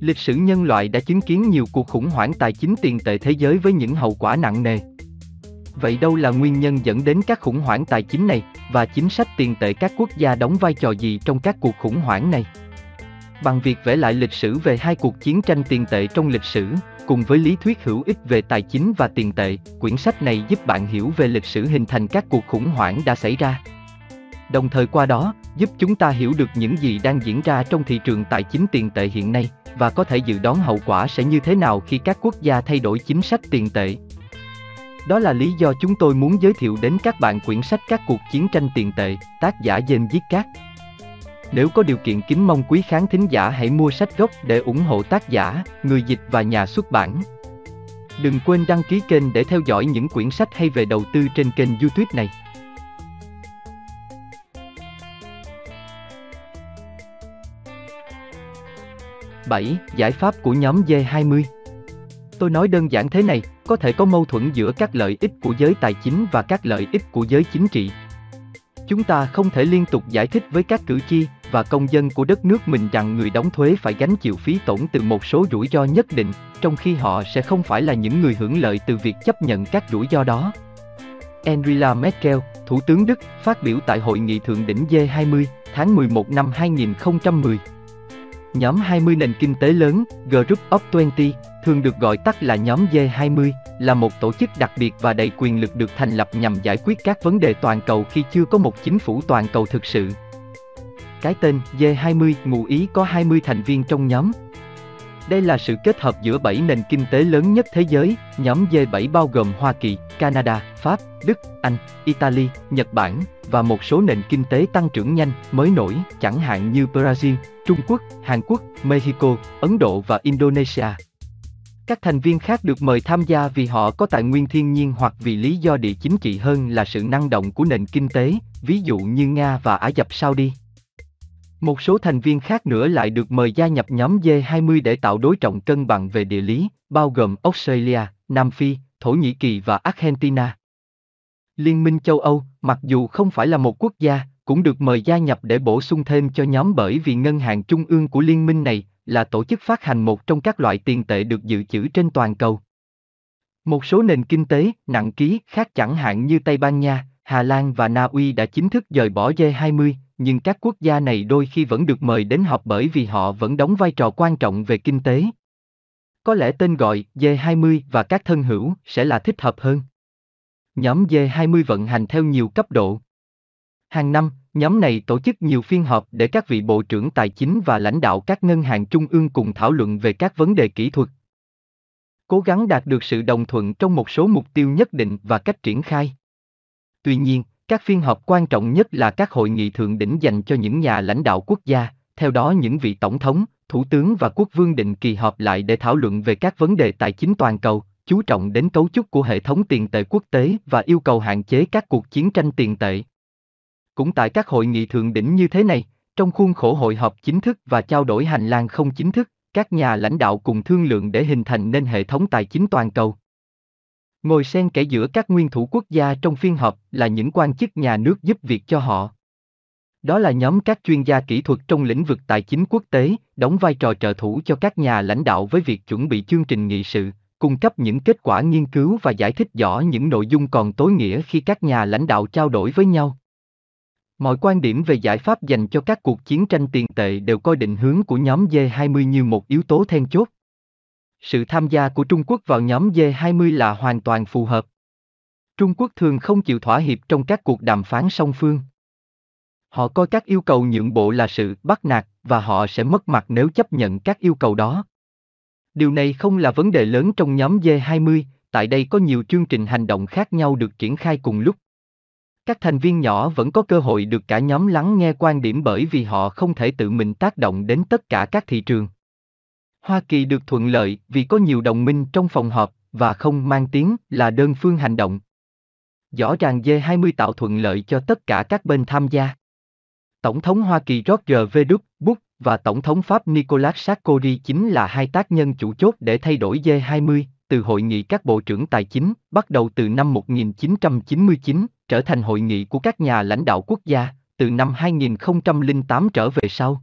Lịch sử nhân loại đã chứng kiến nhiều cuộc khủng hoảng tài chính tiền tệ thế giới với những hậu quả nặng nề. Vậy đâu là nguyên nhân dẫn đến các khủng hoảng tài chính này và chính sách tiền tệ các quốc gia đóng vai trò gì trong các cuộc khủng hoảng này? Bằng việc vẽ lại lịch sử về hai cuộc chiến tranh tiền tệ trong lịch sử, cùng với lý thuyết hữu ích về tài chính và tiền tệ, quyển sách này giúp bạn hiểu về lịch sử hình thành các cuộc khủng hoảng đã xảy ra. Đồng thời qua đó, giúp chúng ta hiểu được những gì đang diễn ra trong thị trường tài chính tiền tệ hiện nay và có thể dự đoán hậu quả sẽ như thế nào khi các quốc gia thay đổi chính sách tiền tệ. Đó là lý do chúng tôi muốn giới thiệu đến các bạn quyển sách Các cuộc chiến tranh tiền tệ, tác giả Dên Viết Cát. Nếu có điều kiện kính mong quý khán thính giả hãy mua sách gốc để ủng hộ tác giả, người dịch và nhà xuất bản. Đừng quên đăng ký kênh để theo dõi những quyển sách hay về đầu tư trên kênh YouTube này. 7. Giải pháp của nhóm G20 Tôi nói đơn giản thế này, có thể có mâu thuẫn giữa các lợi ích của giới tài chính và các lợi ích của giới chính trị. Chúng ta không thể liên tục giải thích với các cử tri và công dân của đất nước mình rằng người đóng thuế phải gánh chịu phí tổn từ một số rủi ro nhất định, trong khi họ sẽ không phải là những người hưởng lợi từ việc chấp nhận các rủi ro đó. Angela Merkel, Thủ tướng Đức, phát biểu tại hội nghị thượng đỉnh G20 tháng 11 năm 2010. Nhóm 20 nền kinh tế lớn, Group of 20, thường được gọi tắt là nhóm G20, là một tổ chức đặc biệt và đầy quyền lực được thành lập nhằm giải quyết các vấn đề toàn cầu khi chưa có một chính phủ toàn cầu thực sự. Cái tên G20 ngụ ý có 20 thành viên trong nhóm. Đây là sự kết hợp giữa 7 nền kinh tế lớn nhất thế giới, nhóm G7 bao gồm Hoa Kỳ, Canada, Pháp, Đức, Anh, Italy, Nhật Bản, và một số nền kinh tế tăng trưởng nhanh, mới nổi, chẳng hạn như Brazil, Trung Quốc, Hàn Quốc, Mexico, Ấn Độ và Indonesia. Các thành viên khác được mời tham gia vì họ có tài nguyên thiên nhiên hoặc vì lý do địa chính trị hơn là sự năng động của nền kinh tế, ví dụ như Nga và Ả Rập Saudi. Một số thành viên khác nữa lại được mời gia nhập nhóm G20 để tạo đối trọng cân bằng về địa lý, bao gồm Australia, Nam Phi, Thổ Nhĩ Kỳ và Argentina. Liên minh châu Âu, mặc dù không phải là một quốc gia, cũng được mời gia nhập để bổ sung thêm cho nhóm bởi vì ngân hàng trung ương của liên minh này là tổ chức phát hành một trong các loại tiền tệ được dự trữ trên toàn cầu. Một số nền kinh tế nặng ký khác chẳng hạn như Tây Ban Nha, Hà Lan và Na Uy đã chính thức rời bỏ G20, nhưng các quốc gia này đôi khi vẫn được mời đến họp bởi vì họ vẫn đóng vai trò quan trọng về kinh tế. Có lẽ tên gọi G20 và các thân hữu sẽ là thích hợp hơn. Nhóm G20 vận hành theo nhiều cấp độ. Hàng năm, nhóm này tổ chức nhiều phiên họp để các vị bộ trưởng tài chính và lãnh đạo các ngân hàng trung ương cùng thảo luận về các vấn đề kỹ thuật. Cố gắng đạt được sự đồng thuận trong một số mục tiêu nhất định và cách triển khai. Tuy nhiên, các phiên họp quan trọng nhất là các hội nghị thượng đỉnh dành cho những nhà lãnh đạo quốc gia, theo đó những vị tổng thống, thủ tướng và quốc vương định kỳ họp lại để thảo luận về các vấn đề tài chính toàn cầu, chú trọng đến cấu trúc của hệ thống tiền tệ quốc tế và yêu cầu hạn chế các cuộc chiến tranh tiền tệ. Cũng tại các hội nghị thượng đỉnh như thế này, trong khuôn khổ hội họp chính thức và trao đổi hành lang không chính thức, các nhà lãnh đạo cùng thương lượng để hình thành nên hệ thống tài chính toàn cầu. Ngồi xen kẽ giữa các nguyên thủ quốc gia trong phiên họp là những quan chức nhà nước giúp việc cho họ. Đó là nhóm các chuyên gia kỹ thuật trong lĩnh vực tài chính quốc tế, đóng vai trò trợ thủ cho các nhà lãnh đạo với việc chuẩn bị chương trình nghị sự, cung cấp những kết quả nghiên cứu và giải thích rõ những nội dung còn tối nghĩa khi các nhà lãnh đạo trao đổi với nhau. Mọi quan điểm về giải pháp dành cho các cuộc chiến tranh tiền tệ đều coi định hướng của nhóm G20 như một yếu tố then chốt. Sự tham gia của Trung Quốc vào nhóm G20 là hoàn toàn phù hợp. Trung Quốc thường không chịu thỏa hiệp trong các cuộc đàm phán song phương. Họ coi các yêu cầu nhượng bộ là sự bắt nạt và họ sẽ mất mặt nếu chấp nhận các yêu cầu đó. Điều này không là vấn đề lớn trong nhóm G20, tại đây có nhiều chương trình hành động khác nhau được triển khai cùng lúc. Các thành viên nhỏ vẫn có cơ hội được cả nhóm lắng nghe quan điểm bởi vì họ không thể tự mình tác động đến tất cả các thị trường. Hoa Kỳ được thuận lợi vì có nhiều đồng minh trong phòng họp và không mang tiếng là đơn phương hành động. Rõ ràng G20 tạo thuận lợi cho tất cả các bên tham gia. Tổng thống Hoa Kỳ George W. Bush và Tổng thống Pháp Nicolas Sarkozy chính là hai tác nhân chủ chốt để thay đổi G20, từ hội nghị các bộ trưởng tài chính, bắt đầu từ năm 1999, trở thành hội nghị của các nhà lãnh đạo quốc gia, từ năm 2008 trở về sau.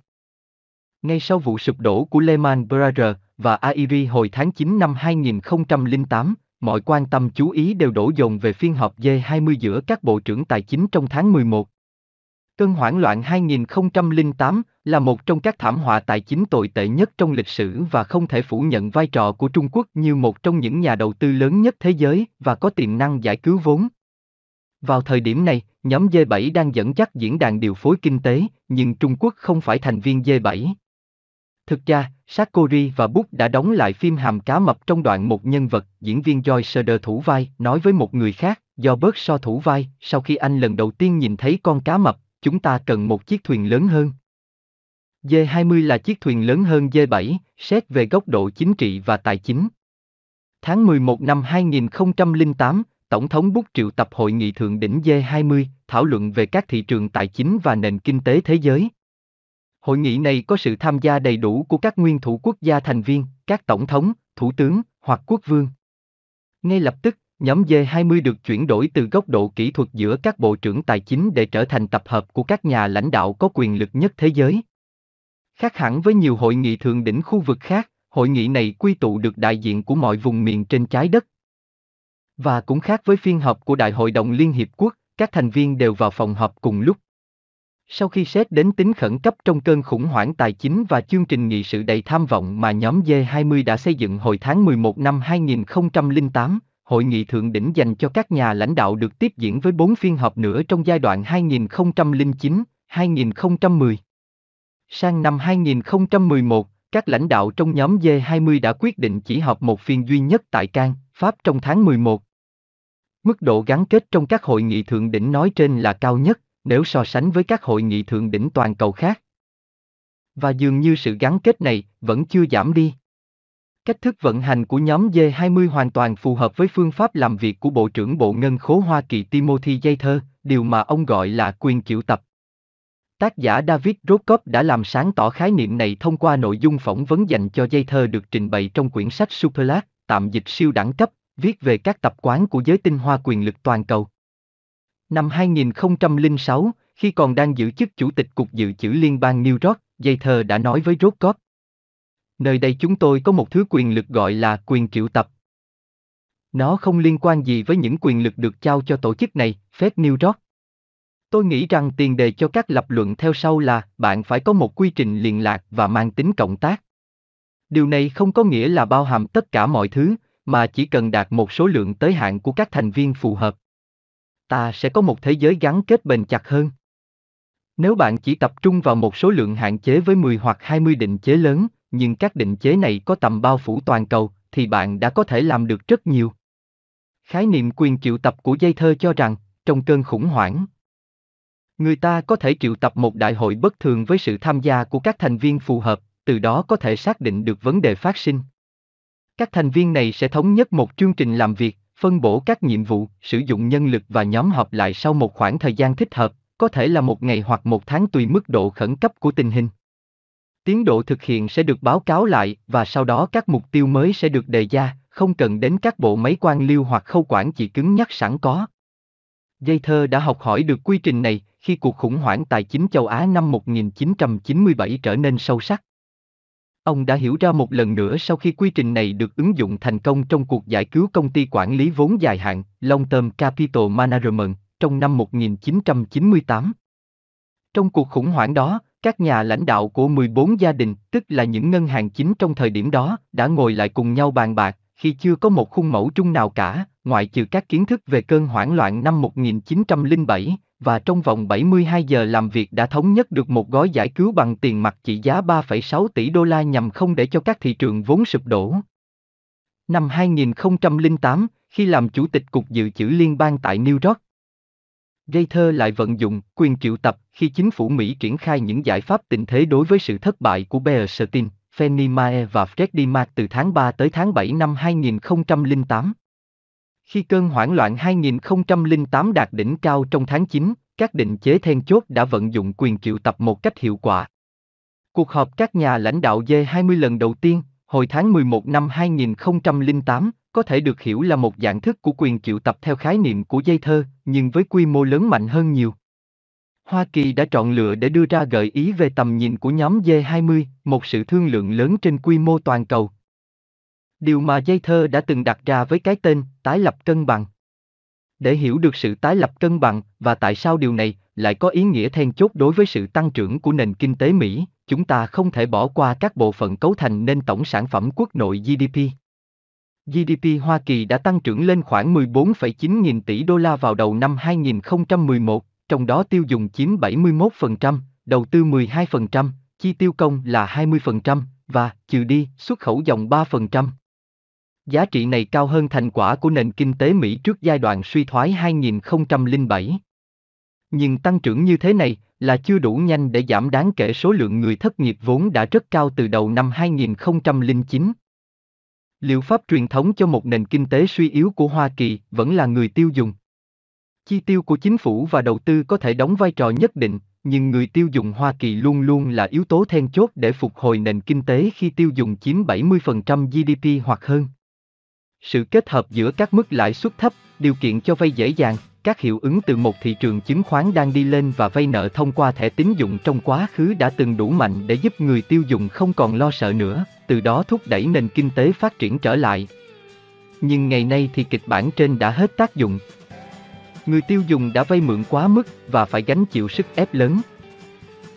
Ngay sau vụ sụp đổ của Lehman Brothers và AIG hồi tháng 9 năm 2008, mọi quan tâm chú ý đều đổ dồn về phiên họp G20 giữa các bộ trưởng tài chính trong tháng 11. Cơn hoảng loạn 2008 là một trong các thảm họa tài chính tồi tệ nhất trong lịch sử và không thể phủ nhận vai trò của Trung Quốc như một trong những nhà đầu tư lớn nhất thế giới và có tiềm năng giải cứu vốn. Vào thời điểm này, nhóm G7 đang dẫn dắt diễn đàn điều phối kinh tế, nhưng Trung Quốc không phải thành viên G7. Thực ra, Sakori và Bush đã đóng lại phim Hàm cá mập trong đoạn một nhân vật, diễn viên Joy Söder thủ vai, nói với một người khác, do bớt so thủ vai, sau khi anh lần đầu tiên nhìn thấy con cá mập, chúng ta cần một chiếc thuyền lớn hơn. G20 là chiếc thuyền lớn hơn G7, xét về góc độ chính trị và tài chính. Tháng 11 năm 2008, Tổng thống Bút triệu tập hội nghị thượng đỉnh G20, thảo luận về các thị trường tài chính và nền kinh tế thế giới. Hội nghị này có sự tham gia đầy đủ của các nguyên thủ quốc gia thành viên, các tổng thống, thủ tướng hoặc quốc vương. Ngay lập tức, nhóm G20 được chuyển đổi từ góc độ kỹ thuật giữa các bộ trưởng tài chính để trở thành tập hợp của các nhà lãnh đạo có quyền lực nhất thế giới. Khác hẳn với nhiều hội nghị thượng đỉnh khu vực khác, hội nghị này quy tụ được đại diện của mọi vùng miền trên trái đất. Và cũng khác với phiên họp của Đại hội đồng Liên Hiệp Quốc, các thành viên đều vào phòng họp cùng lúc. Sau khi xét đến tính khẩn cấp trong cơn khủng hoảng tài chính và chương trình nghị sự đầy tham vọng mà nhóm G20 đã xây dựng hồi tháng 11 năm 2008, hội nghị thượng đỉnh dành cho các nhà lãnh đạo được tiếp diễn với 4 phiên họp nữa trong giai đoạn 2009-2010. Sang năm 2011, các lãnh đạo trong nhóm G20 đã quyết định chỉ họp một phiên duy nhất tại Cannes, Pháp trong tháng 11. Mức độ gắn kết trong các hội nghị thượng đỉnh nói trên là cao nhất, nếu so sánh với các hội nghị thượng đỉnh toàn cầu khác. Và dường như sự gắn kết này vẫn chưa giảm đi. Cách thức vận hành của nhóm G20 hoàn toàn phù hợp với phương pháp làm việc của Bộ trưởng Bộ Ngân khố Hoa Kỳ Timothy Geithner, điều mà ông gọi là quyền triệu tập. Tác giả David Rothkopf đã làm sáng tỏ khái niệm này thông qua nội dung phỏng vấn dành cho Geithner được trình bày trong quyển sách Superlat, tạm dịch siêu đẳng cấp, viết về các tập quán của giới tinh hoa quyền lực toàn cầu. Năm 2006, khi còn đang giữ chức Chủ tịch Cục Dự trữ Liên bang New York, Geithner đã nói với Rothkopf, Nơi đây chúng tôi có một thứ quyền lực gọi là quyền triệu tập. Nó không liên quan gì với những quyền lực được trao cho tổ chức này, Fed New York. Tôi nghĩ rằng tiền đề cho các lập luận theo sau là bạn phải có một quy trình liên lạc và mang tính cộng tác. Điều này không có nghĩa là bao hàm tất cả mọi thứ, mà chỉ cần đạt một số lượng tới hạn của các thành viên phù hợp. Ta sẽ có một thế giới gắn kết bền chặt hơn. Nếu bạn chỉ tập trung vào một số lượng hạn chế với 10 hoặc 20 định chế lớn, nhưng các định chế này có tầm bao phủ toàn cầu, thì bạn đã có thể làm được rất nhiều. Khái niệm quyền triệu tập của dây thơ cho rằng, trong cơn khủng hoảng, người ta có thể triệu tập một đại hội bất thường với sự tham gia của các thành viên phù hợp, từ đó có thể xác định được vấn đề phát sinh. Các thành viên này sẽ thống nhất một chương trình làm việc, phân bổ các nhiệm vụ, sử dụng nhân lực và nhóm họp lại sau một khoảng thời gian thích hợp, có thể là một ngày hoặc một tháng tùy mức độ khẩn cấp của tình hình. Tiến độ thực hiện sẽ được báo cáo lại và sau đó các mục tiêu mới sẽ được đề ra, không cần đến các bộ máy quan liêu hoặc khâu quản trị cứng nhắc sẵn có. Dây thơ đã học hỏi được quy trình này khi cuộc khủng hoảng tài chính châu Á năm 1997 trở nên sâu sắc. Ông đã hiểu ra một lần nữa sau khi quy trình này được ứng dụng thành công trong cuộc giải cứu công ty quản lý vốn dài hạn, Long Term Capital Management, trong năm 1998. Trong cuộc khủng hoảng đó, các nhà lãnh đạo của 14 gia đình, tức là những ngân hàng chính trong thời điểm đó, đã ngồi lại cùng nhau bàn bạc, khi chưa có một khuôn mẫu chung nào cả, ngoại trừ các kiến thức về cơn hoảng loạn năm 1907, và trong vòng 72 giờ làm việc đã thống nhất được một gói giải cứu bằng tiền mặt trị giá 3,6 tỷ đô la nhằm không để cho các thị trường vốn sụp đổ. Năm 2008, khi làm chủ tịch Cục Dự trữ Liên bang tại New York, Gaither lại vận dụng quyền triệu tập khi chính phủ Mỹ triển khai những giải pháp tình thế đối với sự thất bại của Bear Stearns, Fannie Mae và Freddie Mac từ tháng 3 tới tháng 7 năm 2008. Khi cơn hoảng loạn 2008 đạt đỉnh cao trong tháng 9, các định chế then chốt đã vận dụng quyền triệu tập một cách hiệu quả. Cuộc họp các nhà lãnh đạo G20 lần đầu tiên, hồi tháng 11 năm 2008, có thể được hiểu là một dạng thức của quyền triệu tập theo khái niệm của dây thơ, nhưng với quy mô lớn mạnh hơn nhiều. Hoa Kỳ đã chọn lựa để đưa ra gợi ý về tầm nhìn của nhóm G20, một sự thương lượng lớn trên quy mô toàn cầu. Điều mà dây thơ đã từng đặt ra với cái tên tái lập cân bằng. Để hiểu được sự tái lập cân bằng và tại sao điều này lại có ý nghĩa then chốt đối với sự tăng trưởng của nền kinh tế Mỹ, chúng ta không thể bỏ qua các bộ phận cấu thành nên tổng sản phẩm quốc nội GDP. GDP Hoa Kỳ đã tăng trưởng lên khoảng 14,9 nghìn tỷ đô la vào đầu năm 2011, trong đó tiêu dùng chiếm 71%, đầu tư 12%, chi tiêu công là 20% và, trừ đi, xuất khẩu dòng 3%. Giá trị này cao hơn thành quả của nền kinh tế Mỹ trước giai đoạn suy thoái 2007. Nhưng tăng trưởng như thế này là chưa đủ nhanh để giảm đáng kể số lượng người thất nghiệp vốn đã rất cao từ đầu năm 2009. Liệu pháp truyền thống cho một nền kinh tế suy yếu của Hoa Kỳ vẫn là người tiêu dùng. Chi tiêu của chính phủ và đầu tư có thể đóng vai trò nhất định, nhưng người tiêu dùng Hoa Kỳ luôn luôn là yếu tố then chốt để phục hồi nền kinh tế khi tiêu dùng chiếm 70% GDP hoặc hơn. Sự kết hợp giữa các mức lãi suất thấp, điều kiện cho vay dễ dàng, các hiệu ứng từ một thị trường chứng khoán đang đi lên và vay nợ thông qua thẻ tín dụng trong quá khứ đã từng đủ mạnh để giúp người tiêu dùng không còn lo sợ nữa, từ đó thúc đẩy nền kinh tế phát triển trở lại. Nhưng ngày nay thì kịch bản trên đã hết tác dụng. Người tiêu dùng đã vay mượn quá mức và phải gánh chịu sức ép lớn.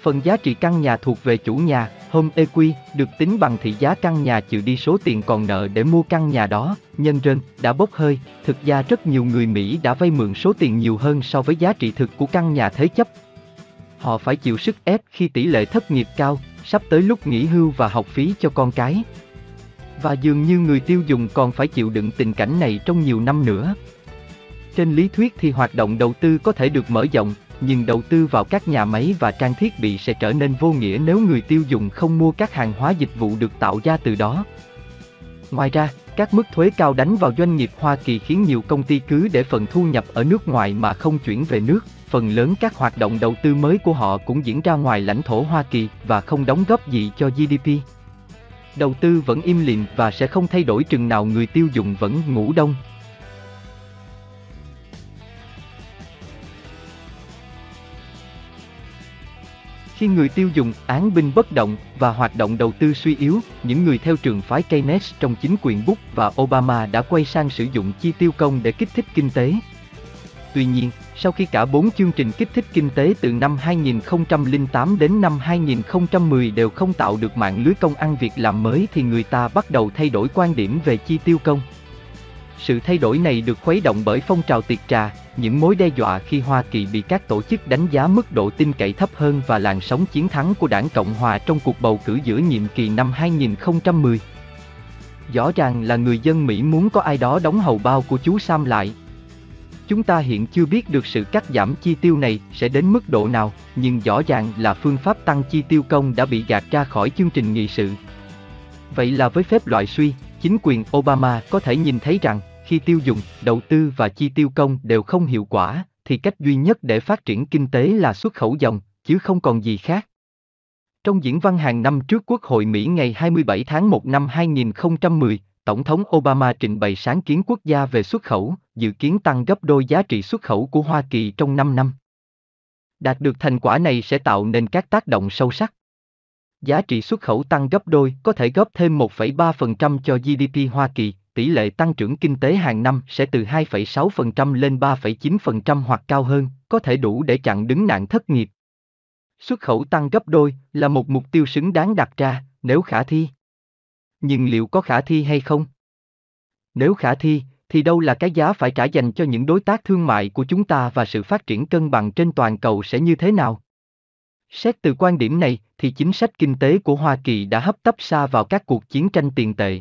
Phần giá trị căn nhà thuộc về chủ nhà, Home equity được tính bằng thị giá căn nhà trừ đi số tiền còn nợ để mua căn nhà đó, nhân rơn, đã bốc hơi, thực ra rất nhiều người Mỹ đã vay mượn số tiền nhiều hơn so với giá trị thực của căn nhà thế chấp. Họ phải chịu sức ép khi tỷ lệ thất nghiệp cao, sắp tới lúc nghỉ hưu và học phí cho con cái. Và dường như người tiêu dùng còn phải chịu đựng tình cảnh này trong nhiều năm nữa. Trên lý thuyết thì hoạt động đầu tư có thể được mở rộng, nhưng đầu tư vào các nhà máy và trang thiết bị sẽ trở nên vô nghĩa nếu người tiêu dùng không mua các hàng hóa dịch vụ được tạo ra từ đó. Ngoài ra, các mức thuế cao đánh vào doanh nghiệp Hoa Kỳ khiến nhiều công ty cứ để phần thu nhập ở nước ngoài mà không chuyển về nước, phần lớn các hoạt động đầu tư mới của họ cũng diễn ra ngoài lãnh thổ Hoa Kỳ và không đóng góp gì cho GDP. Đầu tư vẫn im lìm và sẽ không thay đổi chừng nào người tiêu dùng vẫn ngủ đông, Khi người tiêu dùng án binh bất động và hoạt động đầu tư suy yếu, những người theo trường phái Keynes trong chính quyền Bush và Obama đã quay sang sử dụng chi tiêu công để kích thích kinh tế. Tuy nhiên, sau khi cả bốn chương trình kích thích kinh tế từ năm 2008 đến năm 2010 đều không tạo được mạng lưới công ăn việc làm mới thì người ta bắt đầu thay đổi quan điểm về chi tiêu công. Sự thay đổi này được khuấy động bởi phong trào tiệc trà, những mối đe dọa khi Hoa Kỳ bị các tổ chức đánh giá mức độ tin cậy thấp hơn và làn sóng chiến thắng của đảng Cộng Hòa trong cuộc bầu cử giữa nhiệm kỳ năm 2010. Rõ ràng là người dân Mỹ muốn có ai đó đóng hầu bao của chú Sam lại. Chúng ta hiện chưa biết được sự cắt giảm chi tiêu này sẽ đến mức độ nào, nhưng rõ ràng là phương pháp tăng chi tiêu công đã bị gạt ra khỏi chương trình nghị sự. Vậy là với phép loại suy, chính quyền Obama có thể nhìn thấy rằng khi tiêu dùng, đầu tư và chi tiêu công đều không hiệu quả, thì cách duy nhất để phát triển kinh tế là xuất khẩu dòng, chứ không còn gì khác. Trong diễn văn hàng năm trước Quốc hội Mỹ ngày 27 tháng 1 năm 2010, Tổng thống Obama trình bày sáng kiến quốc gia về xuất khẩu, dự kiến tăng gấp đôi giá trị xuất khẩu của Hoa Kỳ trong 5 năm. Đạt được thành quả này sẽ tạo nên các tác động sâu sắc. Giá trị xuất khẩu tăng gấp đôi có thể góp thêm 1,3% cho GDP Hoa Kỳ, tỷ lệ tăng trưởng kinh tế hàng năm sẽ từ 2,6% lên 3,9% hoặc cao hơn, có thể đủ để chặn đứng nạn thất nghiệp. Xuất khẩu tăng gấp đôi là một mục tiêu xứng đáng đặt ra, nếu khả thi. Nhưng liệu có khả thi hay không? Nếu khả thi, thì đâu là cái giá phải trả dành cho những đối tác thương mại của chúng ta và sự phát triển cân bằng trên toàn cầu sẽ như thế nào? Xét từ quan điểm này, thì chính sách kinh tế của Hoa Kỳ đã hấp tấp xa vào các cuộc chiến tranh tiền tệ.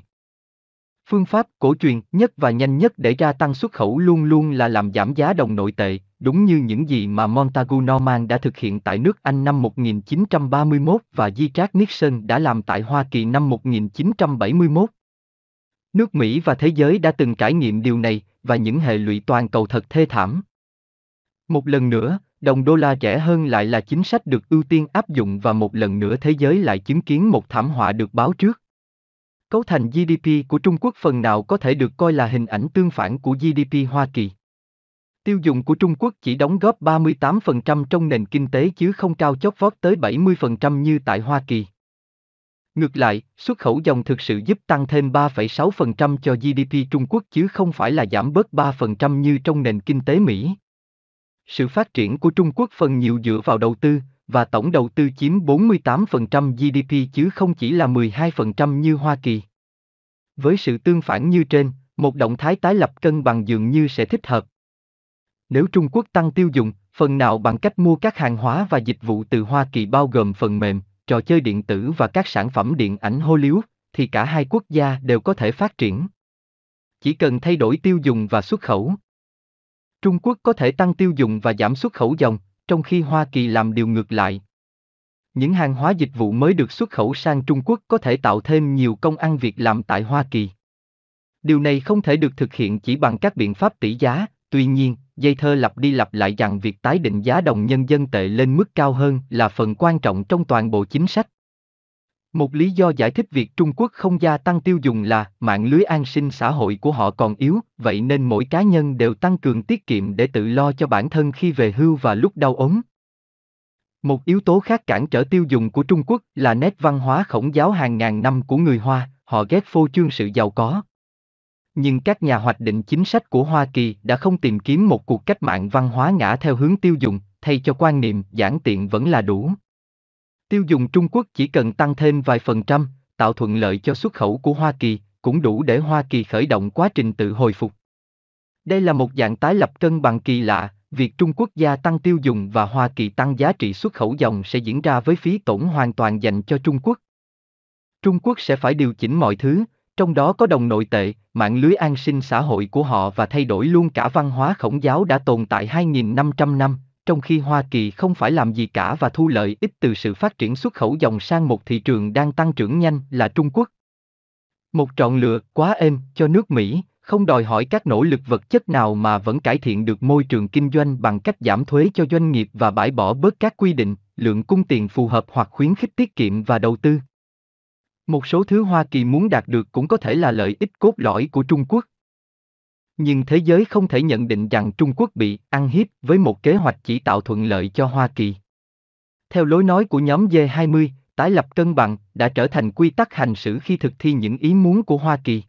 Phương pháp cổ truyền nhất và nhanh nhất để gia tăng xuất khẩu luôn luôn là làm giảm giá đồng nội tệ, đúng như những gì mà Montagu Norman đã thực hiện tại nước Anh năm 1931 và Richard Nixon đã làm tại Hoa Kỳ năm 1971. Nước Mỹ và thế giới đã từng trải nghiệm điều này và những hệ lụy toàn cầu thật thê thảm. Một lần nữa, đồng đô la rẻ hơn lại là chính sách được ưu tiên áp dụng và một lần nữa thế giới lại chứng kiến một thảm họa được báo trước. Cấu thành GDP của Trung Quốc phần nào có thể được coi là hình ảnh tương phản của GDP Hoa Kỳ. Tiêu dùng của Trung Quốc chỉ đóng góp 38% trong nền kinh tế chứ không cao chót vót tới 70% như tại Hoa Kỳ. Ngược lại, xuất khẩu dòng thực sự giúp tăng thêm 3,6% cho GDP Trung Quốc chứ không phải là giảm bớt 3% như trong nền kinh tế Mỹ. Sự phát triển của Trung Quốc phần nhiều dựa vào đầu tư, và tổng đầu tư chiếm 48% GDP chứ không chỉ là 12% như Hoa Kỳ. Với sự tương phản như trên, một động thái tái lập cân bằng dường như sẽ thích hợp. Nếu Trung Quốc tăng tiêu dùng, phần nào bằng cách mua các hàng hóa và dịch vụ từ Hoa Kỳ bao gồm phần mềm, trò chơi điện tử và các sản phẩm điện ảnh Hollywood, thì cả hai quốc gia đều có thể phát triển. Chỉ cần thay đổi tiêu dùng và xuất khẩu. Trung Quốc có thể tăng tiêu dùng và giảm xuất khẩu dòng, trong khi Hoa Kỳ làm điều ngược lại. Những hàng hóa dịch vụ mới được xuất khẩu sang Trung Quốc có thể tạo thêm nhiều công ăn việc làm tại Hoa Kỳ. Điều này không thể được thực hiện chỉ bằng các biện pháp tỷ giá, tuy nhiên, dây thơ lặp đi lặp lại rằng việc tái định giá đồng nhân dân tệ lên mức cao hơn là phần quan trọng trong toàn bộ chính sách. Một lý do giải thích việc Trung Quốc không gia tăng tiêu dùng là mạng lưới an sinh xã hội của họ còn yếu, vậy nên mỗi cá nhân đều tăng cường tiết kiệm để tự lo cho bản thân khi về hưu và lúc đau ốm. Một yếu tố khác cản trở tiêu dùng của Trung Quốc là nét văn hóa khổng giáo hàng ngàn năm của người Hoa, họ ghét phô trương sự giàu có. Nhưng các nhà hoạch định chính sách của Hoa Kỳ đã không tìm kiếm một cuộc cách mạng văn hóa ngã theo hướng tiêu dùng, thay cho quan niệm giản tiện vẫn là đủ. Tiêu dùng Trung Quốc chỉ cần tăng thêm vài phần trăm, tạo thuận lợi cho xuất khẩu của Hoa Kỳ, cũng đủ để Hoa Kỳ khởi động quá trình tự hồi phục. Đây là một dạng tái lập cân bằng kỳ lạ, việc Trung Quốc gia tăng tiêu dùng và Hoa Kỳ tăng giá trị xuất khẩu dòng sẽ diễn ra với phí tổn hoàn toàn dành cho Trung Quốc. Trung Quốc sẽ phải điều chỉnh mọi thứ, trong đó có đồng nội tệ, mạng lưới an sinh xã hội của họ và thay đổi luôn cả văn hóa khổng giáo đã tồn tại 2.500 năm, trong khi Hoa Kỳ không phải làm gì cả và thu lợi ích từ sự phát triển xuất khẩu dòng sang một thị trường đang tăng trưởng nhanh là Trung Quốc. Một trọn lựa quá êm cho nước Mỹ, không đòi hỏi các nỗ lực vật chất nào mà vẫn cải thiện được môi trường kinh doanh bằng cách giảm thuế cho doanh nghiệp và bãi bỏ bớt các quy định, lượng cung tiền phù hợp hoặc khuyến khích tiết kiệm và đầu tư. Một số thứ Hoa Kỳ muốn đạt được cũng có thể là lợi ích cốt lõi của Trung Quốc. Nhưng thế giới không thể nhận định rằng Trung Quốc bị ăn hiếp với một kế hoạch chỉ tạo thuận lợi cho Hoa Kỳ. Theo lối nói của nhóm G20, tái lập cân bằng đã trở thành quy tắc hành xử khi thực thi những ý muốn của Hoa Kỳ.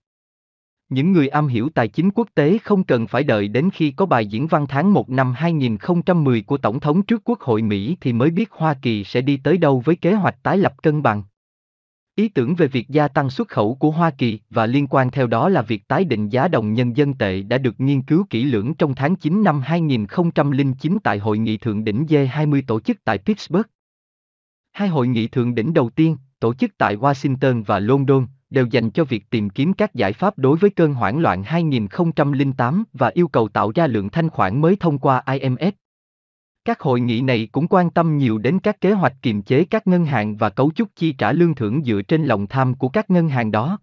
Những người am hiểu tài chính quốc tế không cần phải đợi đến khi có bài diễn văn tháng 1 năm 2010 của Tổng thống trước Quốc hội Mỹ thì mới biết Hoa Kỳ sẽ đi tới đâu với kế hoạch tái lập cân bằng. Ý tưởng về việc gia tăng xuất khẩu của Hoa Kỳ và liên quan theo đó là việc tái định giá đồng nhân dân tệ đã được nghiên cứu kỹ lưỡng trong tháng 9 năm 2009 tại Hội nghị Thượng đỉnh G20 tổ chức tại Pittsburgh. Hai hội nghị thượng đỉnh đầu tiên, tổ chức tại Washington và London, đều dành cho việc tìm kiếm các giải pháp đối với cơn hoảng loạn 2008 và yêu cầu tạo ra lượng thanh khoản mới thông qua IMF. Các hội nghị này cũng quan tâm nhiều đến các kế hoạch kiềm chế các ngân hàng và cấu trúc chi trả lương thưởng dựa trên lòng tham của các ngân hàng đó.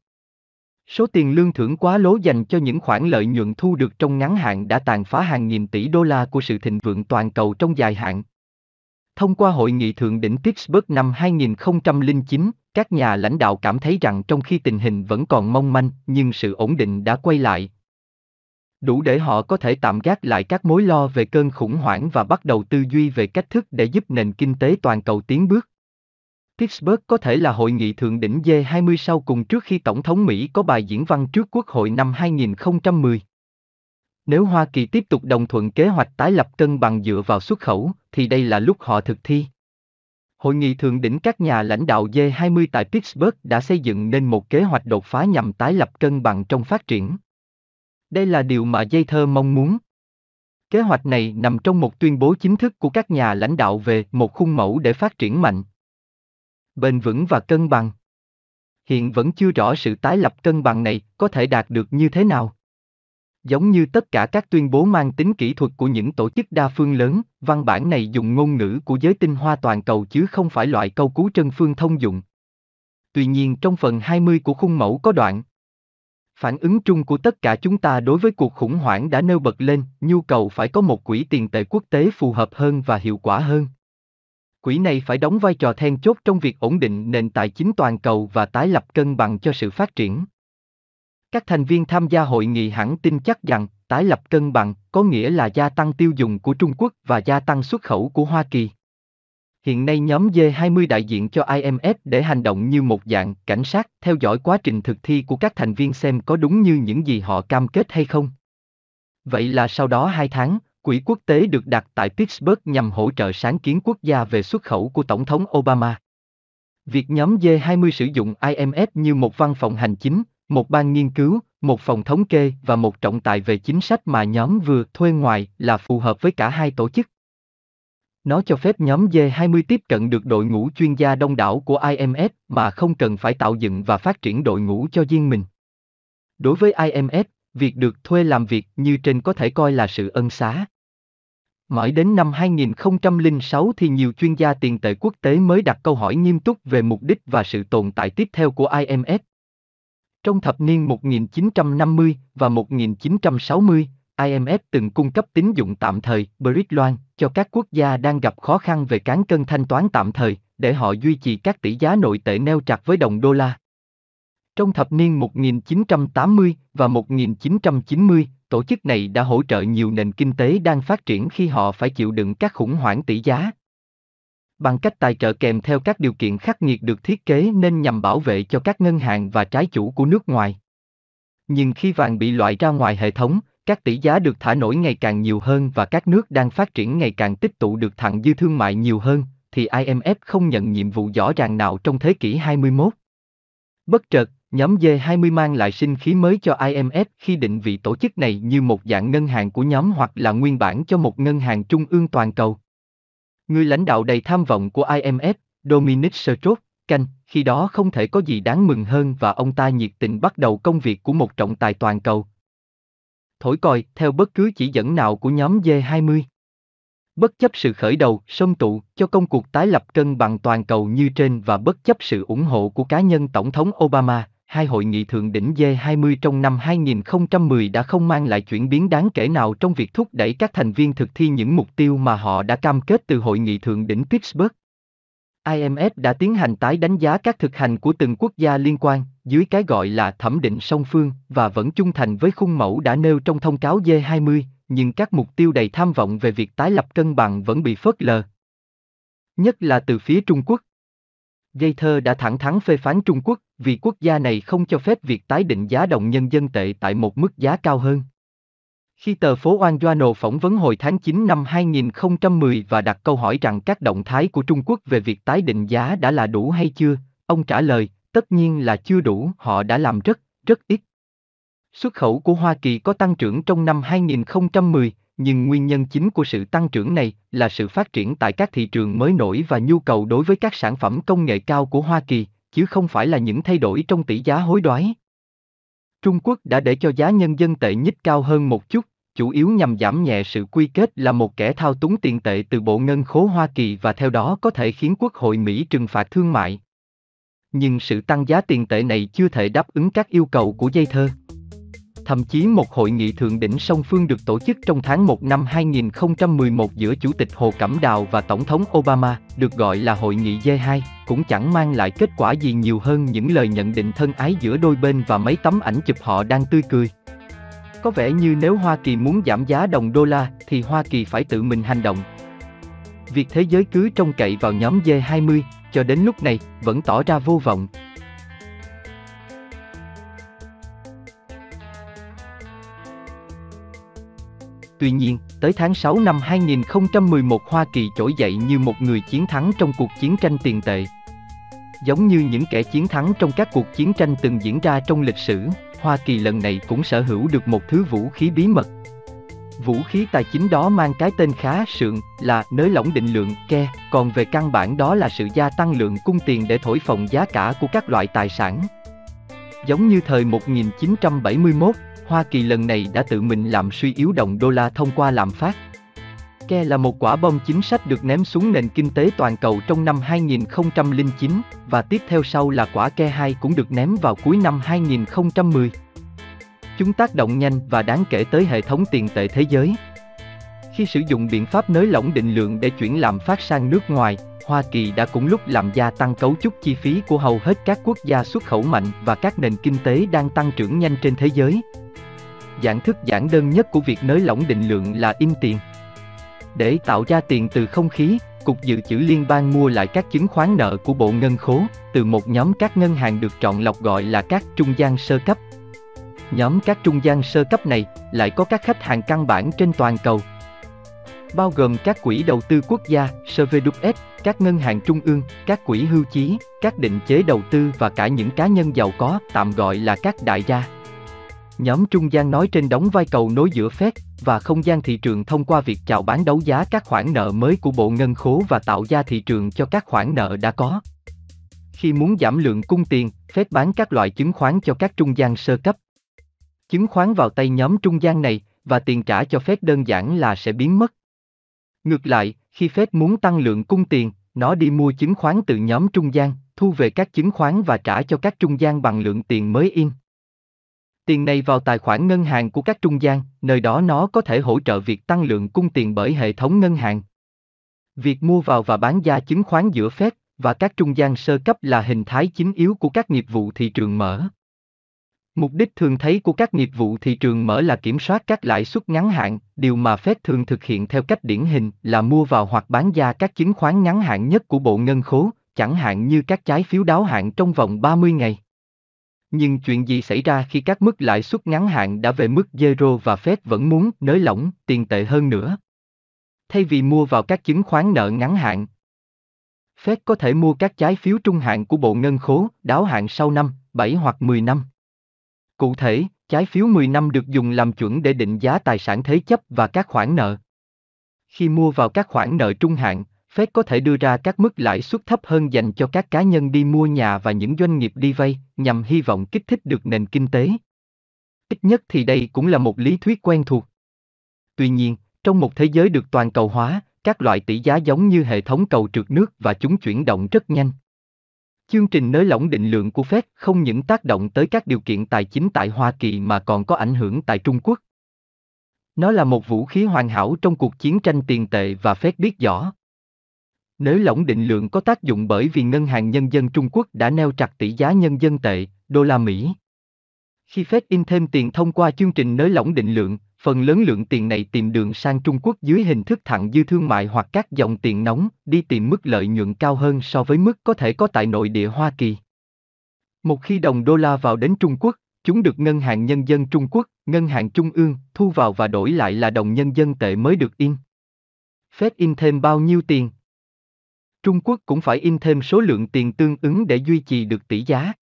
Số tiền lương thưởng quá lố dành cho những khoản lợi nhuận thu được trong ngắn hạn đã tàn phá hàng nghìn tỷ đô la của sự thịnh vượng toàn cầu trong dài hạn. Thông qua hội nghị thượng đỉnh Pittsburgh năm 2009, các nhà lãnh đạo cảm thấy rằng trong khi tình hình vẫn còn mong manh, nhưng sự ổn định đã quay lại, đủ để họ có thể tạm gác lại các mối lo về cơn khủng hoảng và bắt đầu tư duy về cách thức để giúp nền kinh tế toàn cầu tiến bước. Pittsburgh có thể là hội nghị thượng đỉnh G20 sau cùng trước khi Tổng thống Mỹ có bài diễn văn trước Quốc hội năm 2010. Nếu Hoa Kỳ tiếp tục đồng thuận kế hoạch tái lập cân bằng dựa vào xuất khẩu, thì đây là lúc họ thực thi. Hội nghị thượng đỉnh các nhà lãnh đạo G20 tại Pittsburgh đã xây dựng nên một kế hoạch đột phá nhằm tái lập cân bằng trong phát triển. Đây là điều mà dây thơ mong muốn. Kế hoạch này nằm trong một tuyên bố chính thức của các nhà lãnh đạo về một khung mẫu để phát triển mạnh, bền vững và cân bằng. Hiện vẫn chưa rõ sự tái lập cân bằng này có thể đạt được như thế nào. Giống như tất cả các tuyên bố mang tính kỹ thuật của những tổ chức đa phương lớn, văn bản này dùng ngôn ngữ của giới tinh hoa toàn cầu chứ không phải loại câu cú trân phương thông dụng. Tuy nhiên trong phần 20 của khung mẫu có đoạn Phản ứng chung của tất cả chúng ta đối với cuộc khủng hoảng đã nêu bật lên nhu cầu phải có một quỹ tiền tệ quốc tế phù hợp hơn và hiệu quả hơn. Quỹ này phải đóng vai trò then chốt trong việc ổn định nền tài chính toàn cầu và tái lập cân bằng cho sự phát triển. Các thành viên tham gia hội nghị hẳn tin chắc rằng, tái lập cân bằng, có nghĩa là gia tăng tiêu dùng của Trung Quốc và gia tăng xuất khẩu của Hoa Kỳ. Hiện nay nhóm G20 đại diện cho IMF để hành động như một dạng cảnh sát, theo dõi quá trình thực thi của các thành viên xem có đúng như những gì họ cam kết hay không. Vậy là sau đó 2 tháng, quỹ quốc tế được đặt tại Pittsburgh nhằm hỗ trợ sáng kiến quốc gia về xuất khẩu của Tổng thống Obama. Việc nhóm G20 sử dụng IMF như một văn phòng hành chính, một ban nghiên cứu, một phòng thống kê và một trọng tài về chính sách mà nhóm vừa thuê ngoài là phù hợp với cả hai tổ chức. Nó cho phép nhóm G20 tiếp cận được đội ngũ chuyên gia đông đảo của IMF mà không cần phải tạo dựng và phát triển đội ngũ cho riêng mình. Đối với IMF, việc được thuê làm việc như trên có thể coi là sự ân xá. Mãi đến năm 2006 thì nhiều chuyên gia tiền tệ quốc tế mới đặt câu hỏi nghiêm túc về mục đích và sự tồn tại tiếp theo của IMF. Trong thập niên 1950 và 1960, IMF từng cung cấp tín dụng tạm thời, bridge loan, cho các quốc gia đang gặp khó khăn về cán cân thanh toán tạm thời, để họ duy trì các tỷ giá nội tệ neo chặt với đồng đô la. Trong thập niên 1980 và 1990, tổ chức này đã hỗ trợ nhiều nền kinh tế đang phát triển khi họ phải chịu đựng các khủng hoảng tỷ giá. Bằng cách tài trợ kèm theo các điều kiện khắc nghiệt được thiết kế nên nhằm bảo vệ cho các ngân hàng và trái chủ của nước ngoài. Nhưng khi vàng bị loại ra ngoài hệ thống, các tỷ giá được thả nổi ngày càng nhiều hơn và các nước đang phát triển ngày càng tích tụ được thặng dư thương mại nhiều hơn, thì IMF không nhận nhiệm vụ rõ ràng nào trong thế kỷ 21. Bất chợt, nhóm G20 mang lại sinh khí mới cho IMF khi định vị tổ chức này như một dạng ngân hàng của nhóm hoặc là nguyên bản cho một ngân hàng trung ương toàn cầu. Người lãnh đạo đầy tham vọng của IMF, Dominic Strauss, canh, khi đó không thể có gì đáng mừng hơn và ông ta nhiệt tình bắt đầu công việc của một trọng tài toàn cầu. Thổi còi, theo bất cứ chỉ dẫn nào của nhóm G20. Bất chấp sự khởi đầu, sông tụ, cho công cuộc tái lập cân bằng toàn cầu như trên và bất chấp sự ủng hộ của cá nhân Tổng thống Obama, hai hội nghị thượng đỉnh G20 trong năm 2010 đã không mang lại chuyển biến đáng kể nào trong việc thúc đẩy các thành viên thực thi những mục tiêu mà họ đã cam kết từ hội nghị thượng đỉnh Pittsburgh. IMF đã tiến hành tái đánh giá các thực hành của từng quốc gia liên quan, dưới cái gọi là thẩm định song phương, và vẫn trung thành với khung mẫu đã nêu trong thông cáo G20, nhưng các mục tiêu đầy tham vọng về việc tái lập cân bằng vẫn bị phớt lờ. Nhất là từ phía Trung Quốc. Dây thơ đã thẳng thắn phê phán Trung Quốc vì quốc gia này không cho phép việc tái định giá đồng nhân dân tệ tại một mức giá cao hơn. Khi tờ phố Oan Journal phỏng vấn hồi tháng 9 năm 2010 và đặt câu hỏi rằng các động thái của Trung Quốc về việc tái định giá đã là đủ hay chưa, ông trả lời, tất nhiên là chưa đủ, họ đã làm rất, rất ít. Xuất khẩu của Hoa Kỳ có tăng trưởng trong năm 2010, nhưng nguyên nhân chính của sự tăng trưởng này là sự phát triển tại các thị trường mới nổi và nhu cầu đối với các sản phẩm công nghệ cao của Hoa Kỳ, chứ không phải là những thay đổi trong tỷ giá hối đoái. Trung Quốc đã để cho giá nhân dân tệ nhích cao hơn một chút, chủ yếu nhằm giảm nhẹ sự quy kết là một kẻ thao túng tiền tệ từ bộ ngân khố Hoa Kỳ và theo đó có thể khiến Quốc hội Mỹ trừng phạt thương mại. Nhưng sự tăng giá tiền tệ này chưa thể đáp ứng các yêu cầu của dây thơ. Thậm chí một hội nghị thượng đỉnh song phương được tổ chức trong tháng 1 năm 2011 giữa Chủ tịch Hồ Cẩm Đào và Tổng thống Obama, được gọi là Hội nghị G2, cũng chẳng mang lại kết quả gì nhiều hơn những lời nhận định thân ái giữa đôi bên và mấy tấm ảnh chụp họ đang tươi cười. Có vẻ như nếu Hoa Kỳ muốn giảm giá đồng đô la thì Hoa Kỳ phải tự mình hành động. Việc thế giới cứ trông cậy vào nhóm G20 cho đến lúc này vẫn tỏ ra vô vọng. Tuy nhiên, tới tháng 6 năm 2011 Hoa Kỳ trỗi dậy như một người chiến thắng trong cuộc chiến tranh tiền tệ. Giống như những kẻ chiến thắng trong các cuộc chiến tranh từng diễn ra trong lịch sử, Hoa Kỳ lần này cũng sở hữu được một thứ vũ khí bí mật. Vũ khí tài chính đó mang cái tên khá sượng là nới lỏng định lượng ke, còn về căn bản đó là sự gia tăng lượng cung tiền để thổi phồng giá cả của các loại tài sản. Giống như thời 1971, Hoa Kỳ lần này đã tự mình làm suy yếu đồng đô la thông qua lạm phát. Ke là một quả bom chính sách được ném xuống nền kinh tế toàn cầu trong năm 2009 và tiếp theo sau là quả ke 2 cũng được ném vào cuối năm 2010. Chúng tác động nhanh và đáng kể tới hệ thống tiền tệ thế giới. Khi sử dụng biện pháp nới lỏng định lượng để chuyển lạm phát sang nước ngoài, Hoa Kỳ đã cũng lúc làm gia tăng cấu trúc chi phí của hầu hết các quốc gia xuất khẩu mạnh và các nền kinh tế đang tăng trưởng nhanh trên thế giới. Dạng thức giản đơn nhất của việc nới lỏng định lượng là in tiền. Để tạo ra tiền từ không khí, Cục Dự trữ Liên bang mua lại các chứng khoán nợ của Bộ Ngân khố, từ một nhóm các ngân hàng được chọn lọc gọi là các trung gian sơ cấp. Nhóm các trung gian sơ cấp này lại có các khách hàng căn bản trên toàn cầu, bao gồm các quỹ đầu tư quốc gia, SVWS, các ngân hàng trung ương, các quỹ hưu trí, các định chế đầu tư và cả những cá nhân giàu có, tạm gọi là các đại gia. Nhóm trung gian nói trên đóng vai cầu nối giữa Fed và không gian thị trường thông qua việc chào bán đấu giá các khoản nợ mới của Bộ Ngân khố và tạo ra thị trường cho các khoản nợ đã có. Khi muốn giảm lượng cung tiền, Fed bán các loại chứng khoán cho các trung gian sơ cấp. Chứng khoán vào tay nhóm trung gian này và tiền trả cho Fed đơn giản là sẽ biến mất. Ngược lại, khi Fed muốn tăng lượng cung tiền, nó đi mua chứng khoán từ nhóm trung gian, thu về các chứng khoán và trả cho các trung gian bằng lượng tiền mới in. Tiền này vào tài khoản ngân hàng của các trung gian, nơi đó nó có thể hỗ trợ việc tăng lượng cung tiền bởi hệ thống ngân hàng. Việc mua vào và bán ra chứng khoán giữa Fed và các trung gian sơ cấp là hình thái chính yếu của các nghiệp vụ thị trường mở. Mục đích thường thấy của các nghiệp vụ thị trường mở là kiểm soát các lãi suất ngắn hạn, điều mà Fed thường thực hiện theo cách điển hình là mua vào hoặc bán ra các chứng khoán ngắn hạn nhất của Bộ Ngân khố, chẳng hạn như các trái phiếu đáo hạn trong vòng 30 ngày. Nhưng chuyện gì xảy ra khi các mức lãi suất ngắn hạn đã về mức zero và Fed vẫn muốn nới lỏng tiền tệ hơn nữa? Thay vì mua vào các chứng khoán nợ ngắn hạn, Fed có thể mua các trái phiếu trung hạn của Bộ Ngân khố, đáo hạn sau năm, 7 hoặc 10 năm. Cụ thể, trái phiếu 10 năm được dùng làm chuẩn để định giá tài sản thế chấp và các khoản nợ. Khi mua vào các khoản nợ trung hạn, Fed có thể đưa ra các mức lãi suất thấp hơn dành cho các cá nhân đi mua nhà và những doanh nghiệp đi vay, nhằm hy vọng kích thích được nền kinh tế. Ít nhất thì đây cũng là một lý thuyết quen thuộc. Tuy nhiên, trong một thế giới được toàn cầu hóa, các loại tỷ giá giống như hệ thống cầu trượt nước và chúng chuyển động rất nhanh. Chương trình nới lỏng định lượng của Fed không những tác động tới các điều kiện tài chính tại Hoa Kỳ mà còn có ảnh hưởng tại Trung Quốc. Nó là một vũ khí hoàn hảo trong cuộc chiến tranh tiền tệ và Fed biết rõ. Nới lỏng định lượng có tác dụng bởi vì Ngân hàng Nhân dân Trung Quốc đã neo chặt tỷ giá nhân dân tệ, đô la Mỹ. Khi Fed in thêm tiền thông qua chương trình nới lỏng định lượng, phần lớn lượng tiền này tìm đường sang Trung Quốc dưới hình thức thặng dư thương mại hoặc các dòng tiền nóng, đi tìm mức lợi nhuận cao hơn so với mức có thể có tại nội địa Hoa Kỳ. Một khi đồng đô la vào đến Trung Quốc, chúng được Ngân hàng Nhân dân Trung Quốc, Ngân hàng Trung ương, thu vào và đổi lại là đồng nhân dân tệ mới được in. Fed in thêm bao nhiêu tiền? Trung Quốc cũng phải in thêm số lượng tiền tương ứng để duy trì được tỷ giá.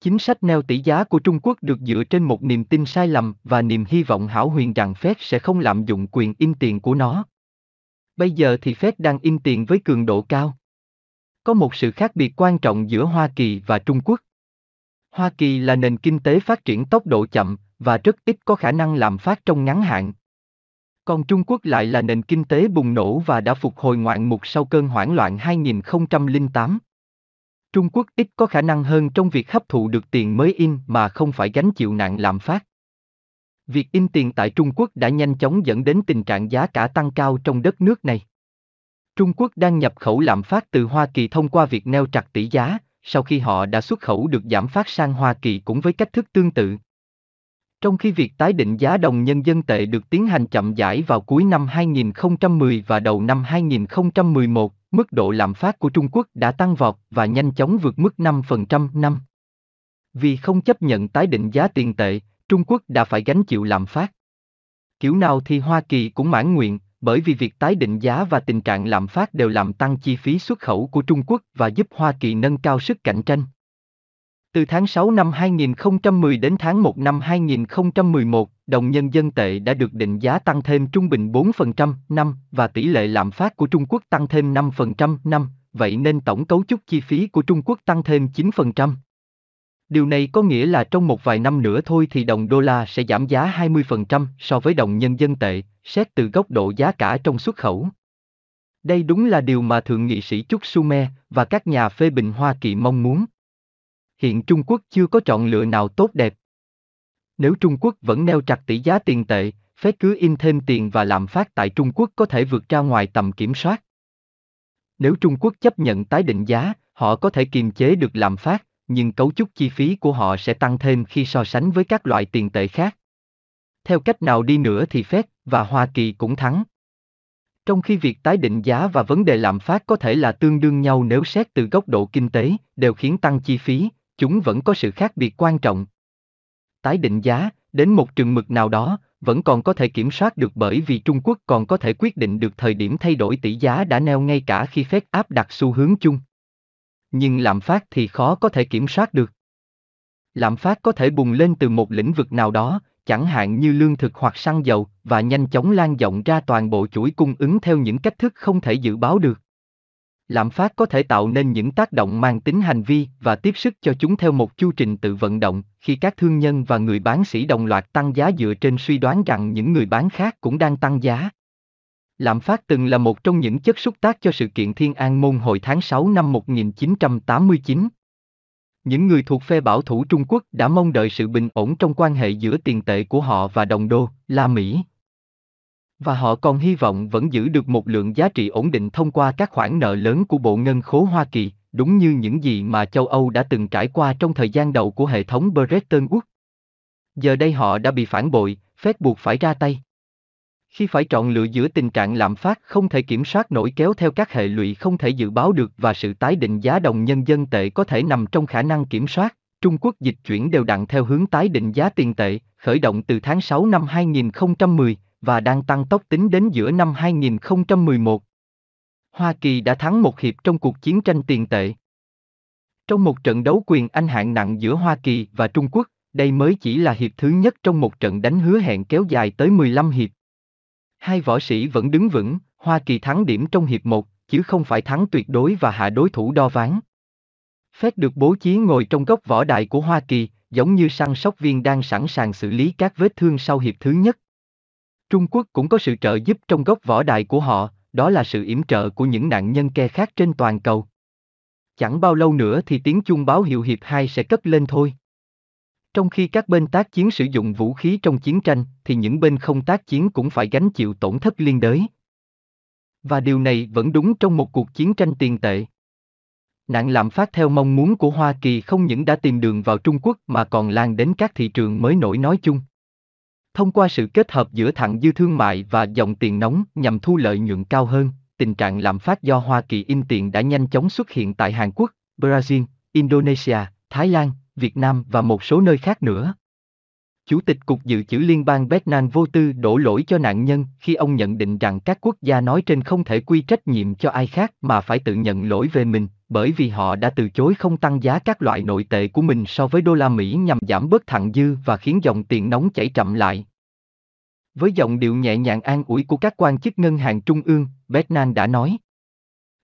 Chính sách neo tỷ giá của Trung Quốc được dựa trên một niềm tin sai lầm và niềm hy vọng hảo huyền rằng Fed sẽ không lạm dụng quyền in tiền của nó. Bây giờ thì Fed đang in tiền với cường độ cao. Có một sự khác biệt quan trọng giữa Hoa Kỳ và Trung Quốc. Hoa Kỳ là nền kinh tế phát triển tốc độ chậm và rất ít có khả năng làm phát trong ngắn hạn. Còn Trung Quốc lại là nền kinh tế bùng nổ và đã phục hồi ngoạn mục sau cơn hoảng loạn 2008. Trung Quốc ít có khả năng hơn trong việc hấp thụ được tiền mới in mà không phải gánh chịu nạn lạm phát. Việc in tiền tại Trung Quốc đã nhanh chóng dẫn đến tình trạng giá cả tăng cao trong đất nước này. Trung Quốc đang nhập khẩu lạm phát từ Hoa Kỳ thông qua việc neo chặt tỷ giá, sau khi họ đã xuất khẩu được giảm phát sang Hoa Kỳ cũng với cách thức tương tự. Trong khi việc tái định giá đồng nhân dân tệ được tiến hành chậm rãi vào cuối năm 2010 và đầu năm 2011, mức độ lạm phát của Trung Quốc đã tăng vọt và nhanh chóng vượt mức 5% năm. Vì không chấp nhận tái định giá tiền tệ, Trung Quốc đã phải gánh chịu lạm phát. Kiểu nào thì Hoa Kỳ cũng mãn nguyện, bởi vì việc tái định giá và tình trạng lạm phát đều làm tăng chi phí xuất khẩu của Trung Quốc và giúp Hoa Kỳ nâng cao sức cạnh tranh. Từ tháng 6 năm 2010 đến tháng 1 năm 2011, đồng nhân dân tệ đã được định giá tăng thêm trung bình 4% năm và tỷ lệ lạm phát của Trung Quốc tăng thêm 5% năm, vậy nên tổng cấu trúc chi phí của Trung Quốc tăng thêm 9%. Điều này có nghĩa là trong một vài năm nữa thôi thì đồng đô la sẽ giảm giá 20% so với đồng nhân dân tệ, xét từ góc độ giá cả trong xuất khẩu. Đây đúng là điều mà Thượng nghị sĩ Trúc Sume và các nhà phê bình Hoa Kỳ mong muốn hiện Trung Quốc chưa có chọn lựa nào tốt đẹp. Nếu Trung Quốc vẫn neo chặt tỷ giá tiền tệ, phép cứ in thêm tiền và lạm phát tại Trung Quốc có thể vượt ra ngoài tầm kiểm soát. Nếu Trung Quốc chấp nhận tái định giá, họ có thể kiềm chế được lạm phát, nhưng cấu trúc chi phí của họ sẽ tăng thêm khi so sánh với các loại tiền tệ khác. theo cách nào đi nữa thì Fed và Hoa Kỳ cũng thắng. Trong khi việc tái định giá và vấn đề lạm phát có thể là tương đương nhau nếu xét từ góc độ kinh tế, đều khiến tăng chi phí, chúng vẫn có sự khác biệt quan trọng. Tái định giá, đến một trường mực nào đó, vẫn còn có thể kiểm soát được bởi vì Trung Quốc còn có thể quyết định được thời điểm thay đổi tỷ giá đã neo ngay cả khi phép áp đặt xu hướng chung. Nhưng lạm phát thì khó có thể kiểm soát được. Lạm phát có thể bùng lên từ một lĩnh vực nào đó, chẳng hạn như lương thực hoặc xăng dầu, và nhanh chóng lan rộng ra toàn bộ chuỗi cung ứng theo những cách thức không thể dự báo được. Lạm phát có thể tạo nên những tác động mang tính hành vi và tiếp sức cho chúng theo một chu trình tự vận động, khi các thương nhân và người bán sĩ đồng loạt tăng giá dựa trên suy đoán rằng những người bán khác cũng đang tăng giá. Lạm phát từng là một trong những chất xúc tác cho sự kiện Thiên An Môn hồi tháng 6 năm 1989. Những người thuộc phe bảo thủ Trung Quốc đã mong đợi sự bình ổn trong quan hệ giữa tiền tệ của họ và đồng đô, La Mỹ. Và họ còn hy vọng vẫn giữ được một lượng giá trị ổn định thông qua các khoản nợ lớn của Bộ Ngân khố Hoa Kỳ, đúng như những gì mà châu Âu đã từng trải qua trong thời gian đầu của hệ thống Bretton Woods. Giờ đây họ đã bị phản bội, phép buộc phải ra tay. Khi phải chọn lựa giữa tình trạng lạm phát không thể kiểm soát nổi kéo theo các hệ lụy không thể dự báo được và sự tái định giá đồng nhân dân tệ có thể nằm trong khả năng kiểm soát, Trung Quốc dịch chuyển đều đặn theo hướng tái định giá tiền tệ, khởi động từ tháng 6 năm 2010 và đang tăng tốc tính đến giữa năm 2011. Hoa Kỳ đã thắng một hiệp trong cuộc chiến tranh tiền tệ. Trong một trận đấu quyền anh hạng nặng giữa Hoa Kỳ và Trung Quốc, đây mới chỉ là hiệp thứ nhất trong một trận đánh hứa hẹn kéo dài tới 15 hiệp. Hai võ sĩ vẫn đứng vững, Hoa Kỳ thắng điểm trong hiệp 1, chứ không phải thắng tuyệt đối và hạ đối thủ đo ván. Phép được bố trí ngồi trong góc võ đài của Hoa Kỳ, giống như săn sóc viên đang sẵn sàng xử lý các vết thương sau hiệp thứ nhất. Trung Quốc cũng có sự trợ giúp trong gốc võ đài của họ, đó là sự yểm trợ của những nạn nhân ke khác trên toàn cầu. Chẳng bao lâu nữa thì tiếng chuông báo hiệu hiệp 2 sẽ cất lên thôi. Trong khi các bên tác chiến sử dụng vũ khí trong chiến tranh, thì những bên không tác chiến cũng phải gánh chịu tổn thất liên đới. Và điều này vẫn đúng trong một cuộc chiến tranh tiền tệ. Nạn lạm phát theo mong muốn của Hoa Kỳ không những đã tìm đường vào Trung Quốc mà còn lan đến các thị trường mới nổi nói chung. Thông qua sự kết hợp giữa thặng dư thương mại và dòng tiền nóng nhằm thu lợi nhuận cao hơn, tình trạng lạm phát do Hoa Kỳ in tiền đã nhanh chóng xuất hiện tại Hàn Quốc, Brazil, Indonesia, Thái Lan, Việt Nam và một số nơi khác nữa. Chủ tịch Cục Dự trữ Liên bang Bernan vô tư đổ lỗi cho nạn nhân khi ông nhận định rằng các quốc gia nói trên không thể quy trách nhiệm cho ai khác mà phải tự nhận lỗi về mình, bởi vì họ đã từ chối không tăng giá các loại nội tệ của mình so với đô la Mỹ nhằm giảm bớt thặng dư và khiến dòng tiền nóng chảy chậm lại. Với giọng điệu nhẹ nhàng an ủi của các quan chức ngân hàng trung ương, Bernan đã nói.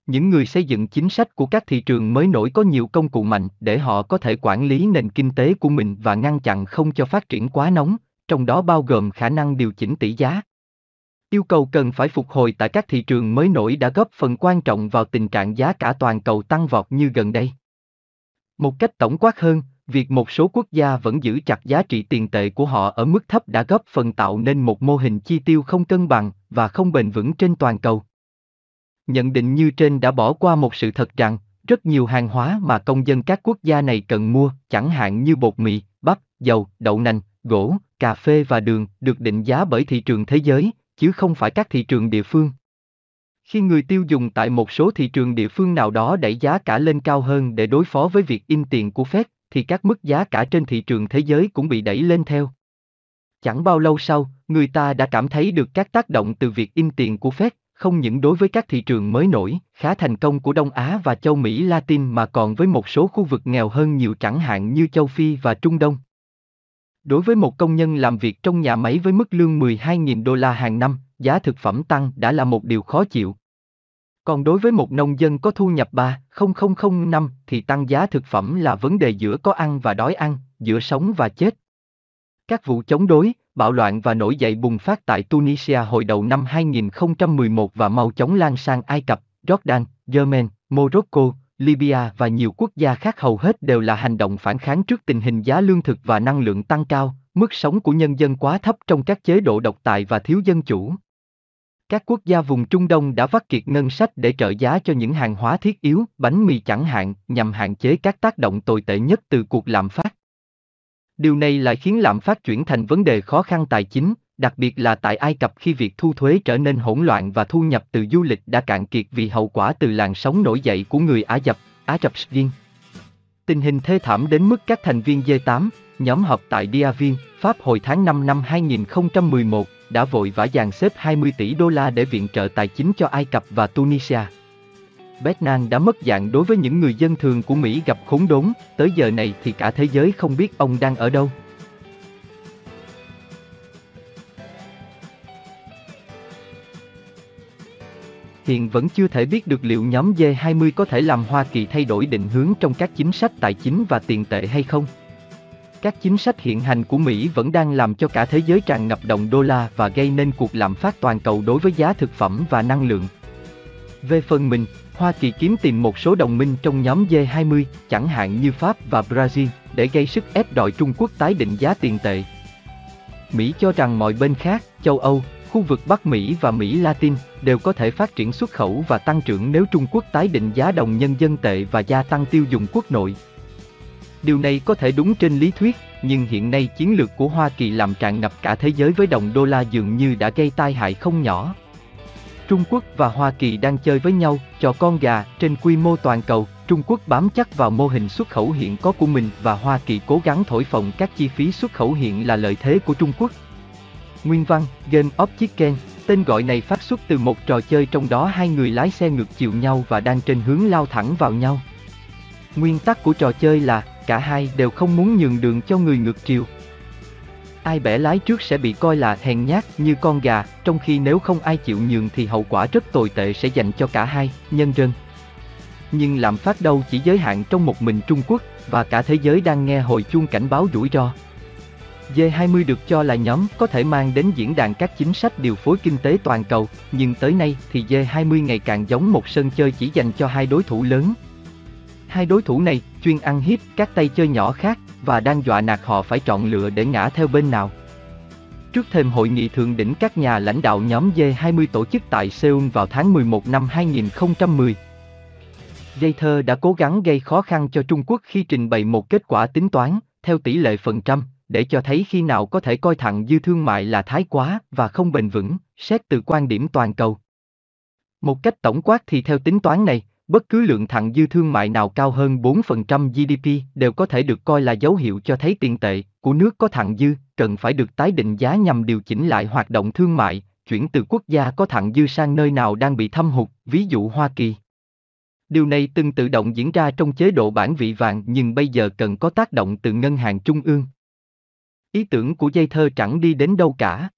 Những người xây dựng chính sách của các thị trường mới nổi có nhiều công cụ mạnh để họ có thể quản lý nền kinh tế của mình và ngăn chặn không cho phát triển quá nóng, trong đó bao gồm khả năng điều chỉnh tỷ giá. Yêu cầu cần phải phục hồi tại các thị trường mới nổi đã góp phần quan trọng vào tình trạng giá cả toàn cầu tăng vọt như gần đây. Một cách tổng quát hơn, việc một số quốc gia vẫn giữ chặt giá trị tiền tệ của họ ở mức thấp đã góp phần tạo nên một mô hình chi tiêu không cân bằng và không bền vững trên toàn cầu. Nhận định như trên đã bỏ qua một sự thật rằng, rất nhiều hàng hóa mà công dân các quốc gia này cần mua, chẳng hạn như bột mì, bắp, dầu, đậu nành, gỗ, cà phê và đường, được định giá bởi thị trường thế giới, chứ không phải các thị trường địa phương. Khi người tiêu dùng tại một số thị trường địa phương nào đó đẩy giá cả lên cao hơn để đối phó với việc in tiền của Fed, thì các mức giá cả trên thị trường thế giới cũng bị đẩy lên theo. Chẳng bao lâu sau, người ta đã cảm thấy được các tác động từ việc in tiền của Fed, không những đối với các thị trường mới nổi, khá thành công của Đông Á và châu Mỹ Latin mà còn với một số khu vực nghèo hơn nhiều chẳng hạn như châu Phi và Trung Đông. Đối với một công nhân làm việc trong nhà máy với mức lương 12.000 đô la hàng năm, giá thực phẩm tăng đã là một điều khó chịu. Còn đối với một nông dân có thu nhập 3, 000 năm thì tăng giá thực phẩm là vấn đề giữa có ăn và đói ăn, giữa sống và chết. Các vụ chống đối, bạo loạn và nổi dậy bùng phát tại Tunisia hồi đầu năm 2011 và mau chóng lan sang Ai Cập, Jordan, Yemen, Morocco, Libya và nhiều quốc gia khác hầu hết đều là hành động phản kháng trước tình hình giá lương thực và năng lượng tăng cao, mức sống của nhân dân quá thấp trong các chế độ độc tài và thiếu dân chủ. Các quốc gia vùng Trung Đông đã vắt kiệt ngân sách để trợ giá cho những hàng hóa thiết yếu, bánh mì chẳng hạn, nhằm hạn chế các tác động tồi tệ nhất từ cuộc lạm phát. Điều này lại khiến lạm phát chuyển thành vấn đề khó khăn tài chính, đặc biệt là tại Ai Cập khi việc thu thuế trở nên hỗn loạn và thu nhập từ du lịch đã cạn kiệt vì hậu quả từ làn sóng nổi dậy của người Ả Dập, Ả Rập Spring. Tình hình thê thảm đến mức các thành viên G8, nhóm họp tại Diavin, Pháp hồi tháng 5 năm 2011, đã vội vã dàn xếp 20 tỷ đô la để viện trợ tài chính cho Ai Cập và Tunisia. Bernan đã mất dạng đối với những người dân thường của Mỹ gặp khốn đốn, tới giờ này thì cả thế giới không biết ông đang ở đâu. Hiện vẫn chưa thể biết được liệu nhóm G20 có thể làm Hoa Kỳ thay đổi định hướng trong các chính sách tài chính và tiền tệ hay không. Các chính sách hiện hành của Mỹ vẫn đang làm cho cả thế giới tràn ngập đồng đô la và gây nên cuộc lạm phát toàn cầu đối với giá thực phẩm và năng lượng. Về phần mình, Hoa Kỳ kiếm tìm một số đồng minh trong nhóm G20, chẳng hạn như Pháp và Brazil, để gây sức ép đòi Trung Quốc tái định giá tiền tệ. Mỹ cho rằng mọi bên khác, châu Âu, khu vực Bắc Mỹ và Mỹ Latin đều có thể phát triển xuất khẩu và tăng trưởng nếu Trung Quốc tái định giá đồng nhân dân tệ và gia tăng tiêu dùng quốc nội. Điều này có thể đúng trên lý thuyết, nhưng hiện nay chiến lược của Hoa Kỳ làm tràn ngập cả thế giới với đồng đô la dường như đã gây tai hại không nhỏ. Trung Quốc và Hoa Kỳ đang chơi với nhau, cho con gà, trên quy mô toàn cầu, Trung Quốc bám chắc vào mô hình xuất khẩu hiện có của mình và Hoa Kỳ cố gắng thổi phồng các chi phí xuất khẩu hiện là lợi thế của Trung Quốc. Nguyên văn, Game of Chicken, tên gọi này phát xuất từ một trò chơi trong đó hai người lái xe ngược chiều nhau và đang trên hướng lao thẳng vào nhau. Nguyên tắc của trò chơi là, cả hai đều không muốn nhường đường cho người ngược chiều. Ai bẻ lái trước sẽ bị coi là hèn nhát như con gà, trong khi nếu không ai chịu nhường thì hậu quả rất tồi tệ sẽ dành cho cả hai, nhân dân. Nhưng lạm phát đâu chỉ giới hạn trong một mình Trung Quốc, và cả thế giới đang nghe hồi chuông cảnh báo rủi ro. G20 được cho là nhóm có thể mang đến diễn đàn các chính sách điều phối kinh tế toàn cầu, nhưng tới nay thì G20 ngày càng giống một sân chơi chỉ dành cho hai đối thủ lớn. Hai đối thủ này chuyên ăn hiếp các tay chơi nhỏ khác và đang dọa nạt họ phải chọn lựa để ngã theo bên nào. Trước thêm hội nghị thượng đỉnh các nhà lãnh đạo nhóm G20 tổ chức tại Seoul vào tháng 11 năm 2010. Reuters đã cố gắng gây khó khăn cho Trung Quốc khi trình bày một kết quả tính toán, theo tỷ lệ phần trăm, để cho thấy khi nào có thể coi thặng dư thương mại là thái quá và không bền vững, xét từ quan điểm toàn cầu. Một cách tổng quát thì theo tính toán này, bất cứ lượng thặng dư thương mại nào cao hơn 4% GDP đều có thể được coi là dấu hiệu cho thấy tiền tệ của nước có thặng dư, cần phải được tái định giá nhằm điều chỉnh lại hoạt động thương mại, chuyển từ quốc gia có thặng dư sang nơi nào đang bị thâm hụt, ví dụ Hoa Kỳ. Điều này từng tự động diễn ra trong chế độ bản vị vàng nhưng bây giờ cần có tác động từ ngân hàng trung ương. Ý tưởng của dây thơ chẳng đi đến đâu cả.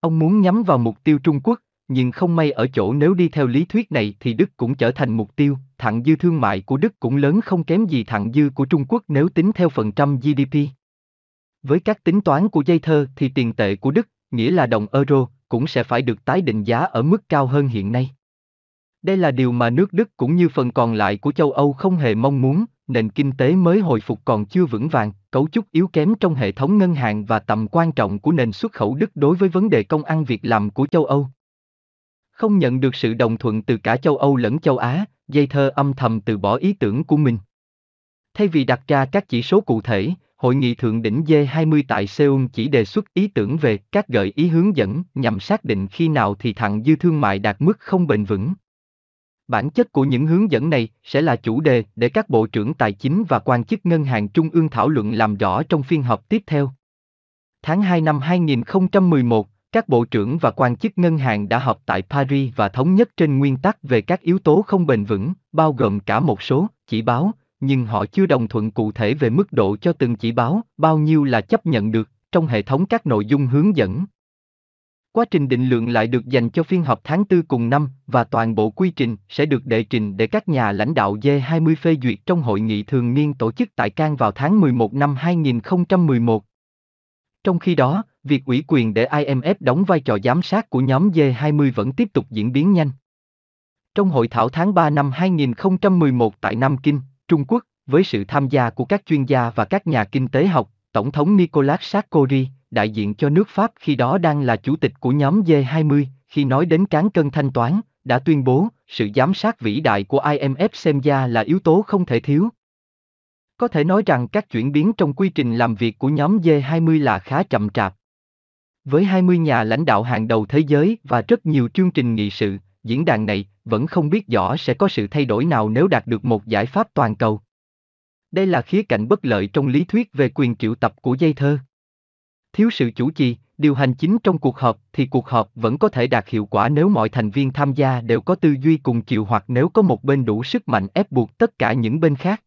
Ông muốn nhắm vào mục tiêu Trung Quốc, nhưng không may ở chỗ nếu đi theo lý thuyết này thì Đức cũng trở thành mục tiêu, thặng dư thương mại của Đức cũng lớn không kém gì thặng dư của Trung Quốc nếu tính theo phần trăm GDP. Với các tính toán của dây thơ thì tiền tệ của Đức, nghĩa là đồng euro, cũng sẽ phải được tái định giá ở mức cao hơn hiện nay. Đây là điều mà nước Đức cũng như phần còn lại của châu Âu không hề mong muốn, nền kinh tế mới hồi phục còn chưa vững vàng, cấu trúc yếu kém trong hệ thống ngân hàng và tầm quan trọng của nền xuất khẩu Đức đối với vấn đề công ăn việc làm của châu Âu. Không nhận được sự đồng thuận từ cả châu Âu lẫn châu Á, dây thơ âm thầm từ bỏ ý tưởng của mình. Thay vì đặt ra các chỉ số cụ thể, Hội nghị thượng đỉnh G20 tại Seoul chỉ đề xuất ý tưởng về các gợi ý hướng dẫn nhằm xác định khi nào thì thặng dư thương mại đạt mức không bền vững. Bản chất của những hướng dẫn này sẽ là chủ đề để các bộ trưởng tài chính và quan chức ngân hàng trung ương thảo luận làm rõ trong phiên họp tiếp theo. Tháng 2 năm 2011, các bộ trưởng và quan chức ngân hàng đã họp tại Paris và thống nhất trên nguyên tắc về các yếu tố không bền vững, bao gồm cả một số chỉ báo, nhưng họ chưa đồng thuận cụ thể về mức độ cho từng chỉ báo, bao nhiêu là chấp nhận được trong hệ thống các nội dung hướng dẫn. Quá trình định lượng lại được dành cho phiên họp tháng 4 cùng năm và toàn bộ quy trình sẽ được đệ trình để các nhà lãnh đạo G20 phê duyệt trong hội nghị thường niên tổ chức tại Cannes vào tháng 11 năm 2011. Trong khi đó, việc ủy quyền để IMF đóng vai trò giám sát của nhóm G20 vẫn tiếp tục diễn biến nhanh. Trong hội thảo tháng 3 năm 2011 tại Nam Kinh, Trung Quốc, với sự tham gia của các chuyên gia và các nhà kinh tế học, Tổng thống Nicolas Sarkozy, đại diện cho nước Pháp khi đó đang là chủ tịch của nhóm G20, khi nói đến cán cân thanh toán, đã tuyên bố, sự giám sát vĩ đại của IMF xem ra là yếu tố không thể thiếu. Có thể nói rằng các chuyển biến trong quy trình làm việc của nhóm G20 là khá chậm chạp. Với 20 nhà lãnh đạo hàng đầu thế giới và rất nhiều chương trình nghị sự, diễn đàn này vẫn không biết rõ sẽ có sự thay đổi nào nếu đạt được một giải pháp toàn cầu. Đây là khía cạnh bất lợi trong lý thuyết về quyền triệu tập của dây thơ. Thiếu sự chủ trì, điều hành chính trong cuộc họp thì cuộc họp vẫn có thể đạt hiệu quả nếu mọi thành viên tham gia đều có tư duy cùng chiều hoặc nếu có một bên đủ sức mạnh ép buộc tất cả những bên khác.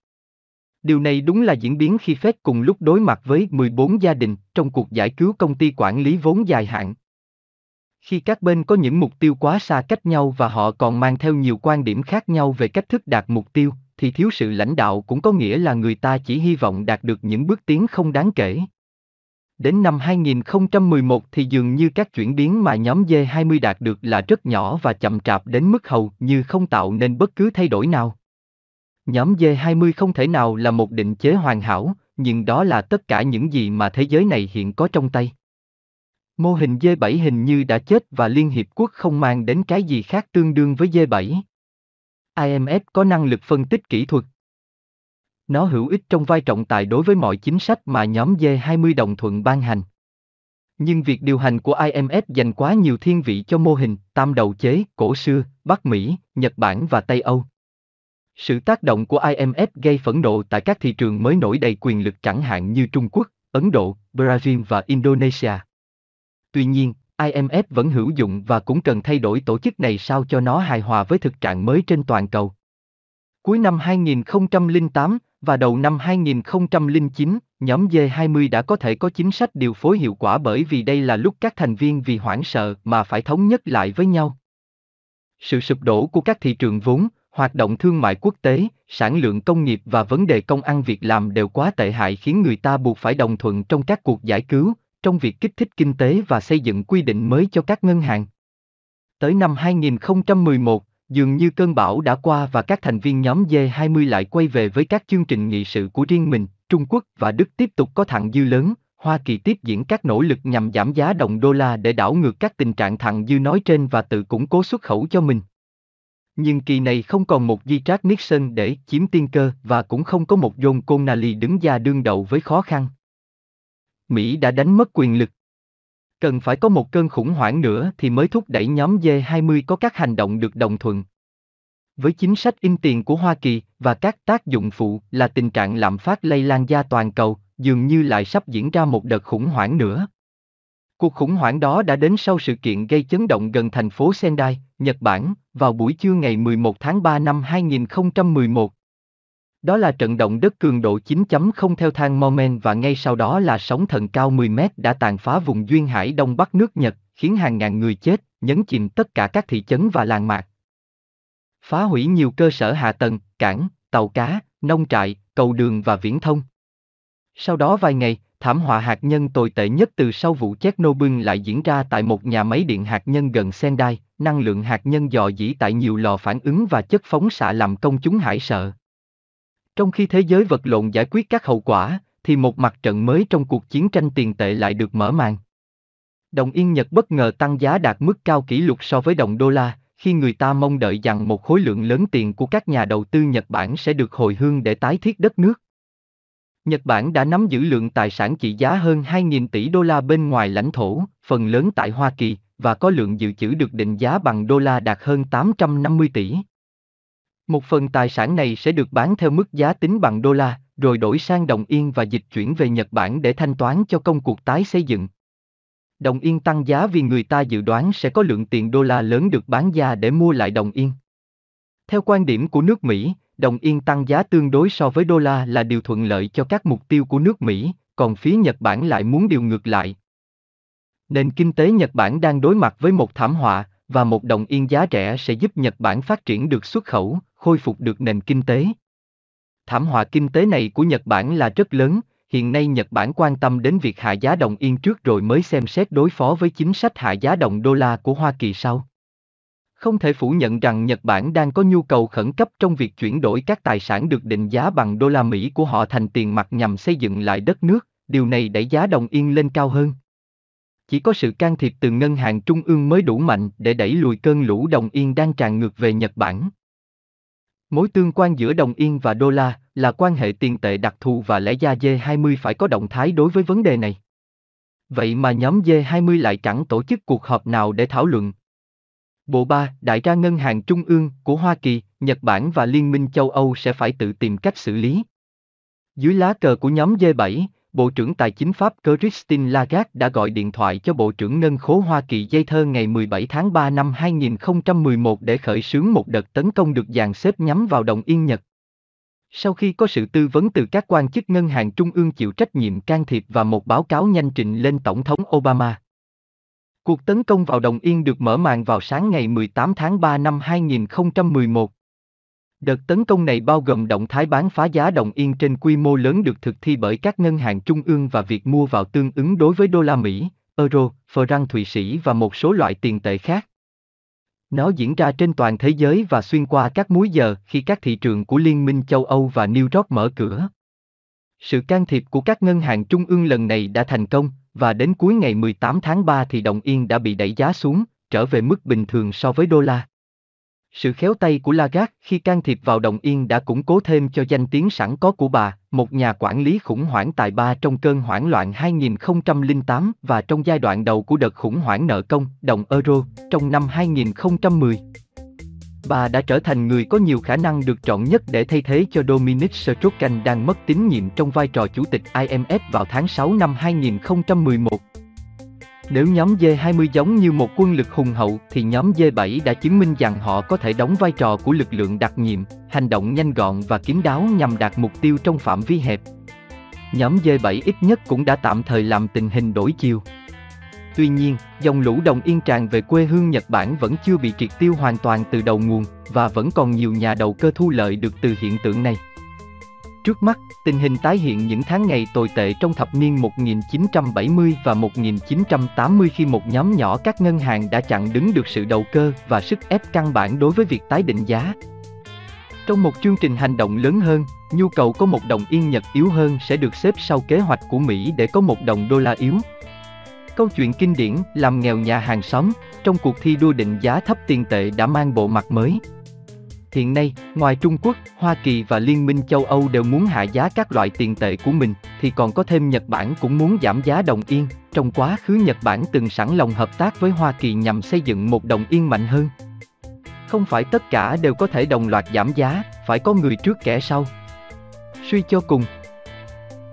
Điều này đúng là diễn biến khi Fed cùng lúc đối mặt với 14 gia đình trong cuộc giải cứu công ty quản lý vốn dài hạn. Khi các bên có những mục tiêu quá xa cách nhau và họ còn mang theo nhiều quan điểm khác nhau về cách thức đạt mục tiêu, thì thiếu sự lãnh đạo cũng có nghĩa là người ta chỉ hy vọng đạt được những bước tiến không đáng kể. Đến năm 2011 thì dường như các chuyển biến mà nhóm G20 đạt được là rất nhỏ và chậm chạp đến mức hầu như không tạo nên bất cứ thay đổi nào. Nhóm G20 không thể nào là một định chế hoàn hảo, nhưng đó là tất cả những gì mà thế giới này hiện có trong tay. Mô hình G7 hình như đã chết và Liên Hiệp Quốc không mang đến cái gì khác tương đương với G7. IMF có năng lực phân tích kỹ thuật. Nó hữu ích trong vai trọng tài đối với mọi chính sách mà nhóm G20 đồng thuận ban hành. Nhưng việc điều hành của IMF dành quá nhiều thiên vị cho mô hình tam đầu chế cổ xưa, Bắc Mỹ, Nhật Bản và Tây Âu. Sự tác động của IMF gây phẫn nộ tại các thị trường mới nổi đầy quyền lực chẳng hạn như Trung Quốc, Ấn Độ, Brazil và Indonesia. Tuy nhiên, IMF vẫn hữu dụng và cũng cần thay đổi tổ chức này sao cho nó hài hòa với thực trạng mới trên toàn cầu. Cuối năm 2008 và đầu năm 2009, nhóm G20 đã có thể có chính sách điều phối hiệu quả bởi vì đây là lúc các thành viên vì hoảng sợ mà phải thống nhất lại với nhau. Sự sụp đổ của các thị trường vốn, hoạt động thương mại quốc tế, sản lượng công nghiệp và vấn đề công ăn việc làm đều quá tệ hại khiến người ta buộc phải đồng thuận trong các cuộc giải cứu, trong việc kích thích kinh tế và xây dựng quy định mới cho các ngân hàng. Tới năm 2011, dường như cơn bão đã qua và các thành viên nhóm G20 lại quay về với các chương trình nghị sự của riêng mình, Trung Quốc và Đức tiếp tục có thặng dư lớn, Hoa Kỳ tiếp diễn các nỗ lực nhằm giảm giá đồng đô la để đảo ngược các tình trạng thặng dư nói trên và tự củng cố xuất khẩu cho mình. Nhưng kỳ này không còn một di trác Nixon để chiếm tiên cơ và cũng không có một John Connally đứng ra đương đầu với khó khăn. Mỹ đã đánh mất quyền lực. Cần phải có một cơn khủng hoảng nữa thì mới thúc đẩy nhóm G20 có các hành động được đồng thuận. Với chính sách in tiền của Hoa Kỳ và các tác dụng phụ là tình trạng lạm phát lây lan ra toàn cầu, dường như lại sắp diễn ra một đợt khủng hoảng nữa. Cuộc khủng hoảng đó đã đến sau sự kiện gây chấn động gần thành phố Sendai, Nhật Bản, vào buổi trưa ngày 11 tháng 3 năm 2011. Đó là trận động đất cường độ 9.0 theo thang Moment và ngay sau đó là sóng thần cao 10 mét đã tàn phá vùng duyên hải đông bắc nước Nhật, khiến hàng ngàn người chết, nhấn chìm tất cả các thị trấn và làng mạc. Phá hủy nhiều cơ sở hạ tầng, cảng, tàu cá, nông trại, cầu đường và viễn thông. Sau đó vài ngày, thảm họa hạt nhân tồi tệ nhất từ sau vụ Chernobyl lại diễn ra tại một nhà máy điện hạt nhân gần Sendai, năng lượng hạt nhân dò dỉ tại nhiều lò phản ứng và chất phóng xạ làm công chúng hải sợ. Trong khi thế giới vật lộn giải quyết các hậu quả, thì một mặt trận mới trong cuộc chiến tranh tiền tệ lại được mở màn. Đồng yên Nhật bất ngờ tăng giá đạt mức cao kỷ lục so với đồng đô la, khi người ta mong đợi rằng một khối lượng lớn tiền của các nhà đầu tư Nhật Bản sẽ được hồi hương để tái thiết đất nước. Nhật Bản đã nắm giữ lượng tài sản trị giá hơn 2.000 tỷ đô la bên ngoài lãnh thổ, phần lớn tại Hoa Kỳ, và có lượng dự trữ được định giá bằng đô la đạt hơn 850 tỷ. Một phần tài sản này sẽ được bán theo mức giá tính bằng đô la, rồi đổi sang đồng yên và dịch chuyển về Nhật Bản để thanh toán cho công cuộc tái xây dựng. Đồng yên tăng giá vì người ta dự đoán sẽ có lượng tiền đô la lớn được bán ra để mua lại đồng yên. Theo quan điểm của nước Mỹ, đồng yên tăng giá tương đối so với đô la là điều thuận lợi cho các mục tiêu của nước Mỹ, còn phía Nhật Bản lại muốn điều ngược lại. Nền kinh tế Nhật Bản đang đối mặt với một thảm họa, và một đồng yên giá rẻ sẽ giúp Nhật Bản phát triển được xuất khẩu, khôi phục được nền kinh tế. Thảm họa kinh tế này của Nhật Bản là rất lớn, hiện nay Nhật Bản quan tâm đến việc hạ giá đồng yên trước rồi mới xem xét đối phó với chính sách hạ giá đồng đô la của Hoa Kỳ sau. Không thể phủ nhận rằng Nhật Bản đang có nhu cầu khẩn cấp trong việc chuyển đổi các tài sản được định giá bằng đô la Mỹ của họ thành tiền mặt nhằm xây dựng lại đất nước, điều này đẩy giá đồng yên lên cao hơn. Chỉ có sự can thiệp từ ngân hàng trung ương mới đủ mạnh để đẩy lùi cơn lũ đồng yên đang tràn ngược về Nhật Bản. Mối tương quan giữa đồng yên và đô la, là quan hệ tiền tệ đặc thù và lẽ ra G20 phải có động thái đối với vấn đề này. Vậy mà nhóm G20 lại chẳng tổ chức cuộc họp nào để thảo luận. Bộ ba, Đại ra Ngân hàng Trung ương của Hoa Kỳ, Nhật Bản và Liên minh châu Âu sẽ phải tự tìm cách xử lý. Dưới lá cờ của nhóm G7, Bộ trưởng Tài chính Pháp Christine Lagarde đã gọi điện thoại cho Bộ trưởng Ngân khố Hoa Kỳ dây thơ ngày 17 tháng 3 năm 2011 để khởi xướng một đợt tấn công được dàn xếp nhắm vào đồng yên Nhật. Sau khi có sự tư vấn từ các quan chức ngân hàng trung ương chịu trách nhiệm can thiệp và một báo cáo nhanh trình lên Tổng thống Obama. Cuộc tấn công vào đồng yên được mở màn vào sáng ngày 18 tháng 3 năm 2011. Đợt tấn công này bao gồm động thái bán phá giá đồng yên trên quy mô lớn được thực thi bởi các ngân hàng trung ương và việc mua vào tương ứng đối với đô la Mỹ, euro, franc Thụy Sĩ và một số loại tiền tệ khác. Nó diễn ra trên toàn thế giới và xuyên qua các múi giờ khi các thị trường của Liên minh châu Âu và New York mở cửa. Sự can thiệp của các ngân hàng trung ương lần này đã thành công, và đến cuối ngày 18 tháng 3 thì đồng yên đã bị đẩy giá xuống, trở về mức bình thường so với đô la. Sự khéo tay của Lagarde khi can thiệp vào đồng yên đã củng cố thêm cho danh tiếng sẵn có của bà, một nhà quản lý khủng hoảng tài ba trong cơn hoảng loạn 2008 và trong giai đoạn đầu của đợt khủng hoảng nợ công, đồng euro, trong năm 2010. Bà đã trở thành người có nhiều khả năng được chọn nhất để thay thế cho Dominic Strauss-Kahn đang mất tín nhiệm trong vai trò chủ tịch IMF vào tháng 6 năm 2011. Nếu nhóm G20 giống như một quân lực hùng hậu thì nhóm G7 đã chứng minh rằng họ có thể đóng vai trò của lực lượng đặc nhiệm, hành động nhanh gọn và kín đáo nhằm đạt mục tiêu trong phạm vi hẹp. Nhóm G7 ít nhất cũng đã tạm thời làm tình hình đổi chiều. Tuy nhiên, dòng lũ đồng yên tràn về quê hương Nhật Bản vẫn chưa bị triệt tiêu hoàn toàn từ đầu nguồn, và vẫn còn nhiều nhà đầu cơ thu lợi được từ hiện tượng này. Trước mắt, tình hình tái hiện những tháng ngày tồi tệ trong thập niên 1970 và 1980 khi một nhóm nhỏ các ngân hàng đã chặn đứng được sự đầu cơ và sức ép căn bản đối với việc tái định giá. Trong một chương trình hành động lớn hơn, nhu cầu có một đồng yên Nhật yếu hơn sẽ được xếp sau kế hoạch của Mỹ để có một đồng đô la yếu. Câu chuyện kinh điển làm nghèo nhà hàng xóm trong cuộc thi đua định giá thấp tiền tệ đã mang bộ mặt mới. Hiện nay, ngoài Trung Quốc, Hoa Kỳ và Liên minh châu Âu đều muốn hạ giá các loại tiền tệ của mình, thì còn có thêm Nhật Bản cũng muốn giảm giá đồng yên. Trong quá khứ Nhật Bản từng sẵn lòng hợp tác với Hoa Kỳ nhằm xây dựng một đồng yên mạnh hơn. Không phải tất cả đều có thể đồng loạt giảm giá, phải có người trước kẻ sau. Suy cho cùng,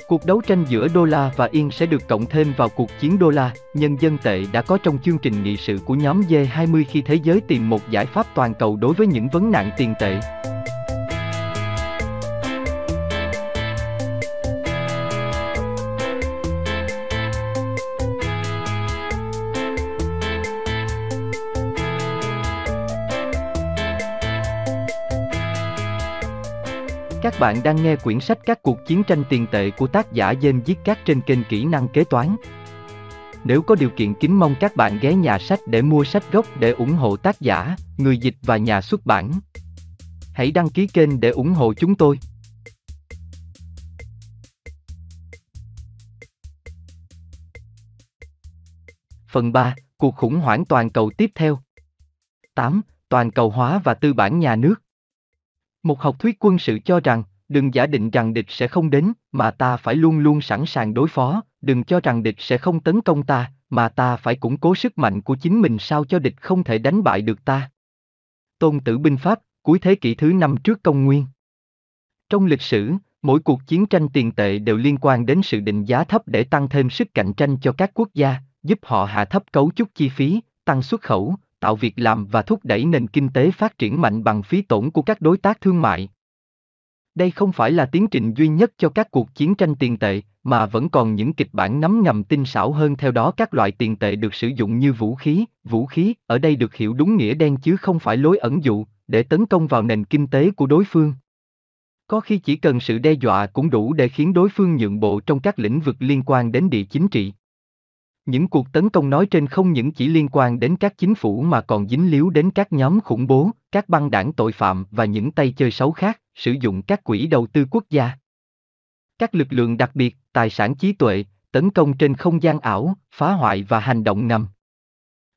Cuộc đấu tranh giữa đô la và yên sẽ được cộng thêm vào cuộc chiến đô la, nhân dân tệ đã có trong chương trình nghị sự của nhóm G20 khi thế giới tìm một giải pháp toàn cầu đối với những vấn nạn tiền tệ. Bạn đang nghe quyển sách Các cuộc chiến tranh tiền tệ của tác giả James Viết Các trên kênh Kỹ năng kế toán. Nếu có điều kiện kính mong các bạn ghé nhà sách để mua sách gốc để ủng hộ tác giả, người dịch và nhà xuất bản. Hãy đăng ký kênh để ủng hộ chúng tôi. Phần 3, cuộc khủng hoảng toàn cầu tiếp theo. 8. Toàn cầu hóa và tư bản nhà nước. Một học thuyết quân sự cho rằng, đừng giả định rằng địch sẽ không đến, mà ta phải luôn luôn sẵn sàng đối phó, đừng cho rằng địch sẽ không tấn công ta, mà ta phải củng cố sức mạnh của chính mình sao cho địch không thể đánh bại được ta. Tôn Tử binh pháp, cuối thế kỷ thứ năm trước công nguyên. Trong lịch sử, mỗi cuộc chiến tranh tiền tệ đều liên quan đến sự định giá thấp để tăng thêm sức cạnh tranh cho các quốc gia, giúp họ hạ thấp cấu trúc chi phí, tăng xuất khẩu, tạo việc làm và thúc đẩy nền kinh tế phát triển mạnh bằng phí tổn của các đối tác thương mại. Đây không phải là tiến trình duy nhất cho các cuộc chiến tranh tiền tệ, mà vẫn còn những kịch bản nắm ngầm tinh xảo hơn theo đó các loại tiền tệ được sử dụng như vũ khí, vũ khí ở đây được hiểu đúng nghĩa đen chứ không phải lối ẩn dụ, để tấn công vào nền kinh tế của đối phương. Có khi chỉ cần sự đe dọa cũng đủ để khiến đối phương nhượng bộ trong các lĩnh vực liên quan đến địa chính trị. Những cuộc tấn công nói trên không những chỉ liên quan đến các chính phủ mà còn dính líu đến các nhóm khủng bố, các băng đảng tội phạm và những tay chơi xấu khác, sử dụng các quỹ đầu tư quốc gia. Các lực lượng đặc biệt, tài sản trí tuệ, tấn công trên không gian ảo, phá hoại và hành động ngầm.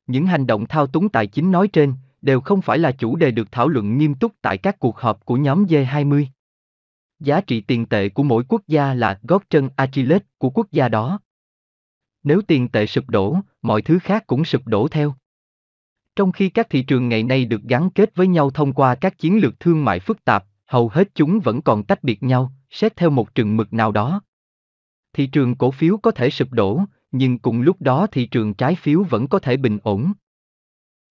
Những hành động thao túng tài chính nói trên đều không phải là chủ đề được thảo luận nghiêm túc tại các cuộc họp của nhóm G20. Giá trị tiền tệ của mỗi quốc gia là gót chân Achilles của quốc gia đó. Nếu tiền tệ sụp đổ, mọi thứ khác cũng sụp đổ theo. Trong khi các thị trường ngày nay được gắn kết với nhau thông qua các chiến lược thương mại phức tạp, hầu hết chúng vẫn còn tách biệt nhau, xét theo một trường mực nào đó. Thị trường cổ phiếu có thể sụp đổ, nhưng cùng lúc đó thị trường trái phiếu vẫn có thể bình ổn.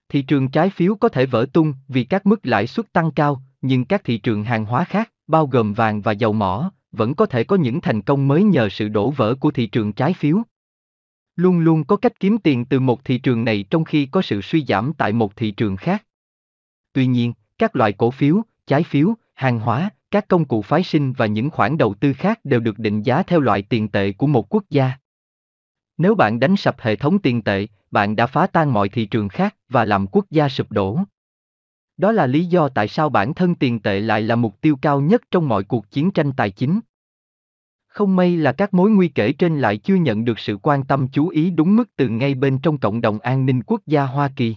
Thị trường trái phiếu có thể vỡ tung vì các mức lãi suất tăng cao, nhưng các thị trường hàng hóa khác, bao gồm vàng và dầu mỏ, vẫn có thể có những thành công mới nhờ sự đổ vỡ của thị trường trái phiếu. Luôn luôn có cách kiếm tiền từ một thị trường này trong khi có sự suy giảm tại một thị trường khác. Tuy nhiên, các loại cổ phiếu, trái phiếu, hàng hóa, các công cụ phái sinh và những khoản đầu tư khác đều được định giá theo loại tiền tệ của một quốc gia. Nếu bạn đánh sập hệ thống tiền tệ, bạn đã phá tan mọi thị trường khác và làm quốc gia sụp đổ. Đó là lý do tại sao bản thân tiền tệ lại là mục tiêu cao nhất trong mọi cuộc chiến tranh tài chính. Không may là các mối nguy kể trên lại chưa nhận được sự quan tâm chú ý đúng mức từ ngay bên trong cộng đồng an ninh quốc gia Hoa Kỳ.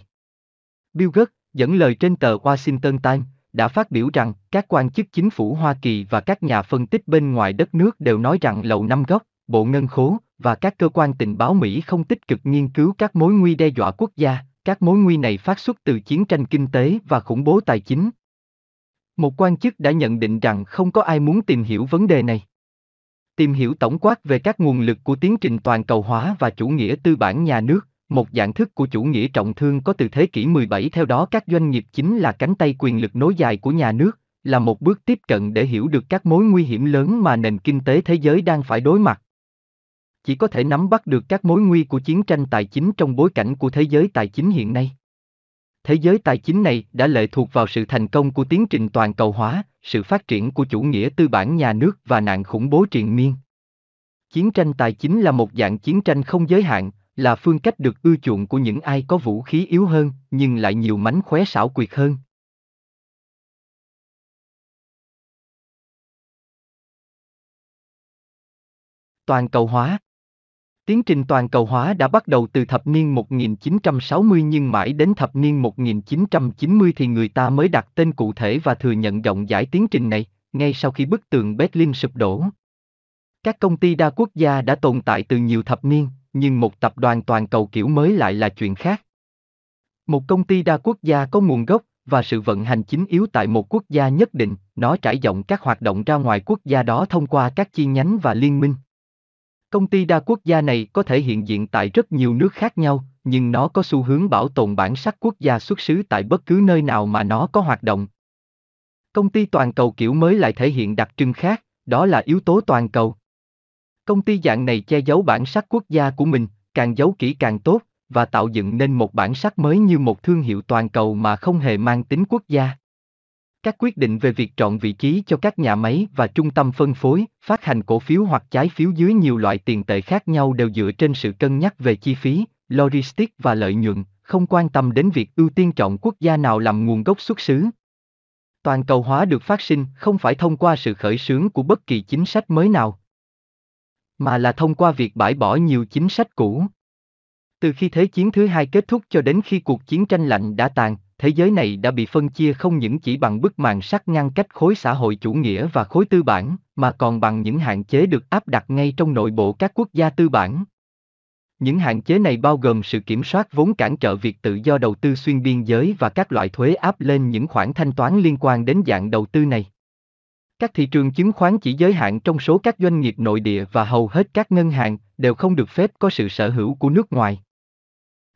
Bill Gates, dẫn lời trên tờ Washington Times, đã phát biểu rằng các quan chức chính phủ Hoa Kỳ và các nhà phân tích bên ngoài đất nước đều nói rằng Lầu Năm Góc, Bộ Ngân khố và các cơ quan tình báo Mỹ không tích cực nghiên cứu các mối nguy đe dọa quốc gia, các mối nguy này phát xuất từ chiến tranh kinh tế và khủng bố tài chính. Một quan chức đã nhận định rằng không có ai muốn tìm hiểu vấn đề này. Tìm hiểu tổng quát về các nguồn lực của tiến trình toàn cầu hóa và chủ nghĩa tư bản nhà nước, một dạng thức của chủ nghĩa trọng thương có từ thế kỷ 17 theo đó các doanh nghiệp chính là cánh tay quyền lực nối dài của nhà nước, là một bước tiếp cận để hiểu được các mối nguy hiểm lớn mà nền kinh tế thế giới đang phải đối mặt. Chỉ có thể nắm bắt được các mối nguy của chiến tranh tài chính trong bối cảnh của thế giới tài chính hiện nay. Thế giới tài chính này đã lệ thuộc vào sự thành công của tiến trình toàn cầu hóa, sự phát triển của chủ nghĩa tư bản nhà nước và nạn khủng bố triền miên. Chiến tranh tài chính là một dạng chiến tranh không giới hạn, là phương cách được ưa chuộng của những ai có vũ khí yếu hơn, nhưng lại nhiều mánh khóe xảo quyệt hơn. Toàn cầu hóa Tiến trình toàn cầu hóa đã bắt đầu từ thập niên 1960 nhưng mãi đến thập niên 1990 thì người ta mới đặt tên cụ thể và thừa nhận rộng rãi tiến trình này, ngay sau khi bức tường Berlin sụp đổ. Các công ty đa quốc gia đã tồn tại từ nhiều thập niên, nhưng một tập đoàn toàn cầu kiểu mới lại là chuyện khác. Một công ty đa quốc gia có nguồn gốc và sự vận hành chính yếu tại một quốc gia nhất định, nó trải rộng các hoạt động ra ngoài quốc gia đó thông qua các chi nhánh và liên minh. Công ty đa quốc gia này có thể hiện diện tại rất nhiều nước khác nhau, nhưng nó có xu hướng bảo tồn bản sắc quốc gia xuất xứ tại bất cứ nơi nào mà nó có hoạt động. Công ty toàn cầu kiểu mới lại thể hiện đặc trưng khác, đó là yếu tố toàn cầu. Công ty dạng này che giấu bản sắc quốc gia của mình, càng giấu kỹ càng tốt, và tạo dựng nên một bản sắc mới như một thương hiệu toàn cầu mà không hề mang tính quốc gia. Các quyết định về việc chọn vị trí cho các nhà máy và trung tâm phân phối, phát hành cổ phiếu hoặc trái phiếu dưới nhiều loại tiền tệ khác nhau đều dựa trên sự cân nhắc về chi phí, logistics và lợi nhuận, không quan tâm đến việc ưu tiên chọn quốc gia nào làm nguồn gốc xuất xứ. Toàn cầu hóa được phát sinh không phải thông qua sự khởi xướng của bất kỳ chính sách mới nào, mà là thông qua việc bãi bỏ nhiều chính sách cũ. Từ khi Thế chiến thứ hai kết thúc cho đến khi cuộc chiến tranh lạnh đã tàn, thế giới này đã bị phân chia không những chỉ bằng bức màn sắt ngăn cách khối xã hội chủ nghĩa và khối tư bản, mà còn bằng những hạn chế được áp đặt ngay trong nội bộ các quốc gia tư bản. Những hạn chế này bao gồm sự kiểm soát vốn cản trở việc tự do đầu tư xuyên biên giới và các loại thuế áp lên những khoản thanh toán liên quan đến dạng đầu tư này. Các thị trường chứng khoán chỉ giới hạn trong số các doanh nghiệp nội địa và hầu hết các ngân hàng đều không được phép có sự sở hữu của nước ngoài.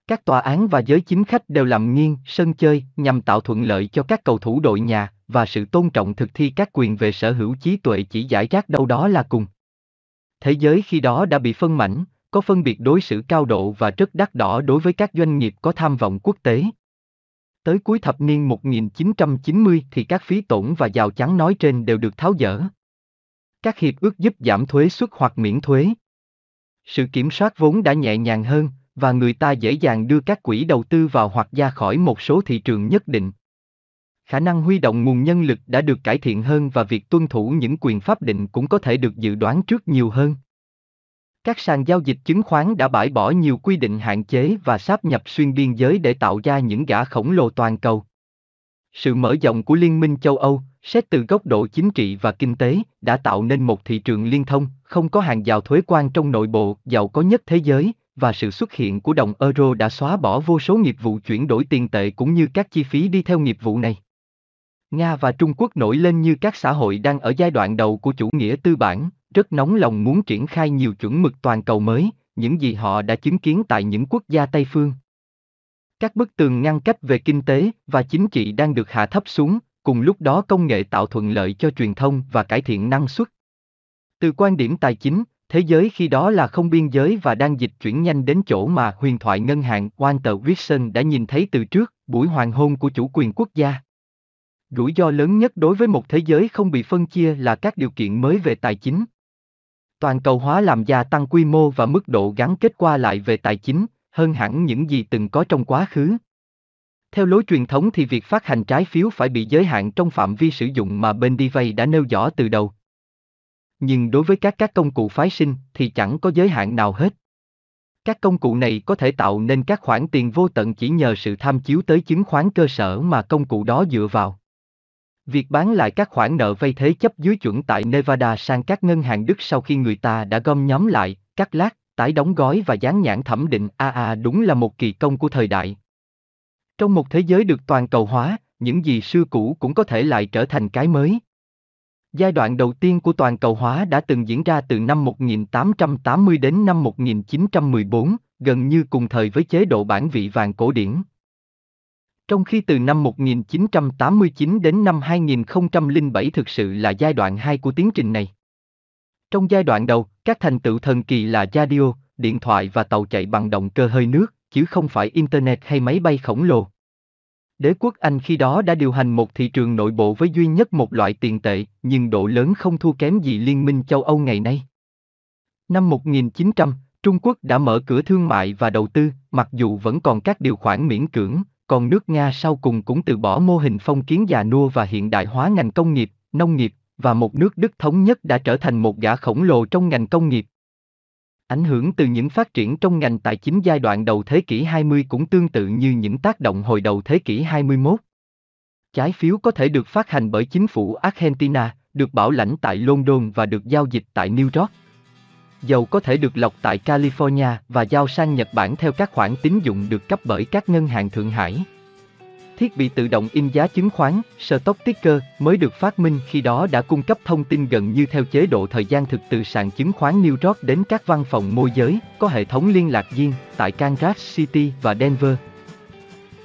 Các tòa án và giới chính khách đều làm nghiêng sân chơi nhằm tạo thuận lợi cho các cầu thủ đội nhà và sự tôn trọng thực thi các quyền về sở hữu trí tuệ chỉ giải rác đâu đó là cùng. Thế giới khi đó đã bị phân mảnh, có phân biệt đối xử cao độ và rất đắt đỏ đối với các doanh nghiệp có tham vọng quốc tế. Tới cuối thập niên 1990 thì các phí tổn và rào chắn nói trên đều được tháo dỡ. Các hiệp ước giúp giảm thuế suất hoặc miễn thuế. Sự kiểm soát vốn đã nhẹ nhàng hơn, và người ta dễ dàng đưa các quỹ đầu tư vào hoặc ra khỏi một số thị trường nhất định. Khả năng huy động nguồn nhân lực đã được cải thiện hơn và việc tuân thủ những quyền pháp định cũng có thể được dự đoán trước nhiều hơn. Các sàn giao dịch chứng khoán đã bãi bỏ nhiều quy định hạn chế và sáp nhập xuyên biên giới để tạo ra những gã khổng lồ toàn cầu. Sự mở rộng của Liên minh châu Âu, xét từ góc độ chính trị và kinh tế, đã tạo nên một thị trường liên thông, không có hàng rào thuế quan trong nội bộ, giàu có nhất thế giới, và sự xuất hiện của đồng euro đã xóa bỏ vô số nghiệp vụ chuyển đổi tiền tệ cũng như các chi phí đi theo nghiệp vụ này. Nga và Trung Quốc nổi lên như các xã hội đang ở giai đoạn đầu của chủ nghĩa tư bản, rất nóng lòng muốn triển khai nhiều chuẩn mực toàn cầu mới, những gì họ đã chứng kiến tại những quốc gia Tây phương. Các bức tường ngăn cách về kinh tế và chính trị đang được hạ thấp xuống, cùng lúc đó công nghệ tạo thuận lợi cho truyền thông và cải thiện năng suất. Từ quan điểm tài chính, thế giới khi đó là không biên giới và đang dịch chuyển nhanh đến chỗ mà huyền thoại ngân hàng Walter Wilson đã nhìn thấy từ trước, buổi hoàng hôn của chủ quyền quốc gia. Rủi ro lớn nhất đối với một thế giới không bị phân chia là các điều kiện mới về tài chính. Toàn cầu hóa làm gia tăng quy mô và mức độ gắn kết qua lại về tài chính, hơn hẳn những gì từng có trong quá khứ. Theo lối truyền thống thì việc phát hành trái phiếu phải bị giới hạn trong phạm vi sử dụng mà bên đi vay đã nêu rõ từ đầu. Nhưng đối với các các công cụ phái sinh thì chẳng có giới hạn nào hết. Các công cụ này có thể tạo nên các khoản tiền vô tận chỉ nhờ sự tham chiếu tới chứng khoán cơ sở mà công cụ đó dựa vào. Việc bán lại các khoản nợ vay thế chấp dưới chuẩn tại Nevada sang các ngân hàng Đức sau khi người ta đã gom nhóm lại, cắt lát, tái đóng gói và dán nhãn thẩm định AA đúng là một kỳ công của thời đại. Trong một thế giới được toàn cầu hóa, những gì xưa cũ cũng có thể lại trở thành cái mới. Giai đoạn đầu tiên của toàn cầu hóa đã từng diễn ra từ năm 1880 đến năm 1914, gần như cùng thời với chế độ bản vị vàng cổ điển. Trong khi từ năm 1989 đến năm 2007 thực sự là giai đoạn 2 của tiến trình này. Trong giai đoạn đầu, các thành tựu thần kỳ là radio, điện thoại và tàu chạy bằng động cơ hơi nước, chứ không phải Internet hay máy bay khổng lồ. Đế quốc Anh khi đó đã điều hành một thị trường nội bộ với duy nhất một loại tiền tệ, nhưng độ lớn không thua kém gì Liên minh châu Âu ngày nay. Năm 1900, Trung Quốc đã mở cửa thương mại và đầu tư, mặc dù vẫn còn các điều khoản miễn cưỡng, còn nước Nga sau cùng cũng từ bỏ mô hình phong kiến già nua và hiện đại hóa ngành công nghiệp, nông nghiệp, và một nước Đức thống nhất đã trở thành một gã khổng lồ trong ngành công nghiệp. Ảnh hưởng từ những phát triển trong ngành tài chính giai đoạn đầu thế kỷ 20 cũng tương tự như những tác động hồi đầu thế kỷ 21. Trái phiếu có thể được phát hành bởi chính phủ Argentina, được bảo lãnh tại London và được giao dịch tại New York. Dầu có thể được lọc tại California và giao sang Nhật Bản theo các khoản tín dụng được cấp bởi các ngân hàng Thượng Hải. Thiết bị tự động in giá chứng khoán, Stock Ticker, mới được phát minh khi đó đã cung cấp thông tin gần như theo chế độ thời gian thực từ sàn chứng khoán New York đến các văn phòng môi giới, có hệ thống liên lạc riêng tại Kansas City và Denver.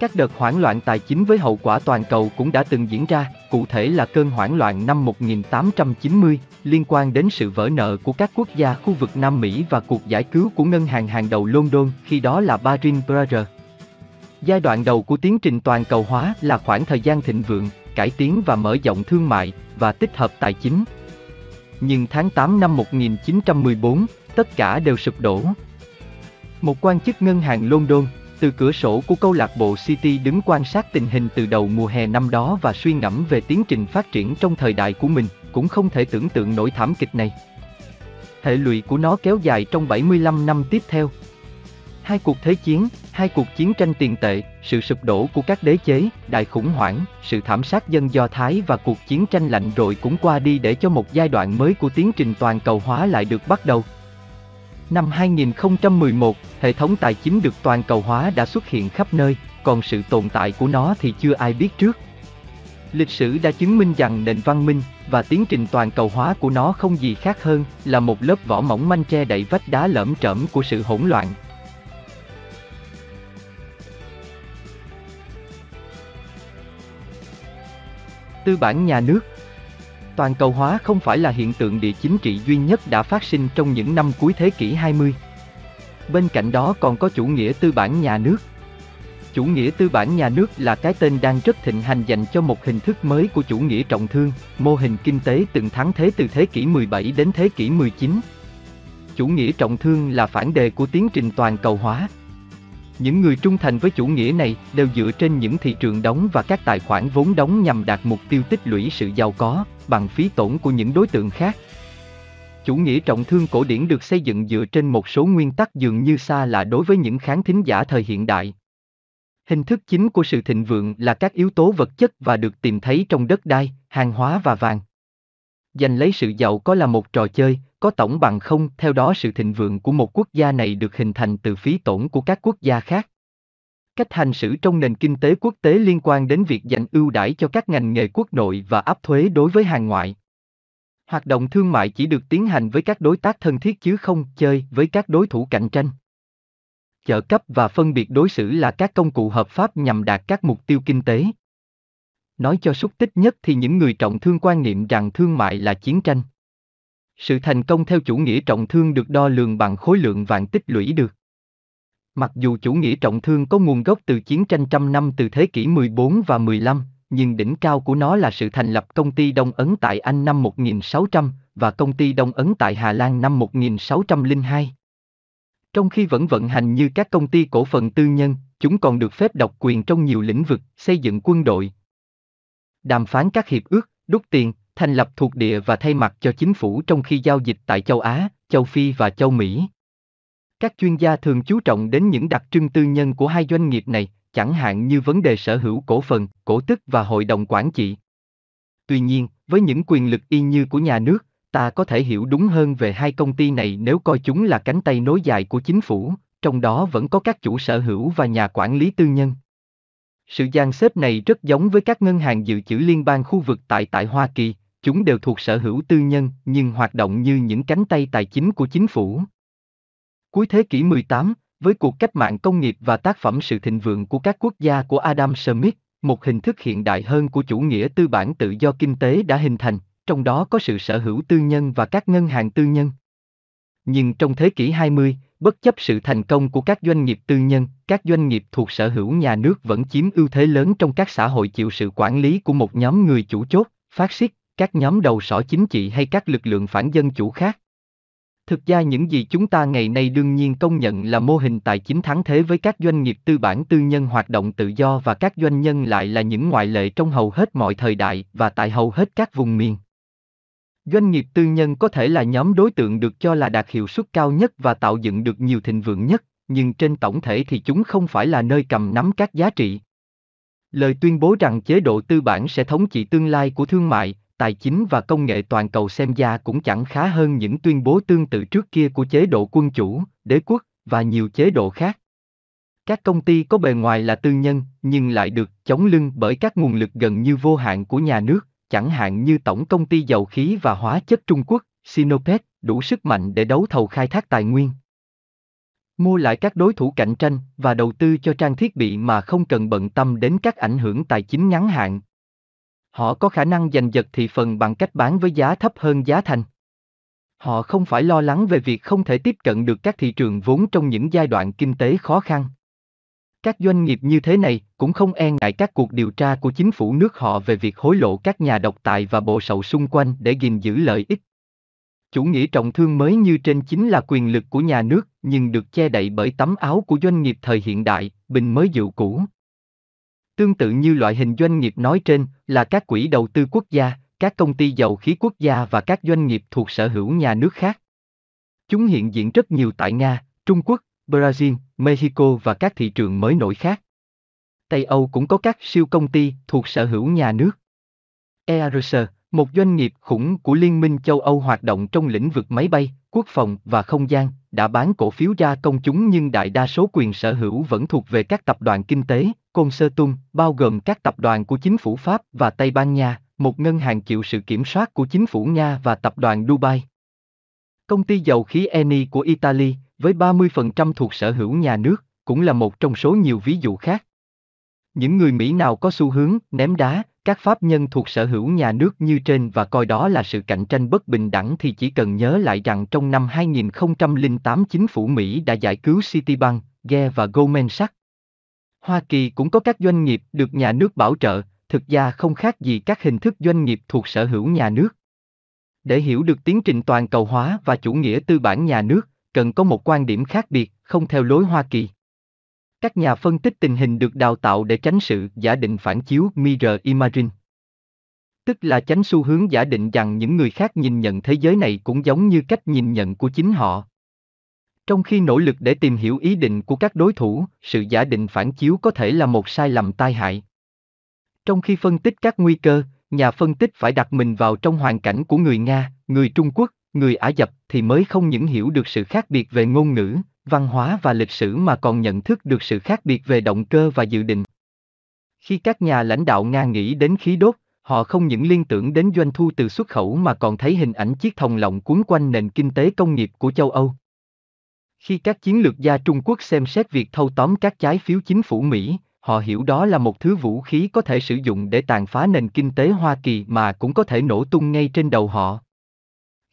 Các đợt hoảng loạn tài chính với hậu quả toàn cầu cũng đã từng diễn ra, cụ thể là cơn hoảng loạn năm 1890, liên quan đến sự vỡ nợ của các quốc gia khu vực Nam Mỹ và cuộc giải cứu của ngân hàng hàng đầu London, khi đó là Baring Brothers. Giai đoạn đầu của tiến trình toàn cầu hóa là khoảng thời gian thịnh vượng, cải tiến và mở rộng thương mại và tích hợp tài chính. Nhưng tháng 8 năm 1914, tất cả đều sụp đổ. Một quan chức ngân hàng London, từ cửa sổ của câu lạc bộ City đứng quan sát tình hình từ đầu mùa hè năm đó và suy ngẫm về tiến trình phát triển trong thời đại của mình, cũng không thể tưởng tượng nổi thảm kịch này. Hệ lụy của nó kéo dài trong 75 năm tiếp theo, Hai cuộc thế chiến, hai cuộc chiến tranh tiền tệ, sự sụp đổ của các đế chế, đại khủng hoảng, sự thảm sát dân Do Thái và cuộc chiến tranh lạnh rồi cũng qua đi để cho một giai đoạn mới của tiến trình toàn cầu hóa lại được bắt đầu. Năm 2011, hệ thống tài chính được toàn cầu hóa đã xuất hiện khắp nơi, còn sự tồn tại của nó thì chưa ai biết trước. Lịch sử đã chứng minh rằng nền văn minh và tiến trình toàn cầu hóa của nó không gì khác hơn là một lớp vỏ mỏng manh che đậy vách đá lởm chởm của sự hỗn loạn, Tư bản nhà nước Toàn cầu hóa không phải là hiện tượng địa chính trị duy nhất đã phát sinh trong những năm cuối thế kỷ 20. Bên cạnh đó còn có chủ nghĩa tư bản nhà nước. Chủ nghĩa tư bản nhà nước là cái tên đang rất thịnh hành dành cho một hình thức mới của chủ nghĩa trọng thương, mô hình kinh tế từng thắng thế từ thế kỷ 17 đến thế kỷ 19. Chủ nghĩa trọng thương là phản đề của tiến trình toàn cầu hóa, những người trung thành với chủ nghĩa này đều dựa trên những thị trường đóng và các tài khoản vốn đóng nhằm đạt mục tiêu tích lũy sự giàu có, bằng phí tổn của những đối tượng khác. Chủ nghĩa trọng thương cổ điển được xây dựng dựa trên một số nguyên tắc dường như xa lạ đối với những kháng thính giả thời hiện đại. Hình thức chính của sự thịnh vượng là các yếu tố vật chất và được tìm thấy trong đất đai, hàng hóa và vàng. Giành lấy sự giàu có là một trò chơi, có tổng bằng không, theo đó sự thịnh vượng của một quốc gia này được hình thành từ phí tổn của các quốc gia khác. Cách hành xử trong nền kinh tế quốc tế liên quan đến việc dành ưu đãi cho các ngành nghề quốc nội và áp thuế đối với hàng ngoại. Hoạt động thương mại chỉ được tiến hành với các đối tác thân thiết chứ không chơi với các đối thủ cạnh tranh. Chợ cấp và phân biệt đối xử là các công cụ hợp pháp nhằm đạt các mục tiêu kinh tế. Nói cho xúc tích nhất thì những người trọng thương quan niệm rằng thương mại là chiến tranh. Sự thành công theo chủ nghĩa trọng thương được đo lường bằng khối lượng vàng tích lũy được. Mặc dù chủ nghĩa trọng thương có nguồn gốc từ chiến tranh trăm năm từ thế kỷ 14 và 15, nhưng đỉnh cao của nó là sự thành lập công ty Đông Ấn tại Anh năm 1600 và công ty Đông Ấn tại Hà Lan năm 1602. Trong khi vẫn vận hành như các công ty cổ phần tư nhân, chúng còn được phép độc quyền trong nhiều lĩnh vực, xây dựng quân đội, đàm phán các hiệp ước, đúc tiền, thành lập thuộc địa và thay mặt cho chính phủ trong khi giao dịch tại châu Á, châu Phi và châu Mỹ. Các chuyên gia thường chú trọng đến những đặc trưng tư nhân của hai doanh nghiệp này, chẳng hạn như vấn đề sở hữu cổ phần, cổ tức và hội đồng quản trị. Tuy nhiên, với những quyền lực y như của nhà nước, ta có thể hiểu đúng hơn về hai công ty này nếu coi chúng là cánh tay nối dài của chính phủ, trong đó vẫn có các chủ sở hữu và nhà quản lý tư nhân. Sự gian xếp này rất giống với các ngân hàng dự trữ liên bang khu vực tại tại Hoa Kỳ, chúng đều thuộc sở hữu tư nhân nhưng hoạt động như những cánh tay tài chính của chính phủ. Cuối thế kỷ 18, với cuộc cách mạng công nghiệp và tác phẩm sự thịnh vượng của các quốc gia của Adam Smith, một hình thức hiện đại hơn của chủ nghĩa tư bản tự do kinh tế đã hình thành, trong đó có sự sở hữu tư nhân và các ngân hàng tư nhân. Nhưng trong thế kỷ 20, bất chấp sự thành công của các doanh nghiệp tư nhân, các doanh nghiệp thuộc sở hữu nhà nước vẫn chiếm ưu thế lớn trong các xã hội chịu sự quản lý của một nhóm người chủ chốt, phát xít, các nhóm đầu sỏ chính trị hay các lực lượng phản dân chủ khác. Thực ra những gì chúng ta ngày nay đương nhiên công nhận là mô hình tài chính thắng thế với các doanh nghiệp tư bản tư nhân hoạt động tự do và các doanh nhân lại là những ngoại lệ trong hầu hết mọi thời đại và tại hầu hết các vùng miền. Doanh nghiệp tư nhân có thể là nhóm đối tượng được cho là đạt hiệu suất cao nhất và tạo dựng được nhiều thịnh vượng nhất, nhưng trên tổng thể thì chúng không phải là nơi cầm nắm các giá trị. Lời tuyên bố rằng chế độ tư bản sẽ thống trị tương lai của thương mại, tài chính và công nghệ toàn cầu xem ra cũng chẳng khá hơn những tuyên bố tương tự trước kia của chế độ quân chủ, đế quốc và nhiều chế độ khác. Các công ty có bề ngoài là tư nhân, nhưng lại được chống lưng bởi các nguồn lực gần như vô hạn của nhà nước, chẳng hạn như Tổng công ty dầu khí và hóa chất Trung Quốc, Sinopec, đủ sức mạnh để đấu thầu khai thác tài nguyên. Mua lại các đối thủ cạnh tranh và đầu tư cho trang thiết bị mà không cần bận tâm đến các ảnh hưởng tài chính ngắn hạn. Họ có khả năng giành giật thị phần bằng cách bán với giá thấp hơn giá thành. Họ không phải lo lắng về việc không thể tiếp cận được các thị trường vốn trong những giai đoạn kinh tế khó khăn. Các doanh nghiệp như thế này cũng không e ngại các cuộc điều tra của chính phủ nước họ về việc hối lộ các nhà độc tài và bộ sậu xung quanh để gìn giữ lợi ích. Chủ nghĩa trọng thương mới như trên chính là quyền lực của nhà nước, nhưng được che đậy bởi tấm áo của doanh nghiệp thời hiện đại, bình mới dịu cũ. Tương tự như loại hình doanh nghiệp nói trên là các quỹ đầu tư quốc gia, các công ty dầu khí quốc gia và các doanh nghiệp thuộc sở hữu nhà nước khác. Chúng hiện diện rất nhiều tại Nga, Trung Quốc, Brazil, Mexico và các thị trường mới nổi khác. Tây Âu cũng có các siêu công ty thuộc sở hữu nhà nước. ERS, một doanh nghiệp khủng của Liên minh châu Âu hoạt động trong lĩnh vực máy bay, quốc phòng và không gian, đã bán cổ phiếu ra công chúng nhưng đại đa số quyền sở hữu vẫn thuộc về các tập đoàn kinh tế, consortium, bao gồm các tập đoàn của chính phủ Pháp và Tây Ban Nha, một ngân hàng chịu sự kiểm soát của chính phủ Nga và tập đoàn Dubai. Công ty dầu khí Eni của Italy, với 30% thuộc sở hữu nhà nước, cũng là một trong số nhiều ví dụ khác. Những người Mỹ nào có xu hướng ném đá, các pháp nhân thuộc sở hữu nhà nước như trên và coi đó là sự cạnh tranh bất bình đẳng thì chỉ cần nhớ lại rằng trong năm 2008 chính phủ Mỹ đã giải cứu Citibank, Ge và Goldman Sachs. Hoa Kỳ cũng có các doanh nghiệp được nhà nước bảo trợ, thực ra không khác gì các hình thức doanh nghiệp thuộc sở hữu nhà nước. Để hiểu được tiến trình toàn cầu hóa và chủ nghĩa tư bản nhà nước, cần có một quan điểm khác biệt, không theo lối Hoa Kỳ. Các nhà phân tích tình hình được đào tạo để tránh sự giả định phản chiếu mirror imaging. Tức là tránh xu hướng giả định rằng những người khác nhìn nhận thế giới này cũng giống như cách nhìn nhận của chính họ. Trong khi nỗ lực để tìm hiểu ý định của các đối thủ, sự giả định phản chiếu có thể là một sai lầm tai hại. Trong khi phân tích các nguy cơ, nhà phân tích phải đặt mình vào trong hoàn cảnh của người Nga, người Trung Quốc, người Ả Dập thì mới không những hiểu được sự khác biệt về ngôn ngữ, văn hóa và lịch sử mà còn nhận thức được sự khác biệt về động cơ và dự định. Khi các nhà lãnh đạo Nga nghĩ đến khí đốt, họ không những liên tưởng đến doanh thu từ xuất khẩu mà còn thấy hình ảnh chiếc thòng lọng cuốn quanh nền kinh tế công nghiệp của châu Âu. Khi các chiến lược gia Trung Quốc xem xét việc thâu tóm các trái phiếu chính phủ Mỹ, họ hiểu đó là một thứ vũ khí có thể sử dụng để tàn phá nền kinh tế Hoa Kỳ mà cũng có thể nổ tung ngay trên đầu họ.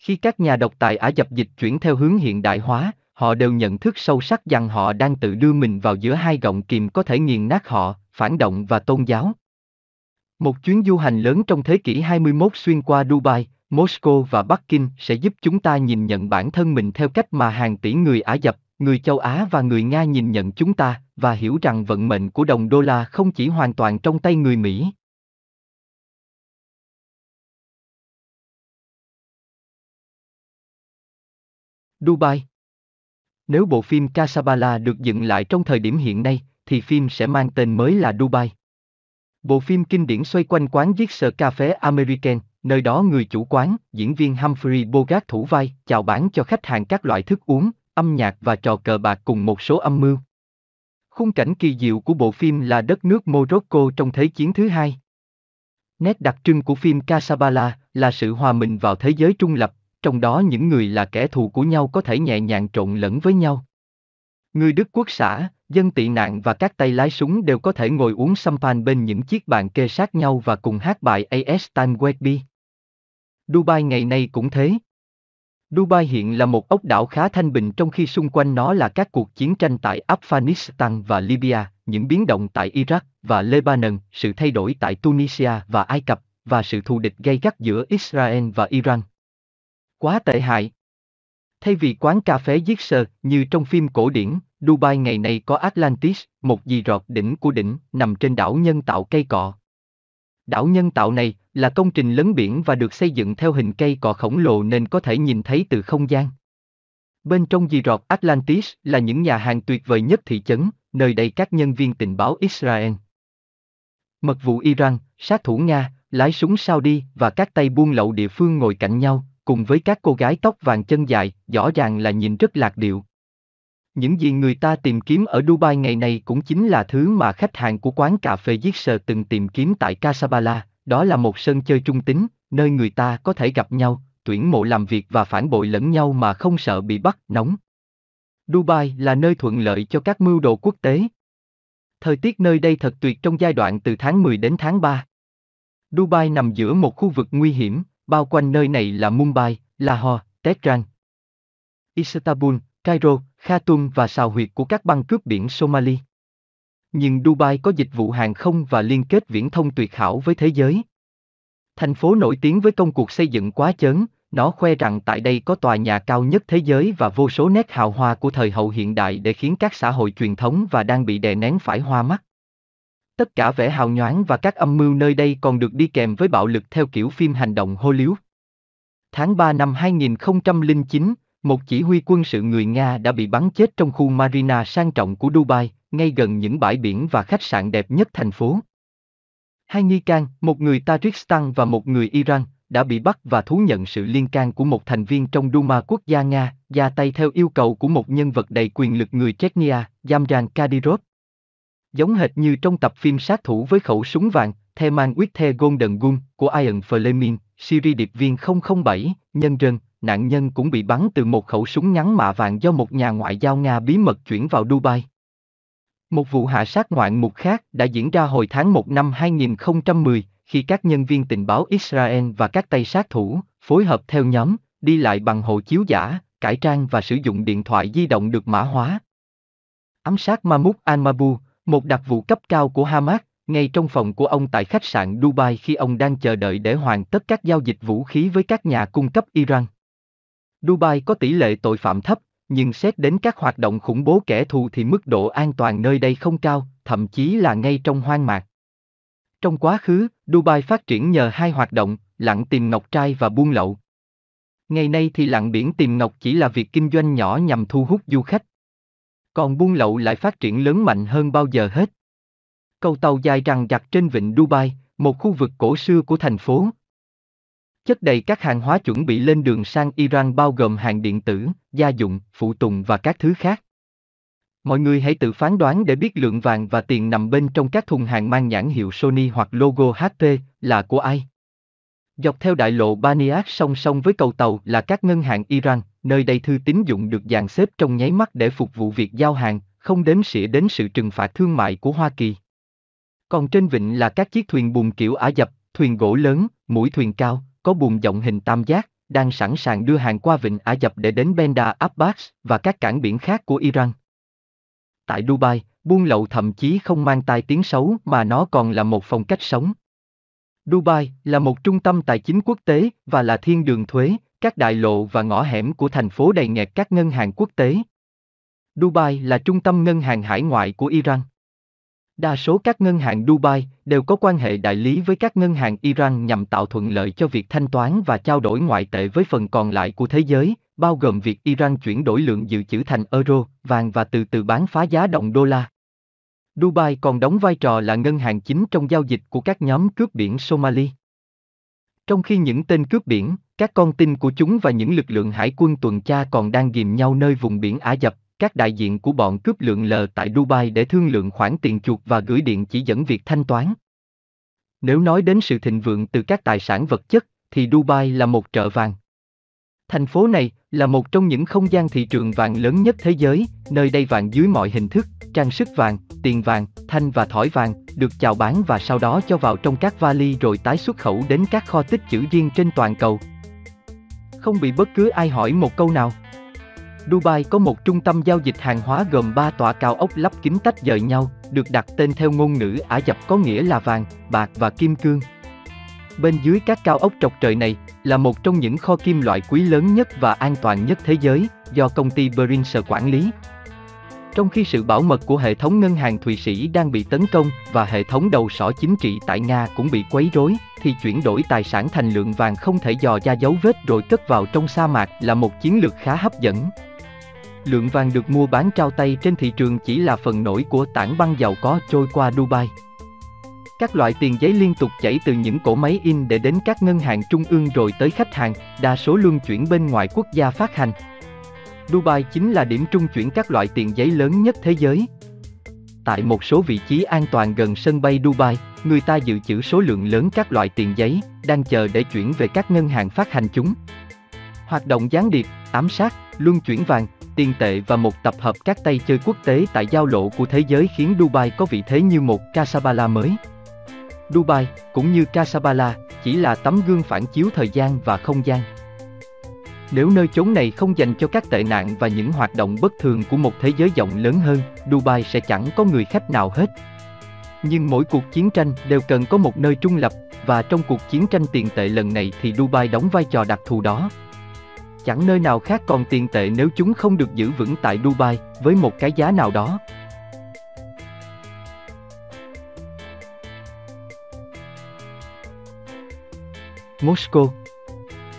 Khi các nhà độc tài Ả Dập dịch chuyển theo hướng hiện đại hóa, họ đều nhận thức sâu sắc rằng họ đang tự đưa mình vào giữa hai gọng kìm có thể nghiền nát họ, phản động và tôn giáo. Một chuyến du hành lớn trong thế kỷ 21 xuyên qua Dubai, Moscow và Bắc Kinh sẽ giúp chúng ta nhìn nhận bản thân mình theo cách mà hàng tỷ người Ả Dập, người châu Á và người Nga nhìn nhận chúng ta, và hiểu rằng vận mệnh của đồng đô la không chỉ hoàn toàn trong tay người Mỹ. Dubai Nếu bộ phim Casablanca được dựng lại trong thời điểm hiện nay, thì phim sẽ mang tên mới là Dubai. Bộ phim kinh điển xoay quanh quán giết sờ cà phê American, nơi đó người chủ quán, diễn viên Humphrey Bogart thủ vai, chào bán cho khách hàng các loại thức uống, âm nhạc và trò cờ bạc cùng một số âm mưu. Khung cảnh kỳ diệu của bộ phim là đất nước Morocco trong Thế chiến thứ hai. Nét đặc trưng của phim Casablanca là sự hòa mình vào thế giới trung lập, trong đó những người là kẻ thù của nhau có thể nhẹ nhàng trộn lẫn với nhau. Người Đức quốc xã, dân tị nạn và các tay lái súng đều có thể ngồi uống champagne bên những chiếc bàn kê sát nhau và cùng hát bài AS Time Webby. Dubai ngày nay cũng thế. Dubai hiện là một ốc đảo khá thanh bình trong khi xung quanh nó là các cuộc chiến tranh tại Afghanistan và Libya, những biến động tại Iraq và Lebanon, sự thay đổi tại Tunisia và Ai Cập, và sự thù địch gay gắt giữa Israel và Iran. Quá tệ hại. Thay vì quán cà phê giết sờ như trong phim cổ điển, Dubai ngày nay có Atlantis, một dì rọt đỉnh của đỉnh, nằm trên đảo nhân tạo cây cọ. Đảo nhân tạo này là công trình lấn biển và được xây dựng theo hình cây cọ khổng lồ nên có thể nhìn thấy từ không gian. Bên trong dì rọt Atlantis là những nhà hàng tuyệt vời nhất thị trấn, nơi đây các nhân viên tình báo Israel. Mật vụ Iran, sát thủ Nga, lái súng Saudi và các tay buôn lậu địa phương ngồi cạnh nhau, cùng với các cô gái tóc vàng chân dài, rõ ràng là nhìn rất lạc điệu. Những gì người ta tìm kiếm ở Dubai ngày này cũng chính là thứ mà khách hàng của quán cà phê giết sờ từng tìm kiếm tại Casablanca, đó là một sân chơi trung tính, nơi người ta có thể gặp nhau, tuyển mộ làm việc và phản bội lẫn nhau mà không sợ bị bắt nóng. Dubai là nơi thuận lợi cho các mưu đồ quốc tế. Thời tiết nơi đây thật tuyệt trong giai đoạn từ tháng 10 đến tháng 3. Dubai nằm giữa một khu vực nguy hiểm, bao quanh nơi này là Mumbai, Lahore, Tehran, Istanbul, Cairo, Khartoum và sào huyệt của các băng cướp biển Somali. Nhưng Dubai có dịch vụ hàng không và liên kết viễn thông tuyệt hảo với thế giới. Thành phố nổi tiếng với công cuộc xây dựng quá chớn, nó khoe rằng tại đây có tòa nhà cao nhất thế giới và vô số nét hào hoa của thời hậu hiện đại để khiến các xã hội truyền thống và đang bị đè nén phải hoa mắt. Tất cả vẻ hào nhoáng và các âm mưu nơi đây còn được đi kèm với bạo lực theo kiểu phim hành động Hollywood. Tháng 3 năm 2009, một chỉ huy quân sự người Nga đã bị bắn chết trong khu marina sang trọng của Dubai, ngay gần những bãi biển và khách sạn đẹp nhất thành phố. Hai nghi can, một người Tajikistan và một người Iran, đã bị bắt và thú nhận sự liên can của một thành viên trong Duma quốc gia Nga, ra tay theo yêu cầu của một nhân vật đầy quyền lực người Chechnya, Yamran Kadyrov. Giống hệt như trong tập phim sát thủ với khẩu súng vàng, The Man with the Golden Gun của Ian Fleming, series điệp viên 007, nhân dân, nạn nhân cũng bị bắn từ một khẩu súng ngắn mạ vàng do một nhà ngoại giao Nga bí mật chuyển vào Dubai. Một vụ hạ sát ngoạn mục khác đã diễn ra hồi tháng 1 năm 2010, khi các nhân viên tình báo Israel và các tay sát thủ, phối hợp theo nhóm, đi lại bằng hộ chiếu giả, cải trang và sử dụng điện thoại di động được mã hóa. Ám sát Mahmoud al-Mabu, một đặc vụ cấp cao của Hamas, ngay trong phòng của ông tại khách sạn Dubai khi ông đang chờ đợi để hoàn tất các giao dịch vũ khí với các nhà cung cấp Iran. Dubai có tỷ lệ tội phạm thấp, nhưng xét đến các hoạt động khủng bố kẻ thù thì mức độ an toàn nơi đây không cao, thậm chí là ngay trong hoang mạc. Trong quá khứ, Dubai phát triển nhờ hai hoạt động, lặn tìm ngọc trai và buôn lậu. Ngày nay thì lặn biển tìm ngọc chỉ là việc kinh doanh nhỏ nhằm thu hút du khách. Còn buôn lậu lại phát triển lớn mạnh hơn bao giờ hết. Cầu tàu dài rằng giặt trên vịnh Dubai, một khu vực cổ xưa của thành phố. Chất đầy các hàng hóa chuẩn bị lên đường sang Iran bao gồm hàng điện tử, gia dụng, phụ tùng và các thứ khác. Mọi người hãy tự phán đoán để biết lượng vàng và tiền nằm bên trong các thùng hàng mang nhãn hiệu Sony hoặc logo HP là của ai. Dọc theo đại lộ Banias song song với cầu tàu là các ngân hàng Iran, nơi đây thư tín dụng được dàn xếp trong nháy mắt để phục vụ việc giao hàng, không đếm xỉa đến sự trừng phạt thương mại của Hoa Kỳ. Còn trên vịnh là các chiếc thuyền buồm kiểu Ả Dập, thuyền gỗ lớn, mũi thuyền cao, có buồm rộng hình tam giác, đang sẵn sàng đưa hàng qua vịnh Ả Dập để đến Bandar Abbas và các cảng biển khác của Iran. Tại Dubai, buôn lậu thậm chí không mang tai tiếng xấu mà nó còn là một phong cách sống. Dubai là một trung tâm tài chính quốc tế và là thiên đường thuế, các đại lộ và ngõ hẻm của thành phố đầy nghẹt các ngân hàng quốc tế. Dubai là trung tâm ngân hàng hải ngoại của Iran. Đa số các ngân hàng Dubai đều có quan hệ đại lý với các ngân hàng Iran nhằm tạo thuận lợi cho việc thanh toán và trao đổi ngoại tệ với phần còn lại của thế giới, bao gồm việc Iran chuyển đổi lượng dự trữ thành euro, vàng và từ từ bán phá giá đồng đô la. Dubai còn đóng vai trò là ngân hàng chính trong giao dịch của các nhóm cướp biển Somali. Trong khi những tên cướp biển, các con tin của chúng và những lực lượng hải quân tuần tra còn đang ghìm nhau nơi vùng biển Ả Dập, các đại diện của bọn cướp lượng lờ tại Dubai để thương lượng khoản tiền chuộc và gửi điện chỉ dẫn việc thanh toán. Nếu nói đến sự thịnh vượng từ các tài sản vật chất, thì Dubai là một chợ vàng. Thành phố này là một trong những không gian thị trường vàng lớn nhất thế giới, nơi đây vàng dưới mọi hình thức, trang sức vàng, tiền vàng, thanh và thỏi vàng, được chào bán và sau đó cho vào trong các vali rồi tái xuất khẩu đến các kho tích trữ riêng trên toàn cầu. Không bị bất cứ ai hỏi một câu nào. Dubai có một trung tâm giao dịch hàng hóa gồm 3 tòa cao ốc lắp kính tách rời nhau, được đặt tên theo ngôn ngữ Ả Dập có nghĩa là vàng, bạc và kim cương. Bên dưới các cao ốc trọc trời này là một trong những kho kim loại quý lớn nhất và an toàn nhất thế giới, do công ty Berinser quản lý. Trong khi sự bảo mật của hệ thống ngân hàng Thụy Sĩ đang bị tấn công và hệ thống đầu sỏ chính trị tại Nga cũng bị quấy rối, thì chuyển đổi tài sản thành lượng vàng không thể dò ra dấu vết rồi cất vào trong sa mạc là một chiến lược khá hấp dẫn. Lượng vàng được mua bán trao tay trên thị trường chỉ là phần nổi của tảng băng giàu có trôi qua Dubai. Các loại tiền giấy liên tục chảy từ những cổ máy in để đến các ngân hàng trung ương rồi tới khách hàng, đa số luân chuyển bên ngoài quốc gia phát hành. Dubai chính là điểm trung chuyển các loại tiền giấy lớn nhất thế giới. Tại một số vị trí an toàn gần sân bay Dubai, người ta dự trữ số lượng lớn các loại tiền giấy, đang chờ để chuyển về các ngân hàng phát hành chúng. Hoạt động gián điệp, ám sát, luân chuyển vàng, tiền tệ và một tập hợp các tay chơi quốc tế tại giao lộ của thế giới khiến Dubai có vị thế như một Casablanca mới. Dubai, cũng như Casablanca, chỉ là tấm gương phản chiếu thời gian và không gian. Nếu nơi chốn này không dành cho các tệ nạn và những hoạt động bất thường của một thế giới rộng lớn hơn, Dubai sẽ chẳng có người khách nào hết. Nhưng mỗi cuộc chiến tranh đều cần có một nơi trung lập, và trong cuộc chiến tranh tiền tệ lần này thì Dubai đóng vai trò đặc thù đó. Chẳng nơi nào khác còn tiền tệ nếu chúng không được giữ vững tại Dubai, với một cái giá nào đó. Moscow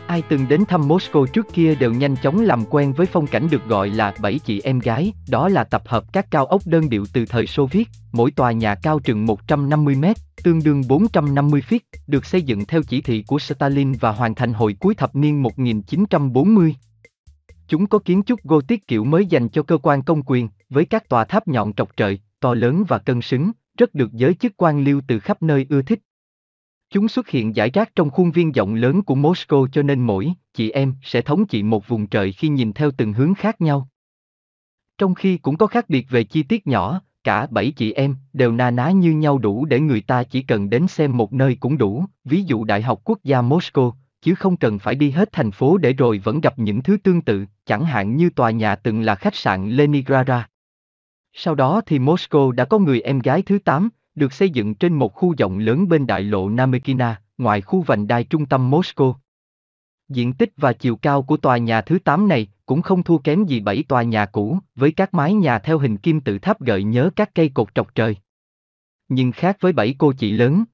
Ai từng đến thăm Moscow trước kia đều nhanh chóng làm quen với phong cảnh được gọi là bảy chị em gái, đó là tập hợp các cao ốc đơn điệu từ thời Xô Viết, mỗi tòa nhà cao chừng 150 mét, tương đương 450 feet, được xây dựng theo chỉ thị của Stalin và hoàn thành hồi cuối thập niên 1940. Chúng có kiến trúc Gothic kiểu mới dành cho cơ quan công quyền, với các tòa tháp nhọn trọc trời, to lớn và cân xứng, rất được giới chức quan liêu từ khắp nơi ưa thích. Chúng xuất hiện giải rác trong khuôn viên rộng lớn của Moscow cho nên mỗi chị em sẽ thống trị một vùng trời khi nhìn theo từng hướng khác nhau. Trong khi cũng có khác biệt về chi tiết nhỏ, cả bảy chị em đều na ná như nhau đủ để người ta chỉ cần đến xem một nơi cũng đủ, ví dụ Đại học Quốc gia Moscow, chứ không cần phải đi hết thành phố để rồi vẫn gặp những thứ tương tự, chẳng hạn như tòa nhà từng là khách sạn Leningrad. Sau đó thì Moscow đã có người em gái thứ 8, được xây dựng trên một khu rộng lớn bên đại lộ Namekina, ngoài khu vành đai trung tâm Moscow. Diện tích và chiều cao của tòa nhà thứ 8 này cũng không thua kém gì bảy tòa nhà cũ, với các mái nhà theo hình kim tự tháp gợi nhớ các cây cột trọc trời. Nhưng khác với bảy cô chị lớn.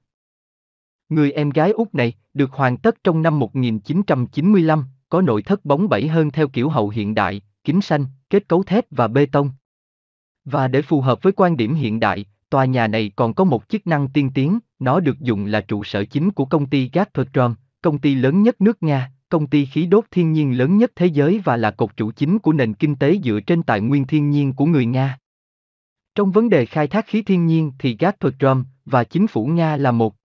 Người em gái út này được hoàn tất trong năm 1995, có nội thất bóng bẩy hơn theo kiểu hậu hiện đại, kính xanh, kết cấu thép và bê tông. Và để phù hợp với quan điểm hiện đại, tòa nhà này còn có một chức năng tiên tiến, nó được dùng là trụ sở chính của công ty Gazprom, công ty lớn nhất nước Nga, công ty khí đốt thiên nhiên lớn nhất thế giới và là cột trụ chính của nền kinh tế dựa trên tài nguyên thiên nhiên của người Nga. Trong vấn đề khai thác khí thiên nhiên thì Gazprom và chính phủ Nga là một.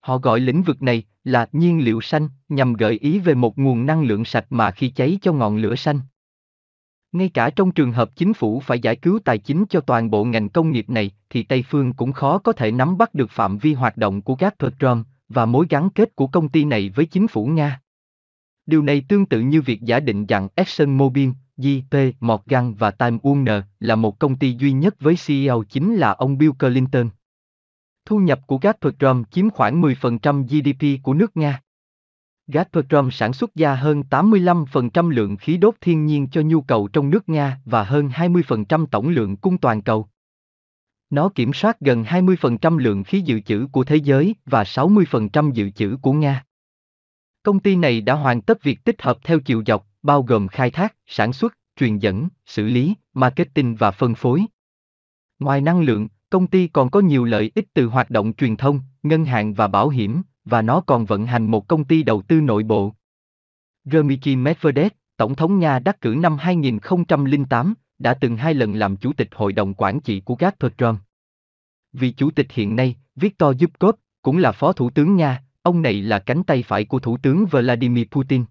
Họ gọi lĩnh vực này là nhiên liệu xanh nhằm gợi ý về một nguồn năng lượng sạch mà khi cháy cho ngọn lửa xanh. Ngay cả trong trường hợp chính phủ phải giải cứu tài chính cho toàn bộ ngành công nghiệp này, thì Tây Phương cũng khó có thể nắm bắt được phạm vi hoạt động của Gazprom và mối gắn kết của công ty này với chính phủ Nga. Điều này tương tự như việc giả định rằng ExxonMobil, JP Morgan và Time Warner là một công ty duy nhất với CEO chính là ông Bill Clinton. Thu nhập của Gazprom chiếm khoảng 10% GDP của nước Nga. Gazprom sản xuất ra hơn 85% lượng khí đốt thiên nhiên cho nhu cầu trong nước Nga và hơn 20% tổng lượng cung toàn cầu. Nó kiểm soát gần 20% lượng khí dự trữ của thế giới và 60% dự trữ của Nga. Công ty này đã hoàn tất việc tích hợp theo chiều dọc, bao gồm khai thác, sản xuất, truyền dẫn, xử lý, marketing và phân phối. Ngoài năng lượng, công ty còn có nhiều lợi ích từ hoạt động truyền thông, ngân hàng và bảo hiểm, và nó còn vận hành một công ty đầu tư nội bộ. Dmitry Medvedev, Tổng thống Nga đắc cử năm 2008, đã từng hai lần làm chủ tịch hội đồng quản trị của Gazprom. Vị chủ tịch hiện nay, Viktor Zubkov, cũng là phó thủ tướng Nga, ông này là cánh tay phải của thủ tướng Vladimir Putin.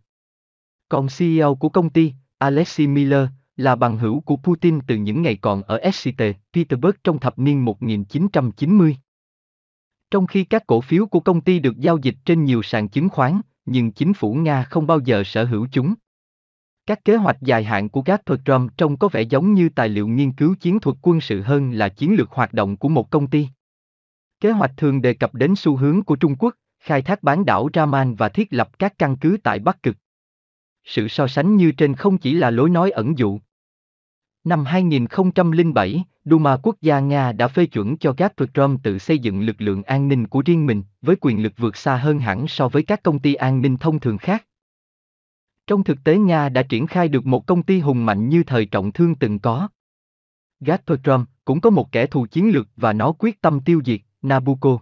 Còn CEO của công ty, Alexei Miller, là bằng hữu của Putin từ những ngày còn ở SCT, Petersburg trong thập niên 1990. Trong khi các cổ phiếu của công ty được giao dịch trên nhiều sàn chứng khoán, nhưng chính phủ Nga không bao giờ sở hữu chúng. Các kế hoạch dài hạn của Gazprom trông có vẻ giống như tài liệu nghiên cứu chiến thuật quân sự hơn là chiến lược hoạt động của một công ty. Kế hoạch thường đề cập đến xu hướng của Trung Quốc, khai thác bán đảo Raman và thiết lập các căn cứ tại Bắc Cực. Sự so sánh như trên không chỉ là lối nói ẩn dụ. Năm 2007, Duma quốc gia Nga đã phê chuẩn cho Gazprom tự xây dựng lực lượng an ninh của riêng mình, với quyền lực vượt xa hơn hẳn so với các công ty an ninh thông thường khác. Trong thực tế Nga đã triển khai được một công ty hùng mạnh như thời trọng thương từng có. Gazprom cũng có một kẻ thù chiến lược và nó quyết tâm tiêu diệt, Nabucco.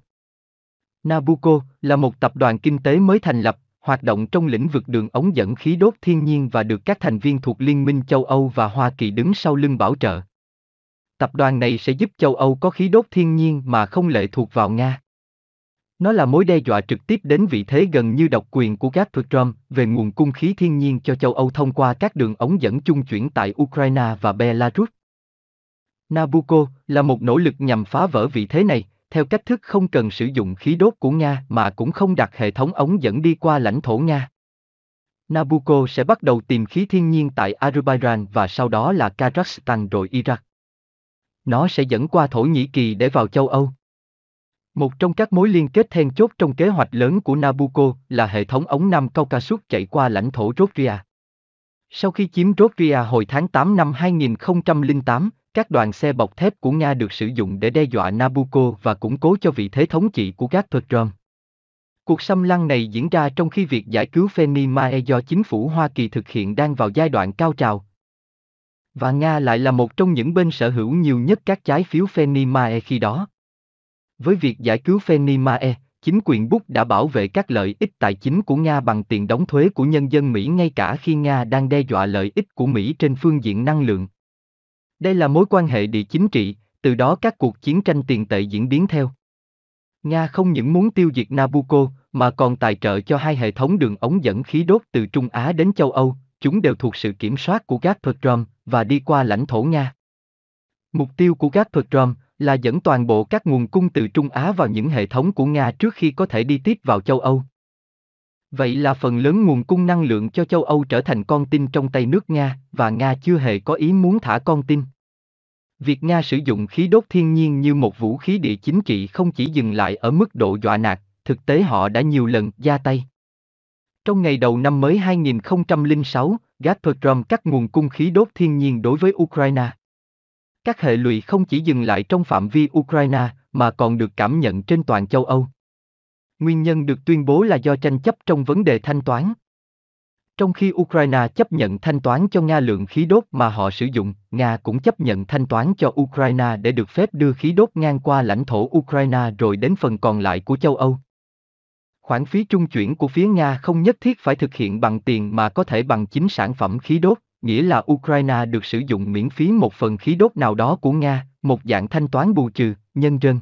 Nabucco là một tập đoàn kinh tế mới thành lập, hoạt động trong lĩnh vực đường ống dẫn khí đốt thiên nhiên và được các thành viên thuộc Liên minh châu Âu và Hoa Kỳ đứng sau lưng bảo trợ. Tập đoàn này sẽ giúp châu Âu có khí đốt thiên nhiên mà không lệ thuộc vào Nga. Nó là mối đe dọa trực tiếp đến vị thế gần như độc quyền của Gazprom về nguồn cung khí thiên nhiên cho châu Âu thông qua các đường ống dẫn chung chuyển tại Ukraine và Belarus. Nabucco là một nỗ lực nhằm phá vỡ vị thế này, theo cách thức không cần sử dụng khí đốt của Nga mà cũng không đặt hệ thống ống dẫn đi qua lãnh thổ Nga. Nabucco sẽ bắt đầu tìm khí thiên nhiên tại Azerbaijan và sau đó là Kazakhstan rồi Iraq. Nó sẽ dẫn qua Thổ Nhĩ Kỳ để vào châu Âu. Một trong các mối liên kết then chốt trong kế hoạch lớn của Nabucco là hệ thống ống Nam Caucasus chạy qua lãnh thổ Georgia. Sau khi chiếm Georgia hồi tháng 8 năm 2008, các đoàn xe bọc thép của Nga được sử dụng để đe dọa Nabucco và củng cố cho vị thế thống trị của Gazprom. Cuộc xâm lăng này diễn ra trong khi việc giải cứu Fannie Mae do chính phủ Hoa Kỳ thực hiện đang vào giai đoạn cao trào. Và Nga lại là một trong những bên sở hữu nhiều nhất các trái phiếu Fannie Mae khi đó. Với việc giải cứu Fannie Mae, chính quyền Bush đã bảo vệ các lợi ích tài chính của Nga bằng tiền đóng thuế của nhân dân Mỹ ngay cả khi Nga đang đe dọa lợi ích của Mỹ trên phương diện năng lượng. Đây là mối quan hệ địa chính trị, từ đó các cuộc chiến tranh tiền tệ diễn biến theo. Nga không những muốn tiêu diệt Nabucco, mà còn tài trợ cho hai hệ thống đường ống dẫn khí đốt từ Trung Á đến châu Âu, chúng đều thuộc sự kiểm soát của Gazprom và đi qua lãnh thổ Nga. Mục tiêu của Gazprom là dẫn toàn bộ các nguồn cung từ Trung Á vào những hệ thống của Nga trước khi có thể đi tiếp vào châu Âu. Vậy là phần lớn nguồn cung năng lượng cho châu Âu trở thành con tin trong tay nước Nga, và Nga chưa hề có ý muốn thả con tin. Việc Nga sử dụng khí đốt thiên nhiên như một vũ khí địa chính trị không chỉ dừng lại ở mức độ dọa nạt, thực tế họ đã nhiều lần ra tay. Trong ngày đầu năm mới 2006, Gazprom cắt nguồn cung khí đốt thiên nhiên đối với Ukraine. Các hệ lụy không chỉ dừng lại trong phạm vi Ukraine, mà còn được cảm nhận trên toàn châu Âu. Nguyên nhân được tuyên bố là do tranh chấp trong vấn đề thanh toán. Trong khi Ukraine chấp nhận thanh toán cho Nga lượng khí đốt mà họ sử dụng, Nga cũng chấp nhận thanh toán cho Ukraine để được phép đưa khí đốt ngang qua lãnh thổ Ukraine rồi đến phần còn lại của châu Âu. Khoản phí trung chuyển của phía Nga không nhất thiết phải thực hiện bằng tiền mà có thể bằng chính sản phẩm khí đốt, nghĩa là Ukraine được sử dụng miễn phí một phần khí đốt nào đó của Nga, một dạng thanh toán bù trừ, nhân dân,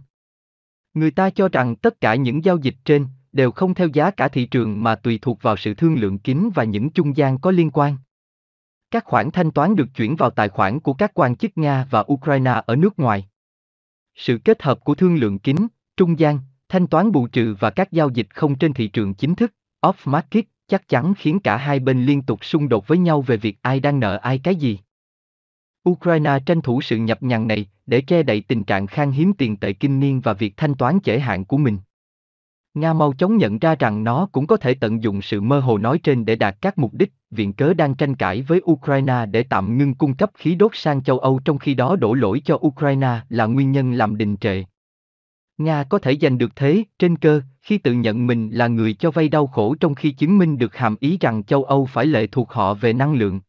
Người ta cho rằng tất cả những giao dịch trên đều không theo giá cả thị trường mà tùy thuộc vào sự thương lượng kín và những trung gian có liên quan. Các khoản thanh toán được chuyển vào tài khoản của các quan chức Nga và Ukraine ở nước ngoài. Sự kết hợp của thương lượng kín, trung gian, thanh toán bù trừ và các giao dịch không trên thị trường chính thức, off-market, chắc chắn khiến cả hai bên liên tục xung đột với nhau về việc ai đang nợ ai cái gì. Ukraine tranh thủ sự nhập nhằng này để che đậy tình trạng khan hiếm tiền tệ kinh niên và việc thanh toán trễ hạn của mình. Nga mau chóng nhận ra rằng nó cũng có thể tận dụng sự mơ hồ nói trên để đạt các mục đích, viện cớ đang tranh cãi với Ukraine để tạm ngưng cung cấp khí đốt sang châu Âu trong khi đó đổ lỗi cho Ukraine là nguyên nhân làm đình trệ. Nga có thể giành được thế, trên cơ, khi tự nhận mình là người cho vay đau khổ trong khi chứng minh được hàm ý rằng châu Âu phải lệ thuộc họ về năng lượng.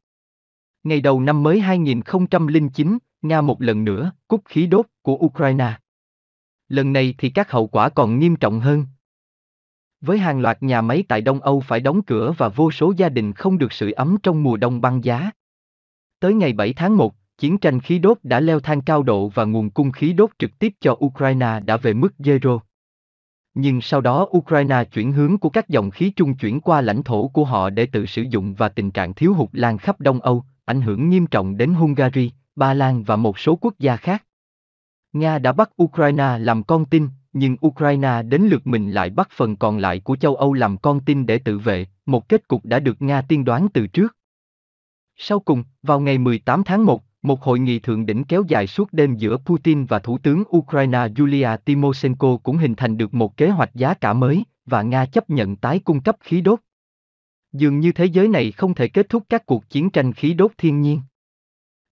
Ngày đầu năm mới 2009, Nga một lần nữa cúp khí đốt của Ukraine. Lần này thì các hậu quả còn nghiêm trọng hơn. Với hàng loạt nhà máy tại Đông Âu phải đóng cửa và vô số gia đình không được sưởi ấm trong mùa đông băng giá. Tới ngày 7 tháng 1, chiến tranh khí đốt đã leo thang cao độ và nguồn cung khí đốt trực tiếp cho Ukraine đã về mức zero. Nhưng sau đó Ukraine chuyển hướng của các dòng khí trung chuyển qua lãnh thổ của họ để tự sử dụng và tình trạng thiếu hụt lan khắp Đông Âu, ảnh hưởng nghiêm trọng đến Hungary, Ba Lan và một số quốc gia khác. Nga đã bắt Ukraine làm con tin, nhưng Ukraine đến lượt mình lại bắt phần còn lại của châu Âu làm con tin để tự vệ, một kết cục đã được Nga tiên đoán từ trước. Sau cùng, vào ngày 18 tháng 1, một hội nghị thượng đỉnh kéo dài suốt đêm giữa Putin và Thủ tướng Ukraine Yulia Tymoshenko cũng hình thành được một kế hoạch giá cả mới, và Nga chấp nhận tái cung cấp khí đốt. Dường như thế giới này không thể kết thúc các cuộc chiến tranh khí đốt thiên nhiên.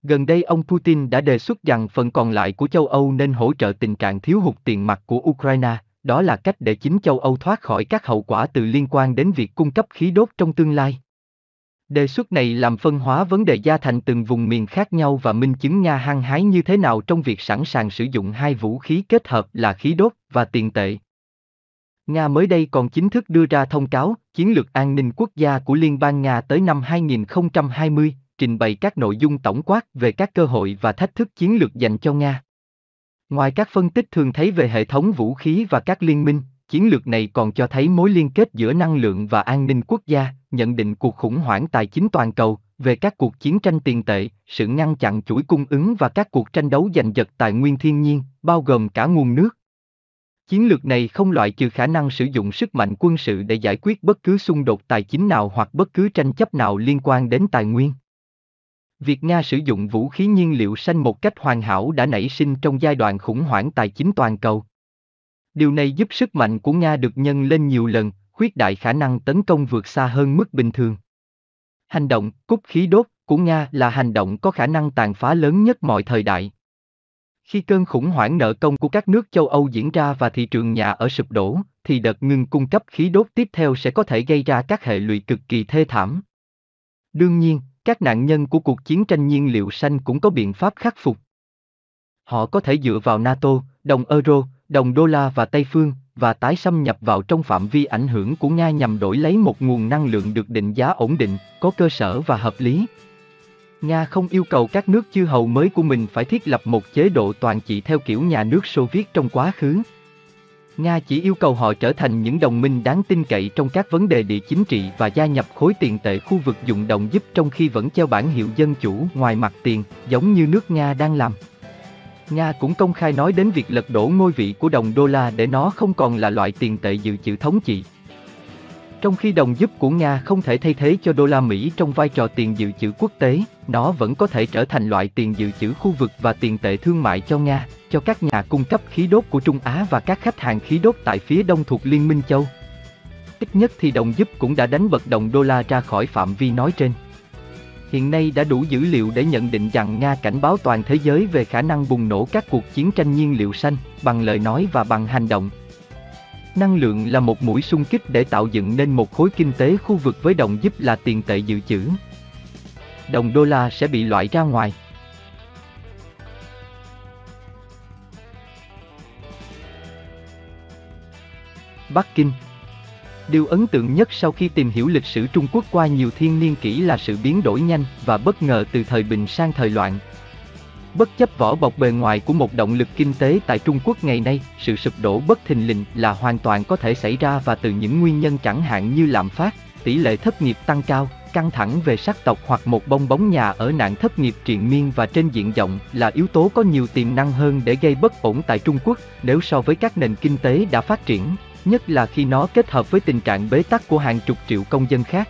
Gần đây ông Putin đã đề xuất rằng phần còn lại của châu Âu nên hỗ trợ tình trạng thiếu hụt tiền mặt của Ukraine, đó là cách để chính châu Âu thoát khỏi các hậu quả từ liên quan đến việc cung cấp khí đốt trong tương lai. Đề xuất này làm phân hóa vấn đề gia thành từng vùng miền khác nhau và minh chứng Nga hăng hái như thế nào trong việc sẵn sàng sử dụng hai vũ khí kết hợp là khí đốt và tiền tệ. Nga mới đây còn chính thức đưa ra thông cáo Chiến lược an ninh quốc gia của Liên bang Nga tới năm 2020, trình bày các nội dung tổng quát về các cơ hội và thách thức chiến lược dành cho Nga. Ngoài các phân tích thường thấy về hệ thống vũ khí và các liên minh, chiến lược này còn cho thấy mối liên kết giữa năng lượng và an ninh quốc gia, nhận định cuộc khủng hoảng tài chính toàn cầu, về các cuộc chiến tranh tiền tệ, sự ngăn chặn chuỗi cung ứng và các cuộc tranh đấu giành giật tài nguyên thiên nhiên, bao gồm cả nguồn nước. Chiến lược này không loại trừ khả năng sử dụng sức mạnh quân sự để giải quyết bất cứ xung đột tài chính nào hoặc bất cứ tranh chấp nào liên quan đến tài nguyên. Việc Nga sử dụng vũ khí nhiên liệu xanh một cách hoàn hảo đã nảy sinh trong giai đoạn khủng hoảng tài chính toàn cầu. Điều này giúp sức mạnh của Nga được nhân lên nhiều lần, khuyết đại khả năng tấn công vượt xa hơn mức bình thường. Hành động cúp khí đốt của Nga là hành động có khả năng tàn phá lớn nhất mọi thời đại. Khi cơn khủng hoảng nợ công của các nước châu Âu diễn ra và thị trường nhà ở sụp đổ, thì đợt ngừng cung cấp khí đốt tiếp theo sẽ có thể gây ra các hệ lụy cực kỳ thê thảm. Đương nhiên, các nạn nhân của cuộc chiến tranh nhiên liệu xanh cũng có biện pháp khắc phục. Họ có thể dựa vào NATO, đồng euro, đồng đô la và Tây phương, và tái xâm nhập vào trong phạm vi ảnh hưởng của Nga nhằm đổi lấy một nguồn năng lượng được định giá ổn định, có cơ sở và hợp lý. Nga không yêu cầu các nước chư hầu mới của mình phải thiết lập một chế độ toàn trị theo kiểu nhà nước Xô Viết trong quá khứ. Nga chỉ yêu cầu họ trở thành những đồng minh đáng tin cậy trong các vấn đề địa chính trị và gia nhập khối tiền tệ khu vực dụng đồng giúp trong khi vẫn treo bản hiệu dân chủ ngoài mặt tiền, giống như nước Nga đang làm. Nga cũng công khai nói đến việc lật đổ ngôi vị của đồng đô la để nó không còn là loại tiền tệ dự trữ thống trị. Trong khi đồng giúp của Nga không thể thay thế cho đô la Mỹ trong vai trò tiền dự trữ quốc tế, nó vẫn có thể trở thành loại tiền dự trữ khu vực và tiền tệ thương mại cho Nga, cho các nhà cung cấp khí đốt của Trung Á và các khách hàng khí đốt tại phía đông thuộc Liên minh châu. Ít nhất thì đồng giúp cũng đã đánh bật đồng đô la ra khỏi phạm vi nói trên. Hiện nay đã đủ dữ liệu để nhận định rằng Nga cảnh báo toàn thế giới về khả năng bùng nổ các cuộc chiến tranh nhiên liệu xanh, bằng lời nói và bằng hành động. Năng lượng là một mũi xung kích để tạo dựng nên một khối kinh tế khu vực với đồng giúp là tiền tệ dự trữ. Đồng đô la sẽ bị loại ra ngoài. Bắc Kinh Điều ấn tượng nhất sau khi tìm hiểu lịch sử Trung Quốc qua nhiều thiên niên kỷ là sự biến đổi nhanh và bất ngờ từ thời bình sang thời loạn. Bất chấp vỏ bọc bề ngoài của một động lực kinh tế tại Trung Quốc ngày nay, sự sụp đổ bất thình lình là hoàn toàn có thể xảy ra và từ những nguyên nhân chẳng hạn như lạm phát, tỷ lệ thất nghiệp tăng cao, căng thẳng về sắc tộc hoặc một bong bóng nhà ở nạn thất nghiệp triền miên và trên diện rộng là yếu tố có nhiều tiềm năng hơn để gây bất ổn tại Trung Quốc nếu so với các nền kinh tế đã phát triển nhất là khi nó kết hợp với tình trạng bế tắc của hàng chục triệu công dân khác.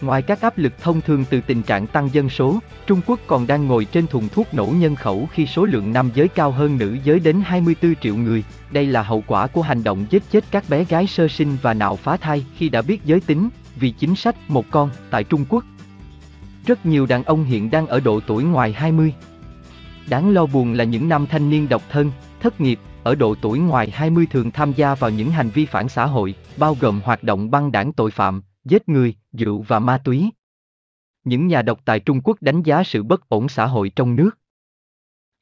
Ngoài các áp lực thông thường từ tình trạng tăng dân số, Trung Quốc còn đang ngồi trên thùng thuốc nổ nhân khẩu khi số lượng nam giới cao hơn nữ giới đến 24 triệu người. Đây là hậu quả của hành động giết chết các bé gái sơ sinh và nạo phá thai khi đã biết giới tính, vì chính sách một con tại Trung Quốc. Rất nhiều đàn ông hiện đang ở độ tuổi ngoài 20. Đáng lo buồn là những nam thanh niên độc thân, thất nghiệp, ở độ tuổi ngoài 20 thường tham gia vào những hành vi phản xã hội, bao gồm hoạt động băng đảng tội phạm, giết người, rượu và ma túy. Những nhà độc tài Trung Quốc đánh giá sự bất ổn xã hội trong nước.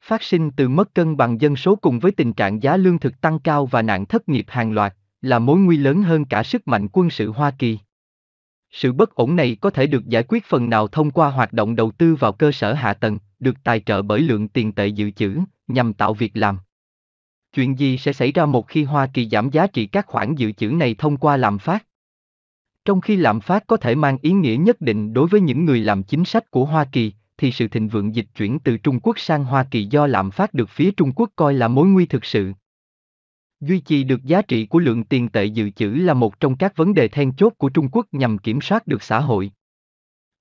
Phát sinh từ mất cân bằng dân số cùng với tình trạng giá lương thực tăng cao và nạn thất nghiệp hàng loạt, là mối nguy lớn hơn cả sức mạnh quân sự Hoa Kỳ. Sự bất ổn này có thể được giải quyết phần nào thông qua hoạt động đầu tư vào cơ sở hạ tầng, được tài trợ bởi lượng tiền tệ dự trữ, nhằm tạo việc làm. Chuyện gì sẽ xảy ra một khi Hoa Kỳ giảm giá trị các khoản dự trữ này thông qua lạm phát? Trong khi lạm phát có thể mang ý nghĩa nhất định đối với những người làm chính sách của Hoa Kỳ, thì sự thịnh vượng dịch chuyển từ Trung Quốc sang Hoa Kỳ do lạm phát được phía Trung Quốc coi là mối nguy thực sự. Duy trì được giá trị của lượng tiền tệ dự trữ là một trong các vấn đề then chốt của Trung Quốc nhằm kiểm soát được xã hội.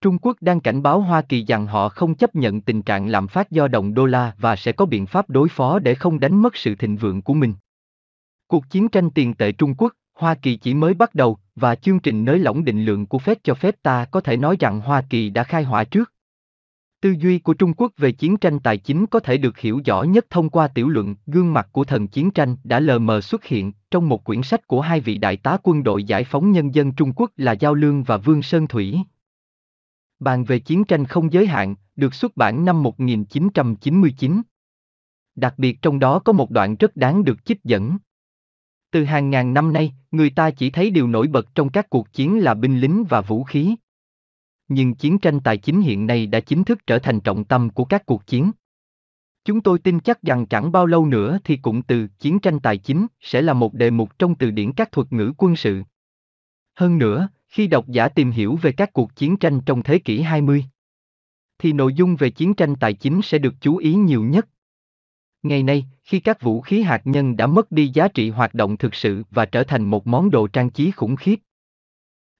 Trung Quốc đang cảnh báo Hoa Kỳ rằng họ không chấp nhận tình trạng lạm phát do đồng đô la và sẽ có biện pháp đối phó để không đánh mất sự thịnh vượng của mình. Cuộc chiến tranh tiền tệ Trung Quốc, Hoa Kỳ chỉ mới bắt đầu, và chương trình nới lỏng định lượng của Fed cho phép ta có thể nói rằng Hoa Kỳ đã khai hỏa trước. Tư duy của Trung Quốc về chiến tranh tài chính có thể được hiểu rõ nhất thông qua tiểu luận Gương mặt của thần chiến tranh đã lờ mờ xuất hiện trong một quyển sách của hai vị đại tá quân đội giải phóng nhân dân Trung Quốc là Giao Lương và Vương Sơn Thủy. Bàn về chiến tranh không giới hạn, được xuất bản năm 1999. Đặc biệt trong đó có một đoạn rất đáng được trích dẫn. Từ hàng ngàn năm nay, người ta chỉ thấy điều nổi bật trong các cuộc chiến là binh lính và vũ khí. Nhưng chiến tranh tài chính hiện nay đã chính thức trở thành trọng tâm của các cuộc chiến. Chúng tôi tin chắc rằng chẳng bao lâu nữa thì cụm từ chiến tranh tài chính sẽ là một đề mục trong từ điển các thuật ngữ quân sự. Hơn nữa, khi độc giả tìm hiểu về các cuộc chiến tranh trong thế kỷ 20, thì nội dung về chiến tranh tài chính sẽ được chú ý nhiều nhất. Ngày nay, khi các vũ khí hạt nhân đã mất đi giá trị hoạt động thực sự và trở thành một món đồ trang trí khủng khiếp,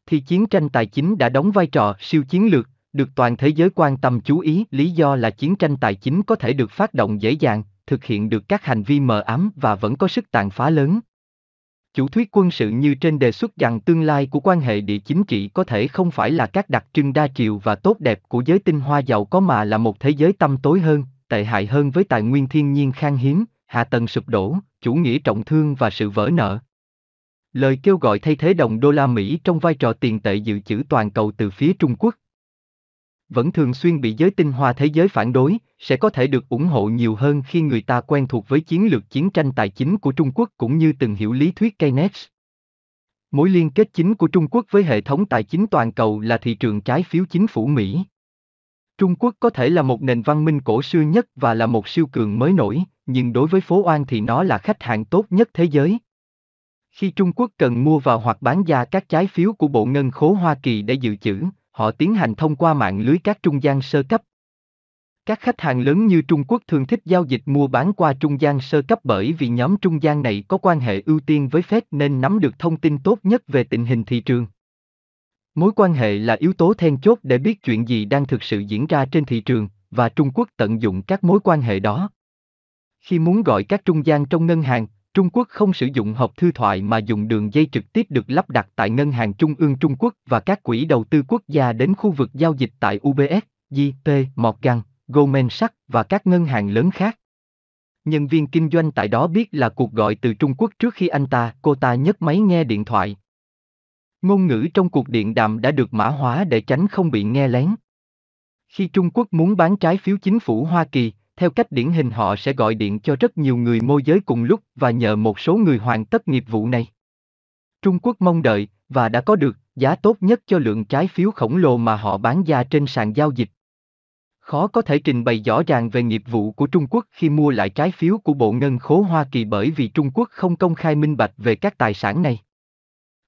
thì chiến tranh tài chính đã đóng vai trò siêu chiến lược, được toàn thế giới quan tâm chú ý. Lý do là chiến tranh tài chính có thể được phát động dễ dàng, thực hiện được các hành vi mờ ám và vẫn có sức tàn phá lớn. Chủ thuyết quân sự như trên đề xuất rằng tương lai của quan hệ địa chính trị có thể không phải là các đặc trưng đa chiều và tốt đẹp của giới tinh hoa giàu có mà là một thế giới tăm tối hơn, tệ hại hơn với tài nguyên thiên nhiên khan hiếm, hạ tầng sụp đổ, chủ nghĩa trọng thương và sự vỡ nợ. Lời kêu gọi thay thế đồng đô la Mỹ trong vai trò tiền tệ dự trữ toàn cầu từ phía Trung Quốc vẫn thường xuyên bị giới tinh hoa thế giới phản đối, sẽ có thể được ủng hộ nhiều hơn khi người ta quen thuộc với chiến lược chiến tranh tài chính của Trung Quốc cũng như từng hiểu lý thuyết Keynes. Mối liên kết chính của Trung Quốc với hệ thống tài chính toàn cầu là thị trường trái phiếu chính phủ Mỹ. Trung Quốc có thể là một nền văn minh cổ xưa nhất và là một siêu cường mới nổi, nhưng đối với phố Oan thì nó là khách hàng tốt nhất thế giới. Khi Trung Quốc cần mua vào hoặc bán ra các trái phiếu của Bộ Ngân khố Hoa Kỳ để dự trữ, họ tiến hành thông qua mạng lưới các trung gian sơ cấp. Các khách hàng lớn như Trung Quốc thường thích giao dịch mua bán qua trung gian sơ cấp bởi vì nhóm trung gian này có quan hệ ưu tiên với Fed nên nắm được thông tin tốt nhất về tình hình thị trường. Mối quan hệ là yếu tố then chốt để biết chuyện gì đang thực sự diễn ra trên thị trường, và Trung Quốc tận dụng các mối quan hệ đó. Khi muốn gọi các trung gian trong ngân hàng, Trung Quốc không sử dụng hộp thư thoại mà dùng đường dây trực tiếp được lắp đặt tại Ngân hàng Trung ương Trung Quốc và các quỹ đầu tư quốc gia đến khu vực giao dịch tại UBS, JP, Morgan, Goldman Sachs và các ngân hàng lớn khác. Nhân viên kinh doanh tại đó biết là cuộc gọi từ Trung Quốc trước khi anh ta, cô ta nhấc máy nghe điện thoại. Ngôn ngữ trong cuộc điện đàm đã được mã hóa để tránh không bị nghe lén. Khi Trung Quốc muốn bán trái phiếu chính phủ Hoa Kỳ, theo cách điển hình họ sẽ gọi điện cho rất nhiều người môi giới cùng lúc và nhờ một số người hoàn tất nghiệp vụ này. Trung Quốc mong đợi, và đã có được, giá tốt nhất cho lượng trái phiếu khổng lồ mà họ bán ra trên sàn giao dịch. Khó có thể trình bày rõ ràng về nghiệp vụ của Trung Quốc khi mua lại trái phiếu của Bộ Ngân khố Hoa Kỳ bởi vì Trung Quốc không công khai minh bạch về các tài sản này.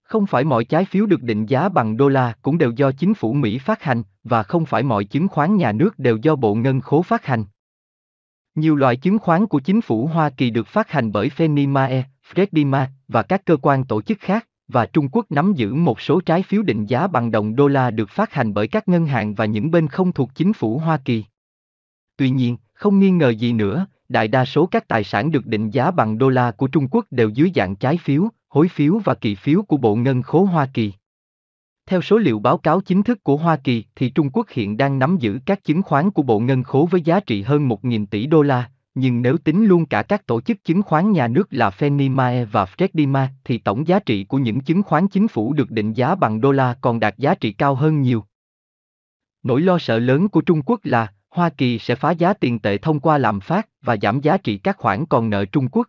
Không phải mọi trái phiếu được định giá bằng đô la cũng đều do chính phủ Mỹ phát hành, và không phải mọi chứng khoán nhà nước đều do Bộ Ngân khố phát hành. Nhiều loại chứng khoán của chính phủ Hoa Kỳ được phát hành bởi Fannie Mae, Freddie Mac và các cơ quan tổ chức khác, và Trung Quốc nắm giữ một số trái phiếu định giá bằng đồng đô la được phát hành bởi các ngân hàng và những bên không thuộc chính phủ Hoa Kỳ. Tuy nhiên, không nghi ngờ gì nữa, đại đa số các tài sản được định giá bằng đô la của Trung Quốc đều dưới dạng trái phiếu, hối phiếu và kỳ phiếu của Bộ Ngân khố Hoa Kỳ. Theo số liệu báo cáo chính thức của Hoa Kỳ thì Trung Quốc hiện đang nắm giữ các chứng khoán của Bộ Ngân khố với giá trị hơn 1.000 tỷ đô la, nhưng nếu tính luôn cả các tổ chức chứng khoán nhà nước là Fannie Mae và Freddie Mac thì tổng giá trị của những chứng khoán chính phủ được định giá bằng đô la còn đạt giá trị cao hơn nhiều. Nỗi lo sợ lớn của Trung Quốc là Hoa Kỳ sẽ phá giá tiền tệ thông qua lạm phát và giảm giá trị các khoản còn nợ Trung Quốc.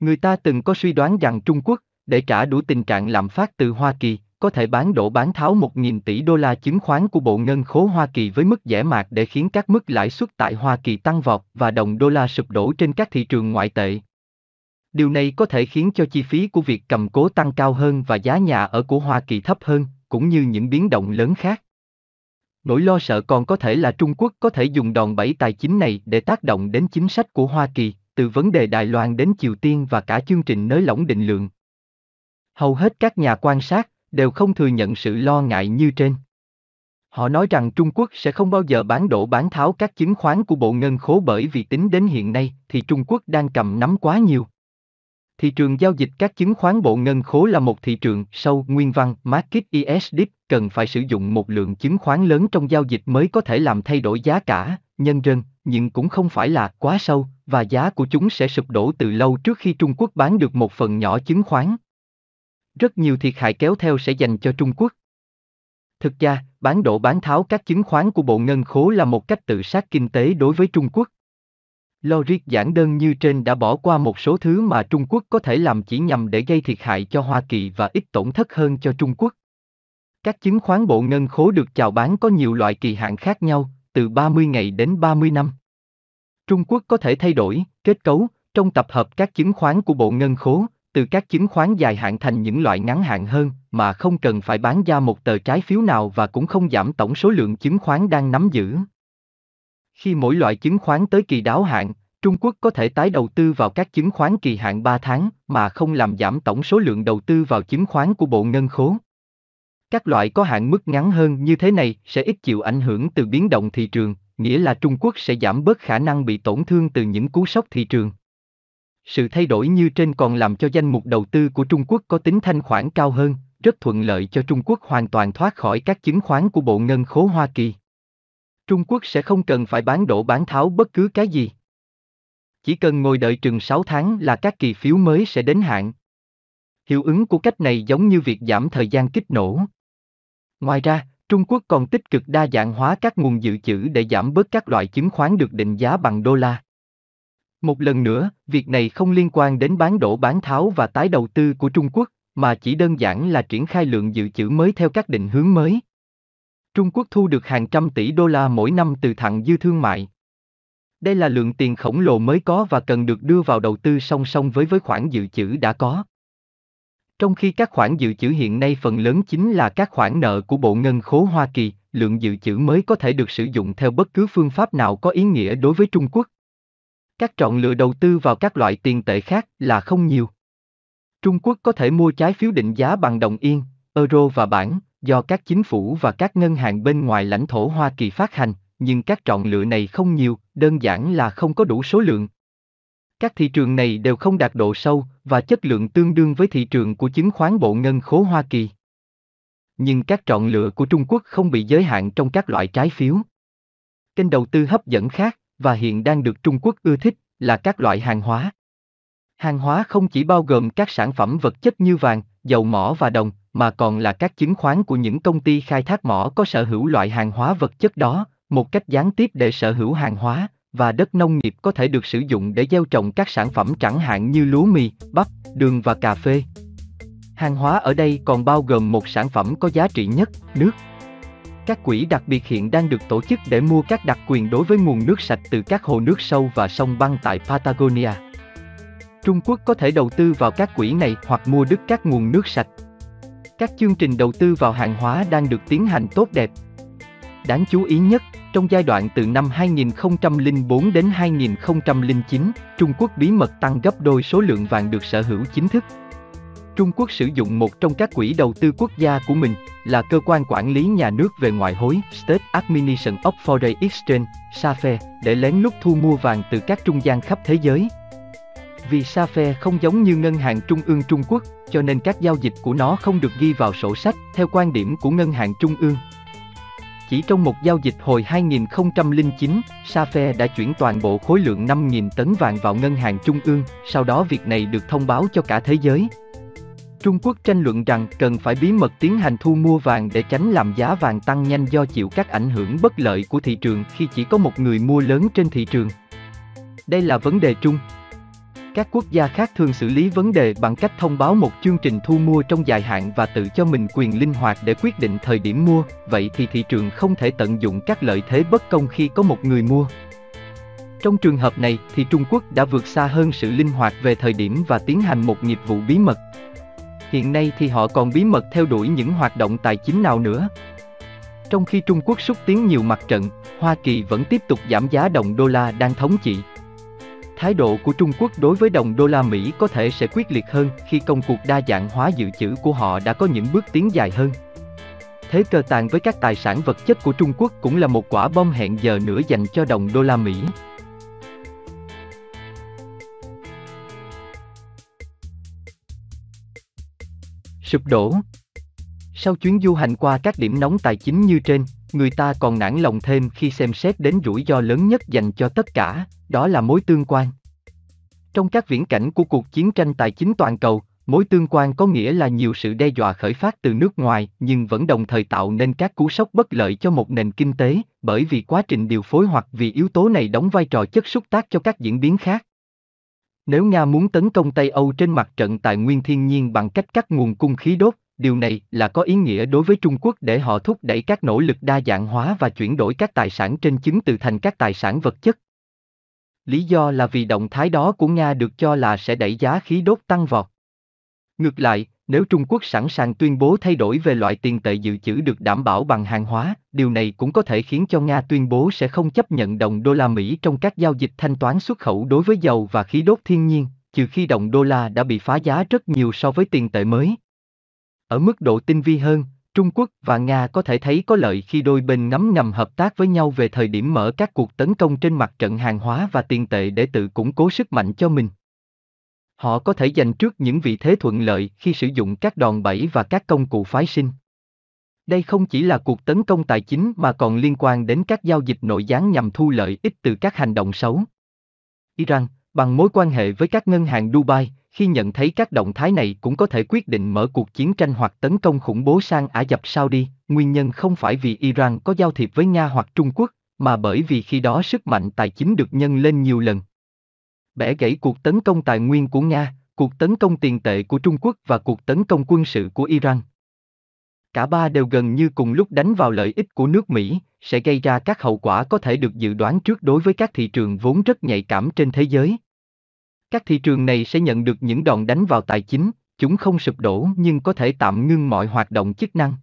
Người ta từng có suy đoán rằng Trung Quốc, để trả đủ tình trạng lạm phát từ Hoa Kỳ, có thể bán đổ bán tháo 1.000 tỷ đô la chứng khoán của Bộ Ngân khố Hoa Kỳ với mức rẻ mạt để khiến các mức lãi suất tại Hoa Kỳ tăng vọt và đồng đô la sụp đổ trên các thị trường ngoại tệ. Điều này có thể khiến cho chi phí của việc cầm cố tăng cao hơn và giá nhà ở của Hoa Kỳ thấp hơn, cũng như những biến động lớn khác. Nỗi lo sợ còn có thể là Trung Quốc có thể dùng đòn bẩy tài chính này để tác động đến chính sách của Hoa Kỳ, từ vấn đề Đài Loan đến Triều Tiên và cả chương trình nới lỏng định lượng. Hầu hết các nhà quan sát, đều không thừa nhận sự lo ngại như trên. Họ nói rằng Trung Quốc sẽ không bao giờ bán đổ bán tháo các chứng khoán của Bộ Ngân khố bởi vì tính đến hiện nay thì Trung Quốc đang cầm nắm quá nhiều. Thị trường giao dịch các chứng khoán Bộ Ngân khố là một thị trường sâu nguyên văn Market ESD cần phải sử dụng một lượng chứng khoán lớn trong giao dịch mới có thể làm thay đổi giá cả, nhân dân, nhưng cũng không phải là quá sâu, và giá của chúng sẽ sụp đổ từ lâu trước khi Trung Quốc bán được một phần nhỏ chứng khoán rất nhiều thiệt hại kéo theo sẽ dành cho Trung Quốc. Thực ra, bán độ bán tháo các chứng khoán của Bộ Ngân khố là một cách tự sát kinh tế đối với Trung Quốc. Logic giản đơn như trên đã bỏ qua một số thứ mà Trung Quốc có thể làm chỉ nhằm để gây thiệt hại cho Hoa Kỳ và ít tổn thất hơn cho Trung Quốc. Các chứng khoán Bộ Ngân khố được chào bán có nhiều loại kỳ hạn khác nhau, từ 30 ngày đến 30 năm. Trung Quốc có thể thay đổi kết cấu trong tập hợp các chứng khoán của Bộ Ngân khố, từ các chứng khoán dài hạn thành những loại ngắn hạn hơn, mà không cần phải bán ra một tờ trái phiếu nào và cũng không giảm tổng số lượng chứng khoán đang nắm giữ. Khi mỗi loại chứng khoán tới kỳ đáo hạn, Trung Quốc có thể tái đầu tư vào các chứng khoán kỳ hạn 3 tháng mà không làm giảm tổng số lượng đầu tư vào chứng khoán của Bộ Ngân khố. Các loại có hạn mức ngắn hơn như thế này sẽ ít chịu ảnh hưởng từ biến động thị trường, nghĩa là Trung Quốc sẽ giảm bớt khả năng bị tổn thương từ những cú sốc thị trường. Sự thay đổi như trên còn làm cho danh mục đầu tư của Trung Quốc có tính thanh khoản cao hơn, rất thuận lợi cho Trung Quốc hoàn toàn thoát khỏi các chứng khoán của Bộ Ngân khố Hoa Kỳ. Trung Quốc sẽ không cần phải bán đổ bán tháo bất cứ cái gì. Chỉ cần ngồi đợi chừng 6 tháng là các kỳ phiếu mới sẽ đến hạn. Hiệu ứng của cách này giống như việc giảm thời gian kích nổ. Ngoài ra, Trung Quốc còn tích cực đa dạng hóa các nguồn dự trữ để giảm bớt các loại chứng khoán được định giá bằng đô la. Một lần nữa, việc này không liên quan đến bán đổ bán tháo và tái đầu tư của Trung Quốc, mà chỉ đơn giản là triển khai lượng dự trữ mới theo các định hướng mới. Trung Quốc thu được hàng trăm tỷ đô la mỗi năm từ thặng dư thương mại. Đây là lượng tiền khổng lồ mới có và cần được đưa vào đầu tư song song với với khoản dự trữ đã có. Trong khi các khoản dự trữ hiện nay phần lớn chính là các khoản nợ của Bộ Ngân khố Hoa Kỳ, lượng dự trữ mới có thể được sử dụng theo bất cứ phương pháp nào có ý nghĩa đối với Trung Quốc. Các chọn lựa đầu tư vào các loại tiền tệ khác là không nhiều. Trung Quốc có thể mua trái phiếu định giá bằng đồng yên, euro và bảng, do các chính phủ và các ngân hàng bên ngoài lãnh thổ Hoa Kỳ phát hành, nhưng các chọn lựa này không nhiều, đơn giản là không có đủ số lượng. Các thị trường này đều không đạt độ sâu và chất lượng tương đương với thị trường của chứng khoán bộ ngân khố Hoa Kỳ. Nhưng các chọn lựa của Trung Quốc không bị giới hạn trong các loại trái phiếu. Kênh đầu tư hấp dẫn khác, và hiện đang được Trung Quốc ưa thích, là các loại hàng hóa. Hàng hóa không chỉ bao gồm các sản phẩm vật chất như vàng, dầu mỏ và đồng, mà còn là các chứng khoán của những công ty khai thác mỏ có sở hữu loại hàng hóa vật chất đó, một cách gián tiếp để sở hữu hàng hóa, và đất nông nghiệp có thể được sử dụng để gieo trồng các sản phẩm chẳng hạn như lúa mì, bắp, đường và cà phê. Hàng hóa ở đây còn bao gồm một sản phẩm có giá trị nhất, nước. Các quỹ đặc biệt hiện đang được tổ chức để mua các đặc quyền đối với nguồn nước sạch từ các hồ nước sâu và sông băng tại Patagonia. Trung Quốc có thể đầu tư vào các quỹ này hoặc mua đứt các nguồn nước sạch. Các chương trình đầu tư vào hàng hóa đang được tiến hành tốt đẹp. Đáng chú ý nhất, trong giai đoạn từ năm 2004 đến 2009, Trung Quốc bí mật tăng gấp đôi số lượng vàng được sở hữu chính thức. Trung Quốc sử dụng một trong các quỹ đầu tư quốc gia của mình, là cơ quan quản lý nhà nước về ngoại hối State Administration of Foreign Exchange, SAFE, để lén lút thu mua vàng từ các trung gian khắp thế giới. Vì SAFE không giống như Ngân hàng Trung ương Trung Quốc, cho nên các giao dịch của nó không được ghi vào sổ sách, theo quan điểm của Ngân hàng Trung ương. Chỉ trong một giao dịch hồi 2009, SAFE đã chuyển toàn bộ khối lượng 5.000 tấn vàng vào ngân hàng trung ương, sau đó việc này được thông báo cho cả thế giới. Trung Quốc tranh luận rằng cần phải bí mật tiến hành thu mua vàng để tránh làm giá vàng tăng nhanh do chịu các ảnh hưởng bất lợi của thị trường khi chỉ có một người mua lớn trên thị trường. Đây là vấn đề chung, các quốc gia khác thường xử lý vấn đề bằng cách thông báo một chương trình thu mua trong dài hạn và tự cho mình quyền linh hoạt để quyết định thời điểm mua, vậy thì thị trường không thể tận dụng các lợi thế bất công khi có một người mua. Trong trường hợp này thì Trung Quốc đã vượt xa hơn sự linh hoạt về thời điểm và tiến hành một nghiệp vụ bí mật. Hiện nay thì họ còn bí mật theo đuổi những hoạt động tài chính nào nữa. Trong khi Trung Quốc xúc tiến nhiều mặt trận, Hoa Kỳ vẫn tiếp tục giảm giá đồng đô la đang thống trị. Thái độ của Trung Quốc đối với đồng đô la Mỹ có thể sẽ quyết liệt hơn khi công cuộc đa dạng hóa dự trữ của họ đã có những bước tiến dài hơn. Thế cờ tàn với các tài sản vật chất của Trung Quốc cũng là một quả bom hẹn giờ nữa dành cho đồng đô la Mỹ. Sụp đổ Sau chuyến du hành qua các điểm nóng tài chính như trên, người ta còn nản lòng thêm khi xem xét đến rủi ro lớn nhất dành cho tất cả, đó là mối tương quan. Trong các viễn cảnh của cuộc chiến tranh tài chính toàn cầu, mối tương quan có nghĩa là nhiều sự đe dọa khởi phát từ nước ngoài nhưng vẫn đồng thời tạo nên các cú sốc bất lợi cho một nền kinh tế, bởi vì quá trình điều phối hoặc vì yếu tố này đóng vai trò chất xúc tác cho các diễn biến khác. Nếu Nga muốn tấn công Tây Âu trên mặt trận tài nguyên thiên nhiên bằng cách cắt nguồn cung khí đốt, điều này là có ý nghĩa đối với Trung Quốc để họ thúc đẩy các nỗ lực đa dạng hóa và chuyển đổi các tài sản trên chứng từ thành các tài sản vật chất. Lý do là vì động thái đó của Nga được cho là sẽ đẩy giá khí đốt tăng vọt. Ngược lại, nếu Trung Quốc sẵn sàng tuyên bố thay đổi về loại tiền tệ dự trữ được đảm bảo bằng hàng hóa, điều này cũng có thể khiến cho Nga tuyên bố sẽ không chấp nhận đồng đô la Mỹ trong các giao dịch thanh toán xuất khẩu đối với dầu và khí đốt thiên nhiên, trừ khi đồng đô la đã bị phá giá rất nhiều so với tiền tệ mới. Ở mức độ tinh vi hơn, Trung Quốc và Nga có thể thấy có lợi khi đôi bên ngấm ngầm hợp tác với nhau về thời điểm mở các cuộc tấn công trên mặt trận hàng hóa và tiền tệ để tự củng cố sức mạnh cho mình. Họ có thể giành trước những vị thế thuận lợi khi sử dụng các đòn bẩy và các công cụ phái sinh. Đây không chỉ là cuộc tấn công tài chính mà còn liên quan đến các giao dịch nội gián nhằm thu lợi ích từ các hành động xấu. Iran, bằng mối quan hệ với các ngân hàng Dubai, khi nhận thấy các động thái này cũng có thể quyết định mở cuộc chiến tranh hoặc tấn công khủng bố sang Ả Rập Saudi, nguyên nhân không phải vì Iran có giao thiệp với Nga hoặc Trung Quốc, mà bởi vì khi đó sức mạnh tài chính được nhân lên nhiều lần. Bẻ gãy cuộc tấn công tài nguyên của Nga, cuộc tấn công tiền tệ của Trung Quốc và cuộc tấn công quân sự của Iran. Cả ba đều gần như cùng lúc đánh vào lợi ích của nước Mỹ, sẽ gây ra các hậu quả có thể được dự đoán trước đối với các thị trường vốn rất nhạy cảm trên thế giới. Các thị trường này sẽ nhận được những đòn đánh vào tài chính, chúng không sụp đổ nhưng có thể tạm ngưng mọi hoạt động chức năng.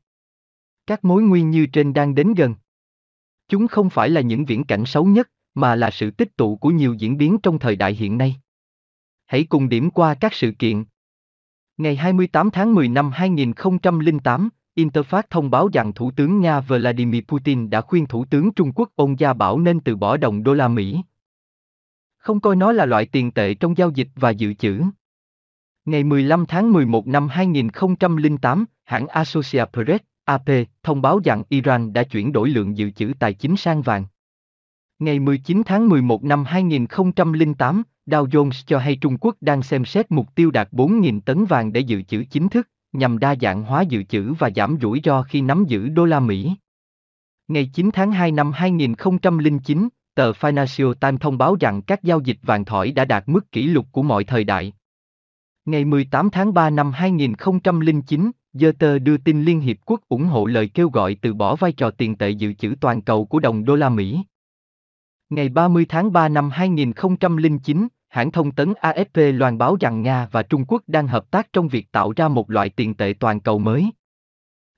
Các mối nguy như trên đang đến gần. Chúng không phải là những viễn cảnh xấu nhất, mà là sự tích tụ của nhiều diễn biến trong thời đại hiện nay. Hãy cùng điểm qua các sự kiện. Ngày 28 tháng 10 năm 2008, Interfax thông báo rằng Thủ tướng Nga Vladimir Putin đã khuyên Thủ tướng Trung Quốc Ôn Gia Bảo nên từ bỏ đồng đô la Mỹ, không coi nó là loại tiền tệ trong giao dịch và dự trữ. Ngày 15 tháng 11 năm 2008, hãng Associated Press, AP, thông báo rằng Iran đã chuyển đổi lượng dự trữ tài chính sang vàng. Ngày 19 tháng 11 năm 2008, Dow Jones cho hay Trung Quốc đang xem xét mục tiêu đạt 4.000 tấn vàng để dự trữ chính thức, nhằm đa dạng hóa dự trữ và giảm rủi ro khi nắm giữ đô la Mỹ. Ngày 9 tháng 2 năm 2009, tờ Financial Times thông báo rằng các giao dịch vàng thỏi đã đạt mức kỷ lục của mọi thời đại. Ngày 18 tháng 3 năm 2009, Reuters đưa tin Liên Hiệp Quốc ủng hộ lời kêu gọi từ bỏ vai trò tiền tệ dự trữ toàn cầu của đồng đô la Mỹ. Ngày 30 tháng 3 năm 2009, hãng thông tấn AFP loan báo rằng Nga và Trung Quốc đang hợp tác trong việc tạo ra một loại tiền tệ toàn cầu mới.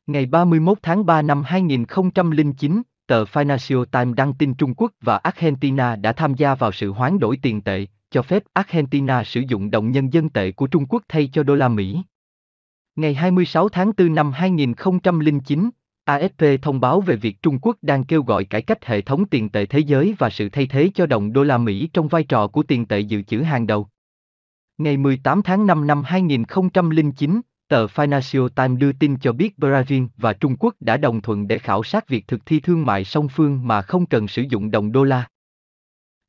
Ngày 31 tháng 3 năm 2009, tờ Financial Times đăng tin Trung Quốc và Argentina đã tham gia vào sự hoán đổi tiền tệ, cho phép Argentina sử dụng đồng nhân dân tệ của Trung Quốc thay cho đô la Mỹ. Ngày 26 tháng 4 năm 2009, AFP thông báo về việc Trung Quốc đang kêu gọi cải cách hệ thống tiền tệ thế giới và sự thay thế cho đồng đô la Mỹ trong vai trò của tiền tệ dự trữ hàng đầu. Ngày 18 tháng 5 năm 2009, tờ Financial Times đưa tin cho biết Brazil và Trung Quốc đã đồng thuận để khảo sát việc thực thi thương mại song phương mà không cần sử dụng đồng đô la.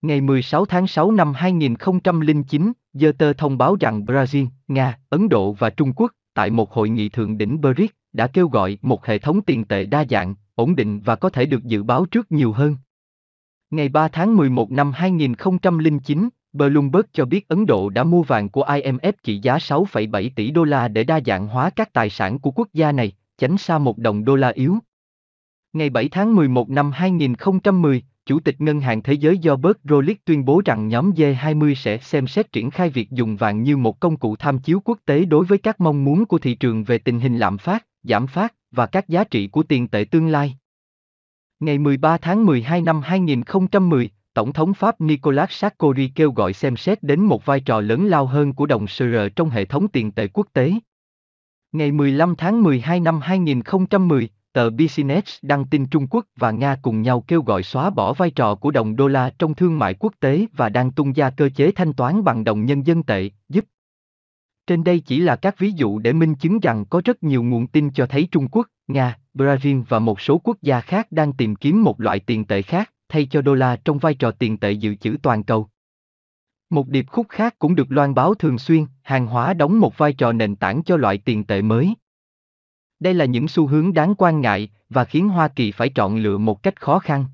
Ngày 16 tháng 6 năm 2009, Reuters thông báo rằng Brazil, Nga, Ấn Độ và Trung Quốc, tại một hội nghị thượng đỉnh BRICS, đã kêu gọi một hệ thống tiền tệ đa dạng, ổn định và có thể được dự báo trước nhiều hơn. Ngày 3 tháng 11 năm 2009, Bloomberg cho biết Ấn Độ đã mua vàng của IMF trị giá 6,7 tỷ đô la để đa dạng hóa các tài sản của quốc gia này, tránh xa một đồng đô la yếu. Ngày 7 tháng 11 năm 2010, Chủ tịch Ngân hàng Thế giới Robert Rolick tuyên bố rằng nhóm G20 sẽ xem xét triển khai việc dùng vàng như một công cụ tham chiếu quốc tế đối với các mong muốn của thị trường về tình hình lạm phát, giảm phát và các giá trị của tiền tệ tương lai. Ngày 13 tháng 12 năm 2010, Tổng thống Pháp Nicolas Sarkozy kêu gọi xem xét đến một vai trò lớn lao hơn của đồng SR trong hệ thống tiền tệ quốc tế. Ngày 15 tháng 12 năm 2010, tờ Business đăng tin Trung Quốc và Nga cùng nhau kêu gọi xóa bỏ vai trò của đồng đô la trong thương mại quốc tế và đang tung ra cơ chế thanh toán bằng đồng nhân dân tệ, giúp. Trên đây chỉ là các ví dụ để minh chứng rằng có rất nhiều nguồn tin cho thấy Trung Quốc, Nga, Brazil và một số quốc gia khác đang tìm kiếm một loại tiền tệ khác, thay cho đô la trong vai trò tiền tệ dự trữ toàn cầu. Một điệp khúc khác cũng được loan báo thường xuyên, hàng hóa đóng một vai trò nền tảng cho loại tiền tệ mới. Đây là những xu hướng đáng quan ngại và khiến Hoa Kỳ phải chọn lựa một cách khó khăn.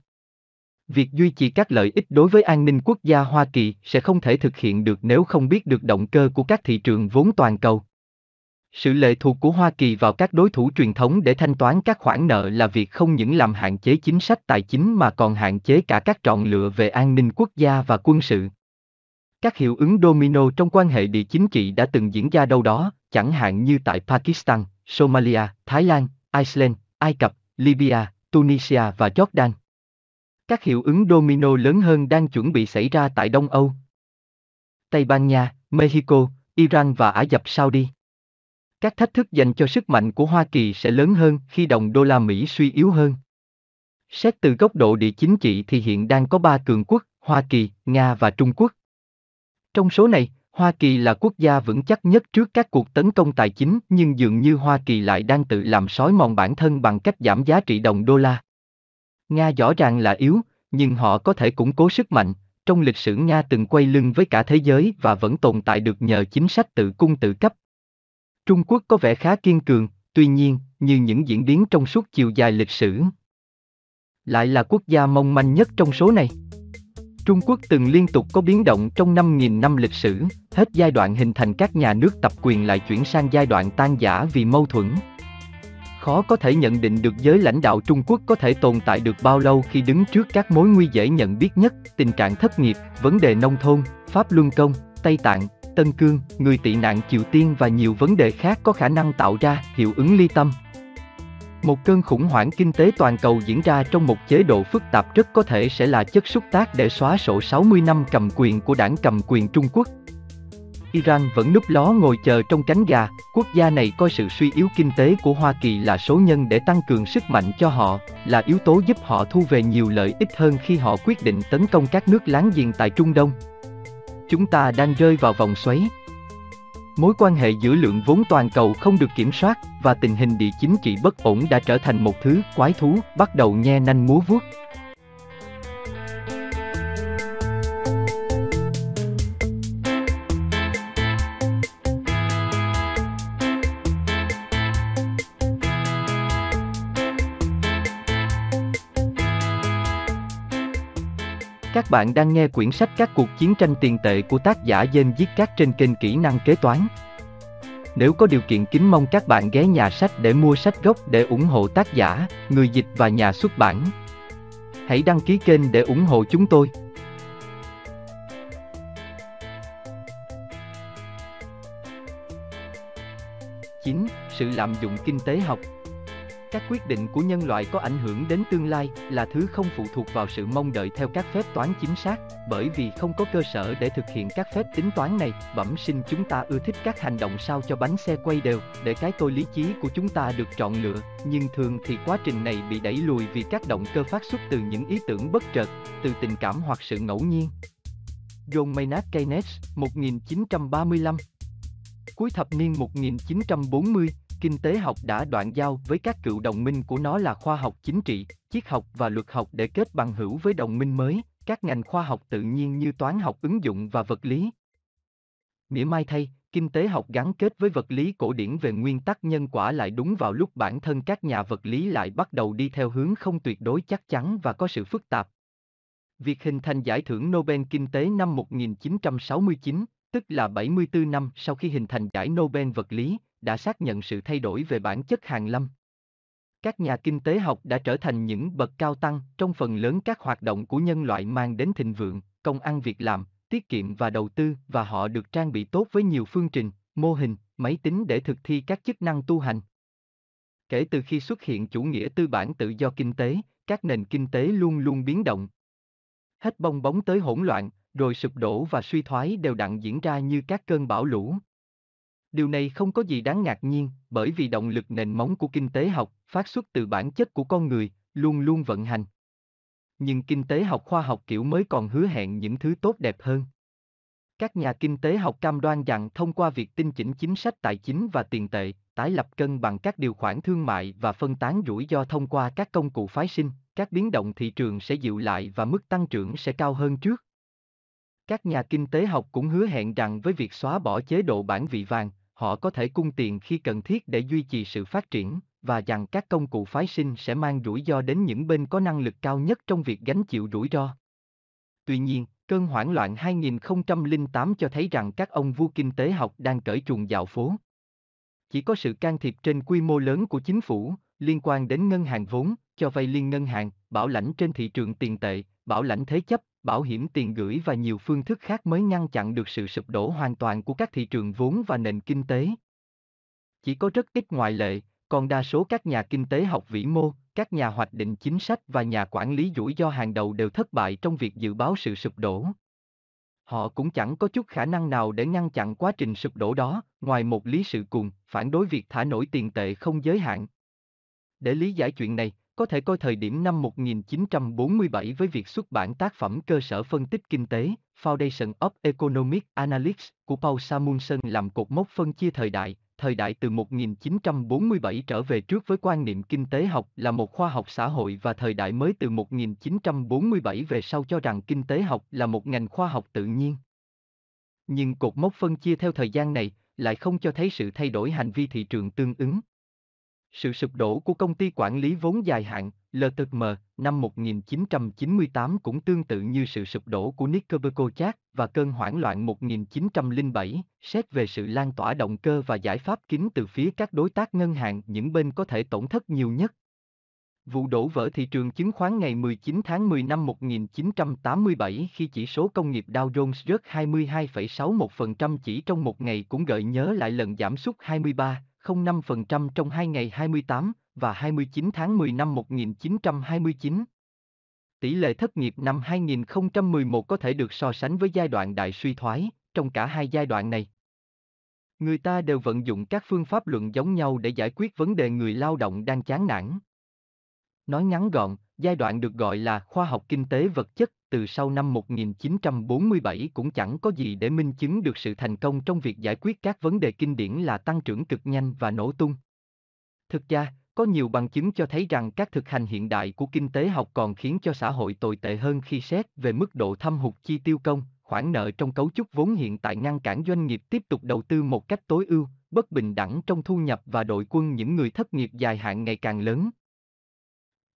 Việc duy trì các lợi ích đối với an ninh quốc gia Hoa Kỳ sẽ không thể thực hiện được nếu không biết được động cơ của các thị trường vốn toàn cầu. Sự lệ thuộc của Hoa Kỳ vào các đối thủ truyền thống để thanh toán các khoản nợ là việc không những làm hạn chế chính sách tài chính mà còn hạn chế cả các chọn lựa về an ninh quốc gia và quân sự. Các hiệu ứng domino trong quan hệ địa chính trị đã từng diễn ra đâu đó, chẳng hạn như tại Pakistan, Somalia, Thái Lan, Iceland, Ai Cập, Libya, Tunisia và Jordan. Các hiệu ứng domino lớn hơn đang chuẩn bị xảy ra tại Đông Âu, Tây Ban Nha, Mexico, Iran và Ả Rập Saudi. Các thách thức dành cho sức mạnh của Hoa Kỳ sẽ lớn hơn khi đồng đô la Mỹ suy yếu hơn. Xét từ góc độ địa chính trị thì hiện đang có ba cường quốc, Hoa Kỳ, Nga và Trung Quốc. Trong số này, Hoa Kỳ là quốc gia vững chắc nhất trước các cuộc tấn công tài chính nhưng dường như Hoa Kỳ lại đang tự làm sói mòn bản thân bằng cách giảm giá trị đồng đô la. Nga rõ ràng là yếu, nhưng họ có thể củng cố sức mạnh. Trong lịch sử Nga từng quay lưng với cả thế giới và vẫn tồn tại được nhờ chính sách tự cung tự cấp. Trung Quốc có vẻ khá kiên cường, tuy nhiên, như những diễn biến trong suốt chiều dài lịch sử, lại là quốc gia mong manh nhất trong số này. Trung Quốc từng liên tục có biến động trong 5.000 năm lịch sử, hết giai đoạn hình thành các nhà nước tập quyền lại chuyển sang giai đoạn tan giả vì mâu thuẫn. Khó có thể nhận định được giới lãnh đạo Trung Quốc có thể tồn tại được bao lâu khi đứng trước các mối nguy dễ nhận biết nhất, tình trạng thất nghiệp, vấn đề nông thôn, Pháp Luân Công, Tây Tạng, Tân Cương, người tị nạn Triều Tiên và nhiều vấn đề khác có khả năng tạo ra hiệu ứng ly tâm. Một cơn khủng hoảng kinh tế toàn cầu diễn ra trong một chế độ phức tạp rất có thể sẽ là chất xúc tác để xóa sổ 60 năm cầm quyền của đảng cầm quyền Trung Quốc. Iran vẫn núp ló ngồi chờ trong cánh gà, quốc gia này coi sự suy yếu kinh tế của Hoa Kỳ là số nhân để tăng cường sức mạnh cho họ, là yếu tố giúp họ thu về nhiều lợi ích hơn khi họ quyết định tấn công các nước láng giềng tại Trung Đông. Chúng ta đang rơi vào vòng xoáy, Mối quan hệ giữa lượng vốn toàn cầu không được kiểm soát và tình hình địa chính trị bất ổn đã trở thành một thứ quái thú bắt đầu nhe nanh múa vuốt. Các bạn đang nghe quyển sách Các cuộc chiến tranh tiền tệ của tác giả James Viết Các trên kênh Kỹ năng kế toán. Nếu có điều kiện kính mong các bạn ghé nhà sách để mua sách gốc để ủng hộ tác giả, người dịch và nhà xuất bản. Hãy đăng ký kênh để ủng hộ chúng tôi. Chín, Sự lạm dụng kinh tế học các quyết định của nhân loại có ảnh hưởng đến tương lai là thứ không phụ thuộc vào sự mong đợi theo các phép toán chính xác, bởi vì không có cơ sở để thực hiện các phép tính toán này, bẩm sinh chúng ta ưa thích các hành động sao cho bánh xe quay đều, để cái tôi lý trí của chúng ta được chọn lựa, nhưng thường thì quá trình này bị đẩy lùi vì các động cơ phát xuất từ những ý tưởng bất chợt, từ tình cảm hoặc sự ngẫu nhiên. John Maynard Keynes, 1935 Cuối thập niên 1940, kinh tế học đã đoạn giao với các cựu đồng minh của nó là khoa học chính trị, triết học và luật học để kết bằng hữu với đồng minh mới, các ngành khoa học tự nhiên như toán học ứng dụng và vật lý. Mỉa mai thay, kinh tế học gắn kết với vật lý cổ điển về nguyên tắc nhân quả lại đúng vào lúc bản thân các nhà vật lý lại bắt đầu đi theo hướng không tuyệt đối chắc chắn và có sự phức tạp. Việc hình thành giải thưởng Nobel Kinh tế năm 1969, tức là 74 năm sau khi hình thành giải Nobel vật lý, đã xác nhận sự thay đổi về bản chất hàng lâm. Các nhà kinh tế học đã trở thành những bậc cao tăng trong phần lớn các hoạt động của nhân loại mang đến thịnh vượng, công ăn việc làm, tiết kiệm và đầu tư và họ được trang bị tốt với nhiều phương trình, mô hình, máy tính để thực thi các chức năng tu hành. Kể từ khi xuất hiện chủ nghĩa tư bản tự do kinh tế, các nền kinh tế luôn luôn biến động. Hết bong bóng tới hỗn loạn, rồi sụp đổ và suy thoái đều đặn diễn ra như các cơn bão lũ. Điều này không có gì đáng ngạc nhiên, bởi vì động lực nền móng của kinh tế học, phát xuất từ bản chất của con người, luôn luôn vận hành. Nhưng kinh tế học khoa học kiểu mới còn hứa hẹn những thứ tốt đẹp hơn. Các nhà kinh tế học cam đoan rằng thông qua việc tinh chỉnh chính sách tài chính và tiền tệ, tái lập cân bằng các điều khoản thương mại và phân tán rủi ro thông qua các công cụ phái sinh, các biến động thị trường sẽ dịu lại và mức tăng trưởng sẽ cao hơn trước. Các nhà kinh tế học cũng hứa hẹn rằng với việc xóa bỏ chế độ bản vị vàng, họ có thể cung tiền khi cần thiết để duy trì sự phát triển, và rằng các công cụ phái sinh sẽ mang rủi ro đến những bên có năng lực cao nhất trong việc gánh chịu rủi ro. Tuy nhiên, cơn hoảng loạn 2008 cho thấy rằng các ông vua kinh tế học đang cởi chuồng dạo phố. Chỉ có sự can thiệp trên quy mô lớn của chính phủ, liên quan đến ngân hàng vốn, cho vay liên ngân hàng, bảo lãnh trên thị trường tiền tệ, bảo lãnh thế chấp, bảo hiểm tiền gửi và nhiều phương thức khác mới ngăn chặn được sự sụp đổ hoàn toàn của các thị trường vốn và nền kinh tế. Chỉ có rất ít ngoại lệ, còn đa số các nhà kinh tế học vĩ mô, các nhà hoạch định chính sách và nhà quản lý rủi ro hàng đầu đều thất bại trong việc dự báo sự sụp đổ. Họ cũng chẳng có chút khả năng nào để ngăn chặn quá trình sụp đổ đó, ngoài một lý sự cùng, phản đối việc thả nổi tiền tệ không giới hạn. Để lý giải chuyện này, có thể coi thời điểm năm 1947 với việc xuất bản tác phẩm cơ sở phân tích kinh tế, Foundation of Economic Analytics của Paul Samuelson làm cột mốc phân chia thời đại, thời đại từ 1947 trở về trước với quan niệm kinh tế học là một khoa học xã hội và thời đại mới từ 1947 về sau cho rằng kinh tế học là một ngành khoa học tự nhiên. Nhưng cột mốc phân chia theo thời gian này lại không cho thấy sự thay đổi hành vi thị trường tương ứng. Sự sụp đổ của công ty quản lý vốn dài hạn, LTM, năm 1998 cũng tương tự như sự sụp đổ của Knickerbocker và cơn hoảng loạn 1907, xét về sự lan tỏa động cơ và giải pháp kín từ phía các đối tác ngân hàng những bên có thể tổn thất nhiều nhất. Vụ đổ vỡ thị trường chứng khoán ngày 19 tháng 10 năm 1987 khi chỉ số công nghiệp Dow Jones rớt 22,61% chỉ trong một ngày cũng gợi nhớ lại lần giảm sút 23, 0,5% trong hai ngày 28 và 29 tháng 10 năm 1929. Tỷ lệ thất nghiệp năm 2011 có thể được so sánh với giai đoạn đại suy thoái, trong cả hai giai đoạn này. Người ta đều vận dụng các phương pháp luận giống nhau để giải quyết vấn đề người lao động đang chán nản. Nói ngắn gọn, giai đoạn được gọi là khoa học kinh tế vật chất từ sau năm 1947 cũng chẳng có gì để minh chứng được sự thành công trong việc giải quyết các vấn đề kinh điển là tăng trưởng cực nhanh và nổ tung. Thực ra, có nhiều bằng chứng cho thấy rằng các thực hành hiện đại của kinh tế học còn khiến cho xã hội tồi tệ hơn khi xét về mức độ thâm hụt chi tiêu công, khoản nợ trong cấu trúc vốn hiện tại ngăn cản doanh nghiệp tiếp tục đầu tư một cách tối ưu, bất bình đẳng trong thu nhập và đội quân những người thất nghiệp dài hạn ngày càng lớn.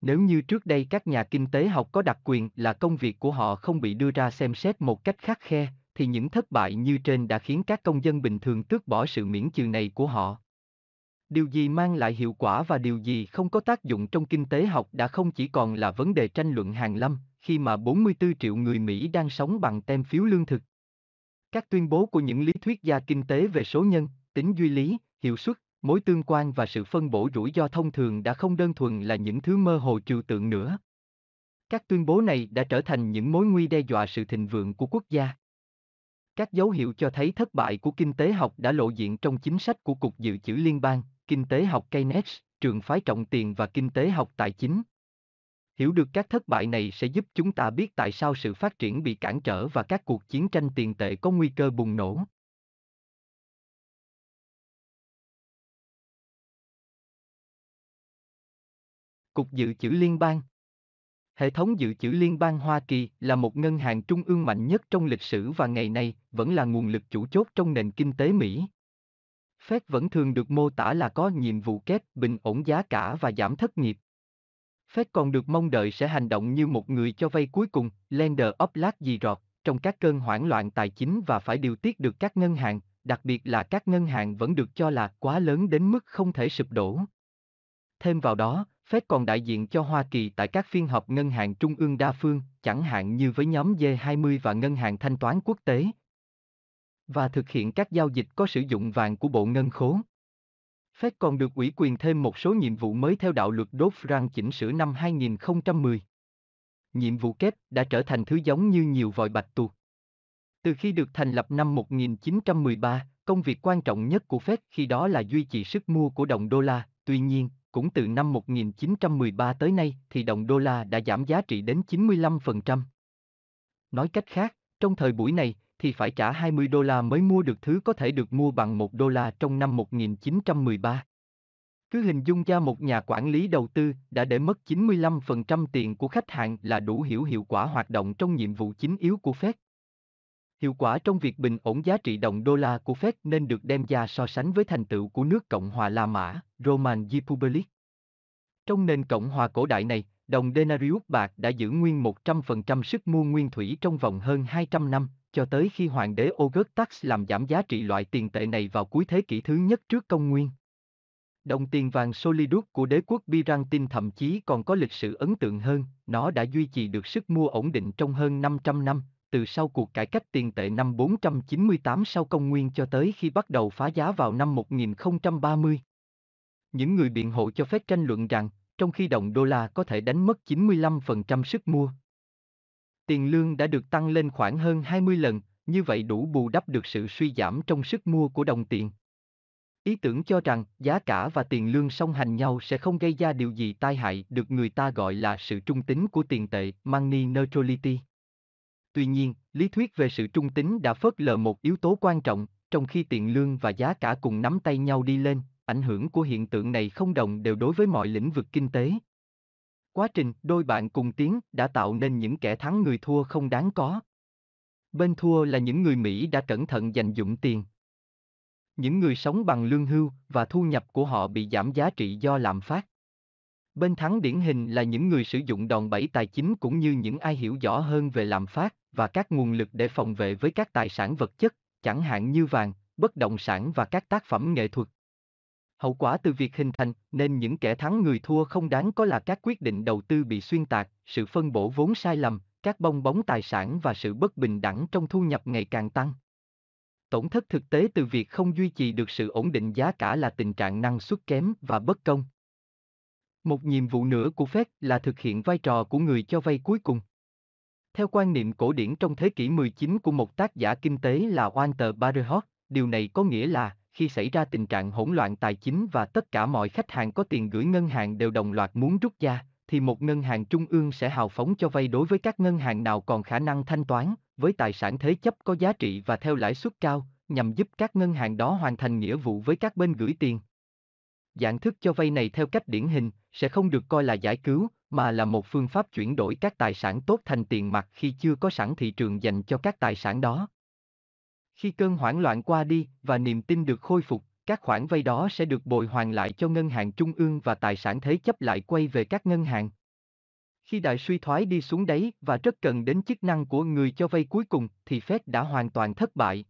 Nếu như trước đây các nhà kinh tế học có đặc quyền là công việc của họ không bị đưa ra xem xét một cách khắc khe, thì những thất bại như trên đã khiến các công dân bình thường tước bỏ sự miễn trừ này của họ. Điều gì mang lại hiệu quả và điều gì không có tác dụng trong kinh tế học đã không chỉ còn là vấn đề tranh luận hàng lâm, khi mà 44 triệu người Mỹ đang sống bằng tem phiếu lương thực. Các tuyên bố của những lý thuyết gia kinh tế về số nhân, tính duy lý, hiệu suất, mối tương quan và sự phân bổ rủi ro thông thường đã không đơn thuần là những thứ mơ hồ trừu tượng nữa. Các tuyên bố này đã trở thành những mối nguy đe dọa sự thịnh vượng của quốc gia. Các dấu hiệu cho thấy thất bại của kinh tế học đã lộ diện trong chính sách của Cục Dự trữ Liên bang, Kinh tế học Keynes, trường phái trọng tiền và kinh tế học tài chính. Hiểu được các thất bại này sẽ giúp chúng ta biết tại sao sự phát triển bị cản trở và các cuộc chiến tranh tiền tệ có nguy cơ bùng nổ. Cục Dự trữ Liên bang Hệ thống dự trữ liên bang Hoa Kỳ là một ngân hàng trung ương mạnh nhất trong lịch sử và ngày nay vẫn là nguồn lực chủ chốt trong nền kinh tế Mỹ. Fed vẫn thường được mô tả là có nhiệm vụ kép bình ổn giá cả và giảm thất nghiệp. Fed còn được mong đợi sẽ hành động như một người cho vay cuối cùng, lender of last resort, trong các cơn hoảng loạn tài chính và phải điều tiết được các ngân hàng, đặc biệt là các ngân hàng vẫn được cho là quá lớn đến mức không thể sụp đổ. Thêm vào đó, Fed còn đại diện cho Hoa Kỳ tại các phiên họp ngân hàng trung ương đa phương, chẳng hạn như với nhóm G20 và ngân hàng thanh toán quốc tế. Và thực hiện các giao dịch có sử dụng vàng của Bộ Ngân khố. Fed còn được ủy quyền thêm một số nhiệm vụ mới theo đạo luật Dodd-Frank chỉnh sửa năm 2010. Nhiệm vụ kép đã trở thành thứ giống như nhiều vòi bạch tuộc. Từ khi được thành lập năm 1913, công việc quan trọng nhất của Fed khi đó là duy trì sức mua của đồng đô la, tuy nhiên, cũng từ năm 1913 tới nay thì đồng đô la đã giảm giá trị đến 95%. Nói cách khác, trong thời buổi này thì phải trả 20 đô la mới mua được thứ có thể được mua bằng 1 đô la trong năm 1913. Cứ hình dung ra một nhà quản lý đầu tư đã để mất 95% tiền của khách hàng là đủ hiểu hiệu quả hoạt động trong nhiệm vụ chính yếu của Fed. Hiệu quả trong việc bình ổn giá trị đồng đô la của Fed nên được đem ra so sánh với thành tựu của nước Cộng hòa La Mã, Roman Republic. Trong nền Cộng hòa cổ đại này, đồng denarius bạc đã giữ nguyên 100% sức mua nguyên thủy trong vòng hơn 200 năm, cho tới khi hoàng đế Augustus làm giảm giá trị loại tiền tệ này vào cuối thế kỷ thứ nhất trước công nguyên. Đồng tiền vàng Solidus của đế quốc Byzantine thậm chí còn có lịch sử ấn tượng hơn, nó đã duy trì được sức mua ổn định trong hơn 500 năm, từ sau cuộc cải cách tiền tệ năm 498 sau công nguyên cho tới khi bắt đầu phá giá vào năm 1030. Những người biện hộ cho phép tranh luận rằng, trong khi đồng đô la có thể đánh mất 95% sức mua, tiền lương đã được tăng lên khoảng hơn 20 lần, như vậy đủ bù đắp được sự suy giảm trong sức mua của đồng tiền. Ý tưởng cho rằng giá cả và tiền lương song hành nhau sẽ không gây ra điều gì tai hại được người ta gọi là sự trung tính của tiền tệ, money neutrality. Tuy nhiên, lý thuyết về sự trung tính đã phớt lờ một yếu tố quan trọng, trong khi tiền lương và giá cả cùng nắm tay nhau đi lên, ảnh hưởng của hiện tượng này không đồng đều đối với mọi lĩnh vực kinh tế. Quá trình đôi bạn cùng tiến đã tạo nên những kẻ thắng người thua không đáng có. Bên thua là những người Mỹ đã cẩn thận dành dụng tiền. Những người sống bằng lương hưu và thu nhập của họ bị giảm giá trị do lạm phát. Bên thắng điển hình là những người sử dụng đòn bẩy tài chính cũng như những ai hiểu rõ hơn về lạm phát và các nguồn lực để phòng vệ với các tài sản vật chất, chẳng hạn như vàng, bất động sản và các tác phẩm nghệ thuật. Hậu quả từ việc hình thành nên những kẻ thắng người thua không đáng có là các quyết định đầu tư bị xuyên tạc, sự phân bổ vốn sai lầm, các bong bóng tài sản và sự bất bình đẳng trong thu nhập ngày càng tăng. Tổn thất thực tế từ việc không duy trì được sự ổn định giá cả là tình trạng năng suất kém và bất công. Một nhiệm vụ nữa của Fed là thực hiện vai trò của người cho vay cuối cùng. Theo quan niệm cổ điển trong thế kỷ 19 của một tác giả kinh tế là Walter Barrehot, điều này có nghĩa là khi xảy ra tình trạng hỗn loạn tài chính và tất cả mọi khách hàng có tiền gửi ngân hàng đều đồng loạt muốn rút ra, thì một ngân hàng trung ương sẽ hào phóng cho vay đối với các ngân hàng nào còn khả năng thanh toán, với tài sản thế chấp có giá trị và theo lãi suất cao, nhằm giúp các ngân hàng đó hoàn thành nghĩa vụ với các bên gửi tiền. Dạng thức cho vay này theo cách điển hình, sẽ không được coi là giải cứu, mà là một phương pháp chuyển đổi các tài sản tốt thành tiền mặt khi chưa có sẵn thị trường dành cho các tài sản đó. Khi cơn hoảng loạn qua đi và niềm tin được khôi phục, các khoản vay đó sẽ được bồi hoàn lại cho ngân hàng trung ương và tài sản thế chấp lại quay về các ngân hàng. Khi đại suy thoái đi xuống đáy và rất cần đến chức năng của người cho vay cuối cùng thì Fed đã hoàn toàn thất bại.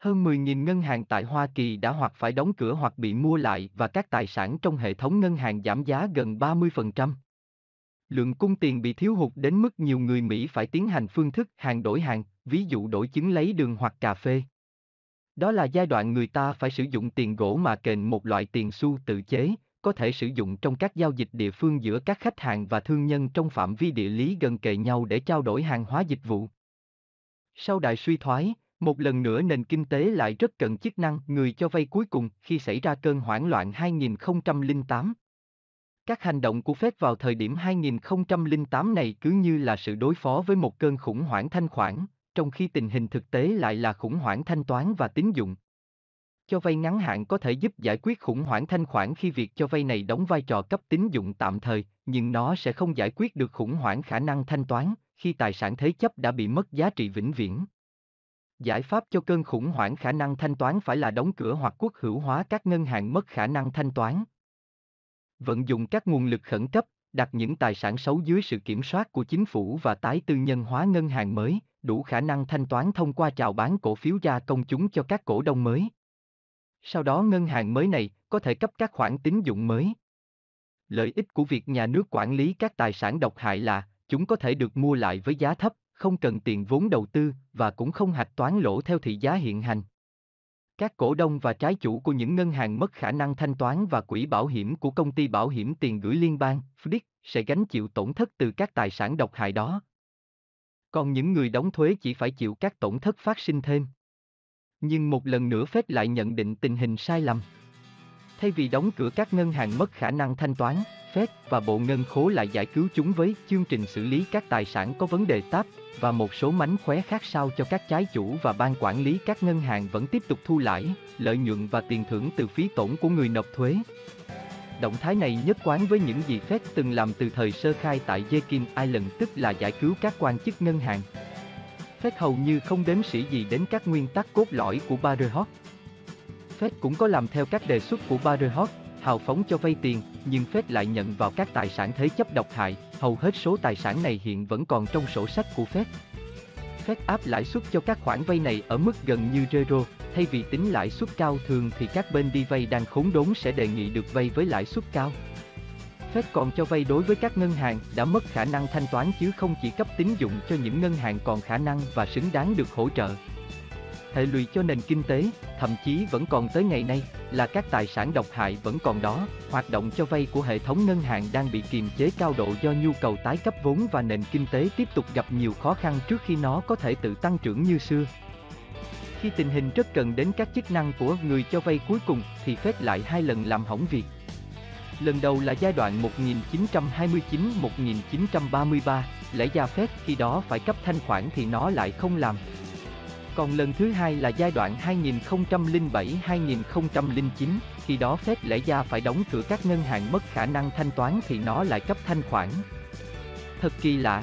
Hơn 10.000 ngân hàng tại Hoa Kỳ đã hoặc phải đóng cửa hoặc bị mua lại và các tài sản trong hệ thống ngân hàng giảm giá gần 30%. Lượng cung tiền bị thiếu hụt đến mức nhiều người Mỹ phải tiến hành phương thức hàng đổi hàng, ví dụ đổi chứng lấy đường hoặc cà phê. Đó là giai đoạn người ta phải sử dụng tiền gỗ mà kền một loại tiền xu tự chế, có thể sử dụng trong các giao dịch địa phương giữa các khách hàng và thương nhân trong phạm vi địa lý gần kề nhau để trao đổi hàng hóa dịch vụ. Sau đại suy thoái, một lần nữa nền kinh tế lại rất cần chức năng người cho vay cuối cùng khi xảy ra cơn hoảng loạn 2008. Các hành động của Fed vào thời điểm 2008 này cứ như là sự đối phó với một cơn khủng hoảng thanh khoản, trong khi tình hình thực tế lại là khủng hoảng thanh toán và tín dụng. Cho vay ngắn hạn có thể giúp giải quyết khủng hoảng thanh khoản khi việc cho vay này đóng vai trò cấp tín dụng tạm thời, nhưng nó sẽ không giải quyết được khủng hoảng khả năng thanh toán khi tài sản thế chấp đã bị mất giá trị vĩnh viễn. Giải pháp cho cơn khủng hoảng khả năng thanh toán phải là đóng cửa hoặc quốc hữu hóa các ngân hàng mất khả năng thanh toán. Vận dụng các nguồn lực khẩn cấp, đặt những tài sản xấu dưới sự kiểm soát của chính phủ và tái tư nhân hóa ngân hàng mới, đủ khả năng thanh toán thông qua chào bán cổ phiếu ra công chúng cho các cổ đông mới. Sau đó ngân hàng mới này có thể cấp các khoản tín dụng mới. Lợi ích của việc nhà nước quản lý các tài sản độc hại là chúng có thể được mua lại với giá thấp, không cần tiền vốn đầu tư và cũng không hạch toán lỗ theo thị giá hiện hành. Các cổ đông và trái chủ của những ngân hàng mất khả năng thanh toán và quỹ bảo hiểm của công ty bảo hiểm tiền gửi liên bang, FDIC, sẽ gánh chịu tổn thất từ các tài sản độc hại đó. Còn những người đóng thuế chỉ phải chịu các tổn thất phát sinh thêm. Nhưng một lần nữa Fed lại nhận định tình hình sai lầm. Thay vì đóng cửa các ngân hàng mất khả năng thanh toán, Fed và Bộ Ngân khố lại giải cứu chúng với chương trình xử lý các tài sản có vấn đề táp và một số mánh khóe khác sao cho các trái chủ và ban quản lý các ngân hàng vẫn tiếp tục thu lãi, lợi nhuận và tiền thưởng từ phí tổn của người nộp thuế. Động thái này nhất quán với những gì Fed từng làm từ thời sơ khai tại Jekyll Island tức là giải cứu các quan chức ngân hàng. Fed hầu như không đếm sĩ gì đến các nguyên tắc cốt lõi của Baderhot. Fed cũng có làm theo các đề xuất của Baderhot, hào phóng cho vay tiền, nhưng Fed lại nhận vào các tài sản thế chấp độc hại, hầu hết số tài sản này hiện vẫn còn trong sổ sách của Fed. Fed áp lãi suất cho các khoản vay này ở mức gần như zero, thay vì tính lãi suất cao thường thì các bên đi vay đang khốn đốn sẽ đề nghị được vay với lãi suất cao. Fed còn cho vay đối với các ngân hàng đã mất khả năng thanh toán chứ không chỉ cấp tín dụng cho những ngân hàng còn khả năng và xứng đáng được hỗ trợ. Hệ lụy cho nền kinh tế, thậm chí vẫn còn tới ngày nay, là các tài sản độc hại vẫn còn đó, hoạt động cho vay của hệ thống ngân hàng đang bị kiềm chế cao độ do nhu cầu tái cấp vốn và nền kinh tế tiếp tục gặp nhiều khó khăn trước khi nó có thể tự tăng trưởng như xưa. Khi tình hình rất cần đến các chức năng của người cho vay cuối cùng thì Fed lại hai lần làm hỏng việc. Lần đầu là giai đoạn 1929-1933, lẽ ra Fed khi đó phải cấp thanh khoản thì nó lại không làm. Còn lần thứ hai là giai đoạn 2007-2009, khi đó phép lẽ ra phải đóng cửa các ngân hàng mất khả năng thanh toán thì nó lại cấp thanh khoản. Thật kỳ lạ.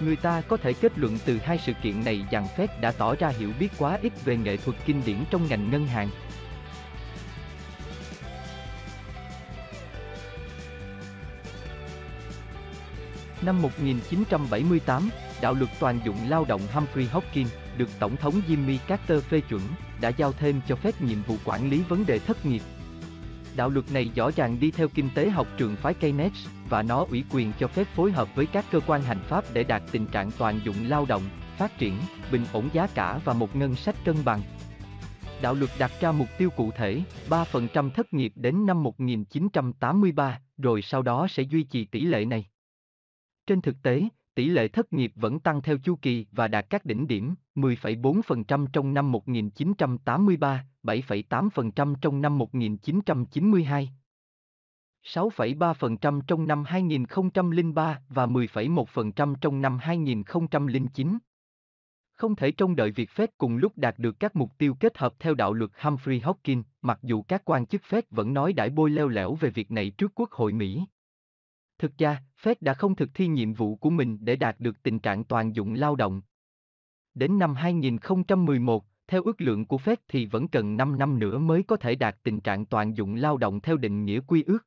Người ta có thể kết luận từ hai sự kiện này rằng Fed đã tỏ ra hiểu biết quá ít về nghệ thuật kinh điển trong ngành ngân hàng. Năm 1978, đạo luật toàn dụng lao động Humphrey Hopkins, được Tổng thống Jimmy Carter phê chuẩn, đã giao thêm cho phép nhiệm vụ quản lý vấn đề thất nghiệp. Đạo luật này rõ ràng đi theo kinh tế học trường phái Keynes, và nó ủy quyền cho phép phối hợp với các cơ quan hành pháp để đạt tình trạng toàn dụng lao động, phát triển, bình ổn giá cả và một ngân sách cân bằng. Đạo luật đặt ra mục tiêu cụ thể, 3% thất nghiệp đến năm 1983, rồi sau đó sẽ duy trì tỷ lệ này. Trên thực tế, tỷ lệ thất nghiệp vẫn tăng theo chu kỳ và đạt các đỉnh điểm 10,4% trong năm 1983, 7,8% trong năm 1992, 6,3% trong năm 2003 và 10,1% trong năm 2009. Không thể trông đợi việc Fed cùng lúc đạt được các mục tiêu kết hợp theo đạo luật Humphrey Hopkins, mặc dù các quan chức Fed vẫn nói đãi bôi leo lẻo về việc này trước Quốc hội Mỹ. Thực ra, Fed đã không thực thi nhiệm vụ của mình để đạt được tình trạng toàn dụng lao động. Đến năm 2011, theo ước lượng của Fed thì vẫn cần 5 năm nữa mới có thể đạt tình trạng toàn dụng lao động theo định nghĩa quy ước.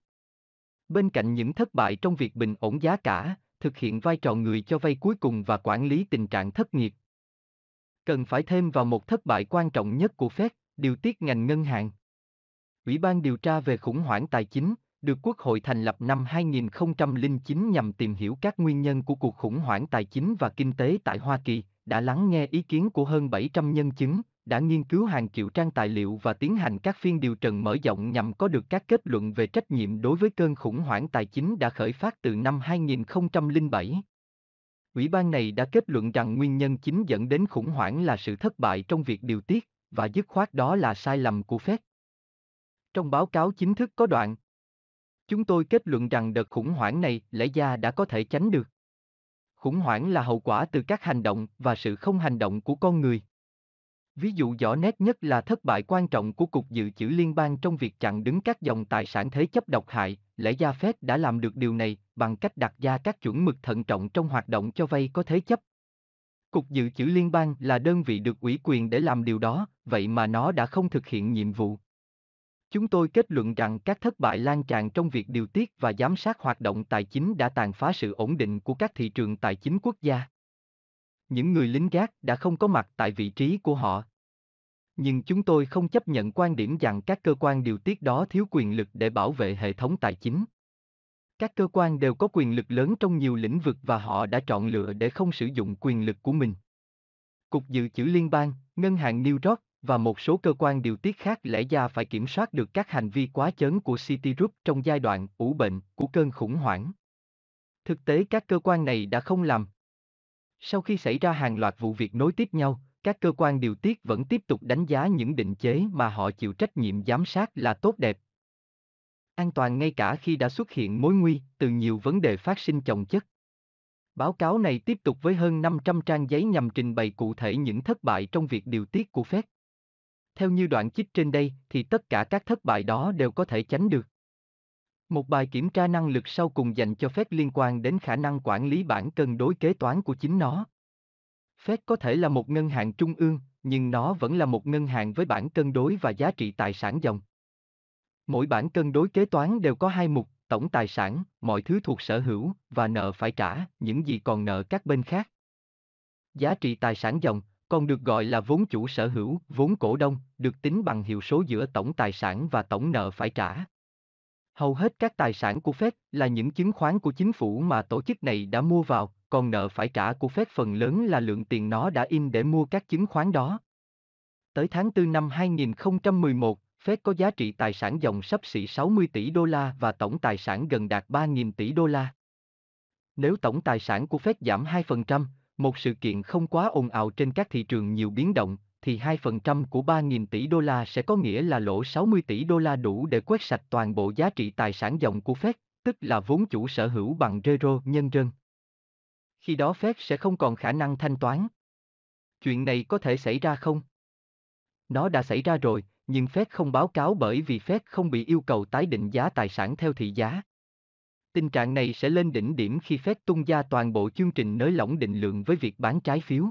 Bên cạnh những thất bại trong việc bình ổn giá cả, thực hiện vai trò người cho vay cuối cùng và quản lý tình trạng thất nghiệp. Cần phải thêm vào một thất bại quan trọng nhất của Fed, điều tiết ngành ngân hàng. Ủy ban điều tra về khủng hoảng tài chính, được Quốc hội thành lập năm 2009 nhằm tìm hiểu các nguyên nhân của cuộc khủng hoảng tài chính và kinh tế tại Hoa Kỳ, đã lắng nghe ý kiến của hơn 700 nhân chứng, đã nghiên cứu hàng triệu trang tài liệu và tiến hành các phiên điều trần mở rộng nhằm có được các kết luận về trách nhiệm đối với cơn khủng hoảng tài chính đã khởi phát từ năm 2007. Ủy ban này đã kết luận rằng nguyên nhân chính dẫn đến khủng hoảng là sự thất bại trong việc điều tiết, và dứt khoát đó là sai lầm của Fed. Trong báo cáo chính thức có đoạn, chúng tôi kết luận rằng đợt khủng hoảng này lẽ ra đã có thể tránh được. Khủng hoảng là hậu quả từ các hành động và sự không hành động của con người. Ví dụ rõ nét nhất là thất bại quan trọng của Cục Dự trữ Liên bang trong việc chặn đứng các dòng tài sản thế chấp độc hại, lẽ ra Fed đã làm được điều này bằng cách đặt ra các chuẩn mực thận trọng trong hoạt động cho vay có thế chấp. Cục Dự trữ Liên bang là đơn vị được ủy quyền để làm điều đó, vậy mà nó đã không thực hiện nhiệm vụ. Chúng tôi kết luận rằng các thất bại lan tràn trong việc điều tiết và giám sát hoạt động tài chính đã tàn phá sự ổn định của các thị trường tài chính quốc gia. Những người lính gác đã không có mặt tại vị trí của họ. Nhưng chúng tôi không chấp nhận quan điểm rằng các cơ quan điều tiết đó thiếu quyền lực để bảo vệ hệ thống tài chính. Các cơ quan đều có quyền lực lớn trong nhiều lĩnh vực và họ đã chọn lựa để không sử dụng quyền lực của mình. Cục Dự trữ Liên bang, Ngân hàng New York và một số cơ quan điều tiết khác lẽ ra phải kiểm soát được các hành vi quá chớn của Citigroup trong giai đoạn ủ bệnh của cơn khủng hoảng. Thực tế các cơ quan này đã không làm. Sau khi xảy ra hàng loạt vụ việc nối tiếp nhau, các cơ quan điều tiết vẫn tiếp tục đánh giá những định chế mà họ chịu trách nhiệm giám sát là tốt đẹp. An toàn ngay cả khi đã xuất hiện mối nguy từ nhiều vấn đề phát sinh chồng chất. Báo cáo này tiếp tục với hơn 500 trang giấy nhằm trình bày cụ thể những thất bại trong việc điều tiết của Fed. Theo như đoạn chích trên đây thì tất cả các thất bại đó đều có thể tránh được. Một bài kiểm tra năng lực sau cùng dành cho phép liên quan đến khả năng quản lý bản cân đối kế toán của chính nó. Fed có thể là một ngân hàng trung ương, nhưng nó vẫn là một ngân hàng với bản cân đối và giá trị tài sản dòng. Mỗi bản cân đối kế toán đều có hai mục, tổng tài sản, mọi thứ thuộc sở hữu, và nợ phải trả, những gì còn nợ các bên khác. Giá trị tài sản dòng, còn được gọi là vốn chủ sở hữu, vốn cổ đông, được tính bằng hiệu số giữa tổng tài sản và tổng nợ phải trả. Hầu hết các tài sản của Fed là những chứng khoán của chính phủ mà tổ chức này đã mua vào, còn nợ phải trả của Fed phần lớn là lượng tiền nó đã in để mua các chứng khoán đó. Tới tháng 4 năm 2011, Fed có giá trị tài sản dòng sắp xỉ 60 tỷ đô la và tổng tài sản gần đạt 3.000 tỷ đô la. Nếu tổng tài sản của Fed giảm 2%, một sự kiện không quá ồn ào trên các thị trường nhiều biến động, thì 2% của 3.000 tỷ đô la sẽ có nghĩa là lỗ 60 tỷ đô la đủ để quét sạch toàn bộ giá trị tài sản dòng của Fed, tức là vốn chủ sở hữu bằng Zero nhân rân. Khi đó Fed sẽ không còn khả năng thanh toán. Chuyện này có thể xảy ra không? Nó đã xảy ra rồi, nhưng Fed không báo cáo bởi vì Fed không bị yêu cầu tái định giá tài sản theo thị giá. Tình trạng này sẽ lên đỉnh điểm khi Fed tung ra toàn bộ chương trình nới lỏng định lượng với việc bán trái phiếu.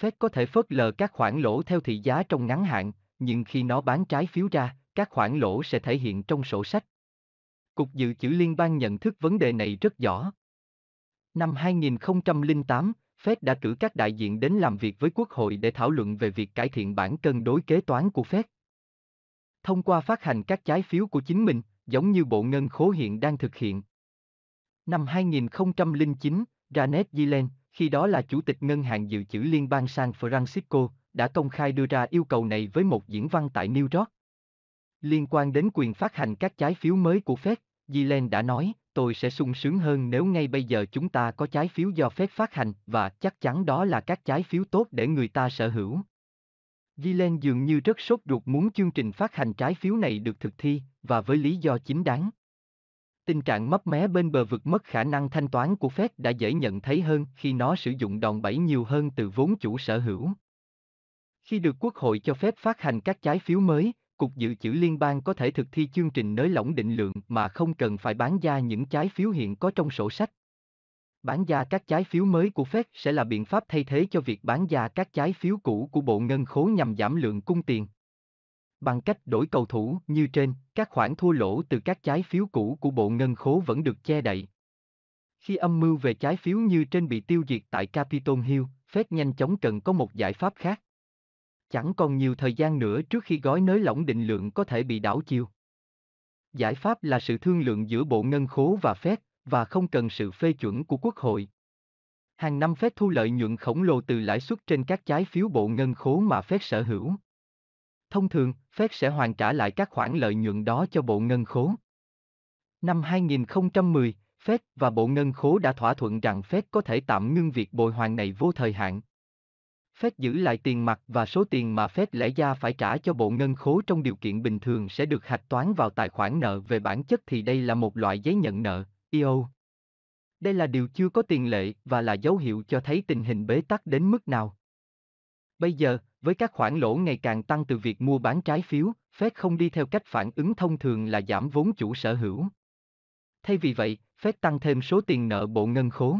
Fed có thể phớt lờ các khoản lỗ theo thị giá trong ngắn hạn, nhưng khi nó bán trái phiếu ra, các khoản lỗ sẽ thể hiện trong sổ sách. Cục Dự trữ Liên bang nhận thức vấn đề này rất rõ. Năm 2008, Fed đã cử các đại diện đến làm việc với Quốc hội để thảo luận về việc cải thiện bản cân đối kế toán của Fed. Thông qua phát hành các trái phiếu của chính mình, giống như Bộ Ngân khố hiện đang thực hiện. Năm 2009, Janet Yellen, khi đó là Chủ tịch Ngân hàng Dự trữ Liên bang San Francisco, đã công khai đưa ra yêu cầu này với một diễn văn tại New York. Liên quan đến quyền phát hành các trái phiếu mới của Fed, Yellen đã nói, tôi sẽ sung sướng hơn nếu ngay bây giờ chúng ta có trái phiếu do phép phát hành và chắc chắn đó là các trái phiếu tốt để người ta sở hữu. Gillen dường như rất sốt ruột muốn chương trình phát hành trái phiếu này được thực thi, và với lý do chính đáng. Tình trạng mấp mé bên bờ vực mất khả năng thanh toán của Fed đã dễ nhận thấy hơn khi nó sử dụng đòn bẩy nhiều hơn từ vốn chủ sở hữu. Khi được Quốc hội cho phép phát hành các trái phiếu mới, Cục Dự trữ Liên bang có thể thực thi chương trình nới lỏng định lượng mà không cần phải bán ra những trái phiếu hiện có trong sổ sách. Bán ra các trái phiếu mới của Fed sẽ là biện pháp thay thế cho việc bán ra các trái phiếu cũ của Bộ Ngân khố nhằm giảm lượng cung tiền bằng cách đổi cầu thủ như trên, các khoản thua lỗ từ các trái phiếu cũ của bộ ngân khố vẫn được che đậy. Khi âm mưu về trái phiếu như trên bị tiêu diệt tại Capitol Hill, Fed nhanh chóng cần có một giải pháp khác. Chẳng còn nhiều thời gian nữa trước khi gói nới lỏng định lượng có thể bị đảo chiều. Giải pháp là sự thương lượng giữa Bộ Ngân khố và Fed, và không cần sự phê chuẩn của Quốc hội. Hàng năm Fed thu lợi nhuận khổng lồ từ lãi suất trên các trái phiếu Bộ Ngân khố mà Fed sở hữu. Thông thường, Fed sẽ hoàn trả lại các khoản lợi nhuận đó cho Bộ Ngân khố. Năm 2010, Fed và Bộ Ngân khố đã thỏa thuận rằng Fed có thể tạm ngưng việc bồi hoàn này vô thời hạn. Fed giữ lại tiền mặt và số tiền mà Fed lẽ ra phải trả cho Bộ Ngân khố trong điều kiện bình thường sẽ được hạch toán vào tài khoản nợ về bản chất thì đây là một loại giấy nhận nợ, EO. Đây là điều chưa có tiền lệ và là dấu hiệu cho thấy tình hình bế tắc đến mức nào. Bây giờ, với các khoản lỗ ngày càng tăng từ việc mua bán trái phiếu, Fed không đi theo cách phản ứng thông thường là giảm vốn chủ sở hữu. Thay vì vậy, Fed tăng thêm số tiền nợ bộ ngân khố.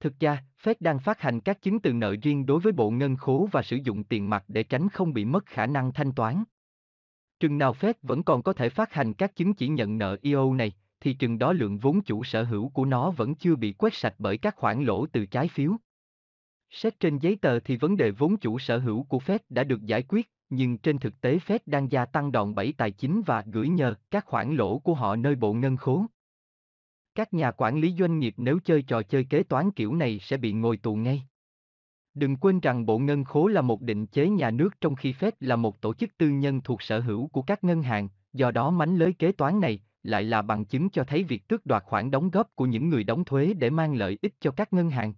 Thực ra, Fed đang phát hành các chứng từ nợ riêng đối với bộ ngân khố và sử dụng tiền mặt để tránh không bị mất khả năng thanh toán. Trừng nào Fed vẫn còn có thể phát hành các chứng chỉ nhận nợ EO này, thì chừng đó lượng vốn chủ sở hữu của nó vẫn chưa bị quét sạch bởi các khoản lỗ từ trái phiếu. Xét trên giấy tờ thì vấn đề vốn chủ sở hữu của Fed đã được giải quyết, nhưng trên thực tế Fed đang gia tăng đòn bẩy tài chính và gửi nhờ các khoản lỗ của họ nơi bộ ngân khố. Các nhà quản lý doanh nghiệp nếu chơi trò chơi kế toán kiểu này sẽ bị ngồi tù ngay. Đừng quên rằng Bộ Ngân khố là một định chế nhà nước trong khi Fed là một tổ chức tư nhân thuộc sở hữu của các ngân hàng, do đó mánh lới kế toán này lại là bằng chứng cho thấy việc tước đoạt khoản đóng góp của những người đóng thuế để mang lợi ích cho các ngân hàng.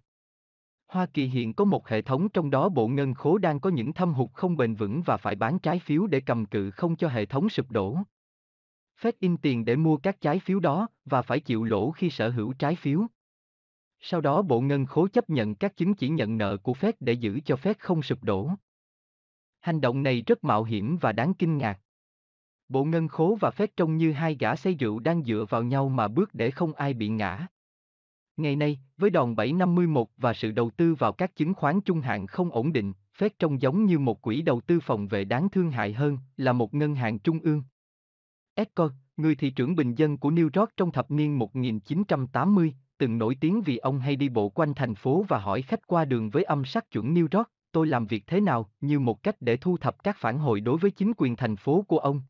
Hoa Kỳ hiện có một hệ thống trong đó Bộ Ngân khố đang có những thâm hụt không bền vững và phải bán trái phiếu để cầm cự không cho hệ thống sụp đổ. Fed in tiền để mua các trái phiếu đó và phải chịu lỗ khi sở hữu trái phiếu. Sau đó Bộ Ngân khố chấp nhận các chứng chỉ nhận nợ của Fed để giữ cho Fed không sụp đổ. Hành động này rất mạo hiểm và đáng kinh ngạc. Bộ Ngân khố và Fed trông như hai gã say rượu đang dựa vào nhau mà bước để không ai bị ngã. Ngày nay, với đòn 751 và sự đầu tư vào các chứng khoán trung hạn không ổn định, Fed trông giống như một quỹ đầu tư phòng vệ đáng thương hại hơn là một ngân hàng trung ương. Edgar, người thị trưởng bình dân của New York trong thập niên 1980, từng nổi tiếng vì ông hay đi bộ quanh thành phố và hỏi khách qua đường với âm sắc chuẩn New York, tôi làm việc thế nào, như một cách để thu thập các phản hồi đối với chính quyền thành phố của ông.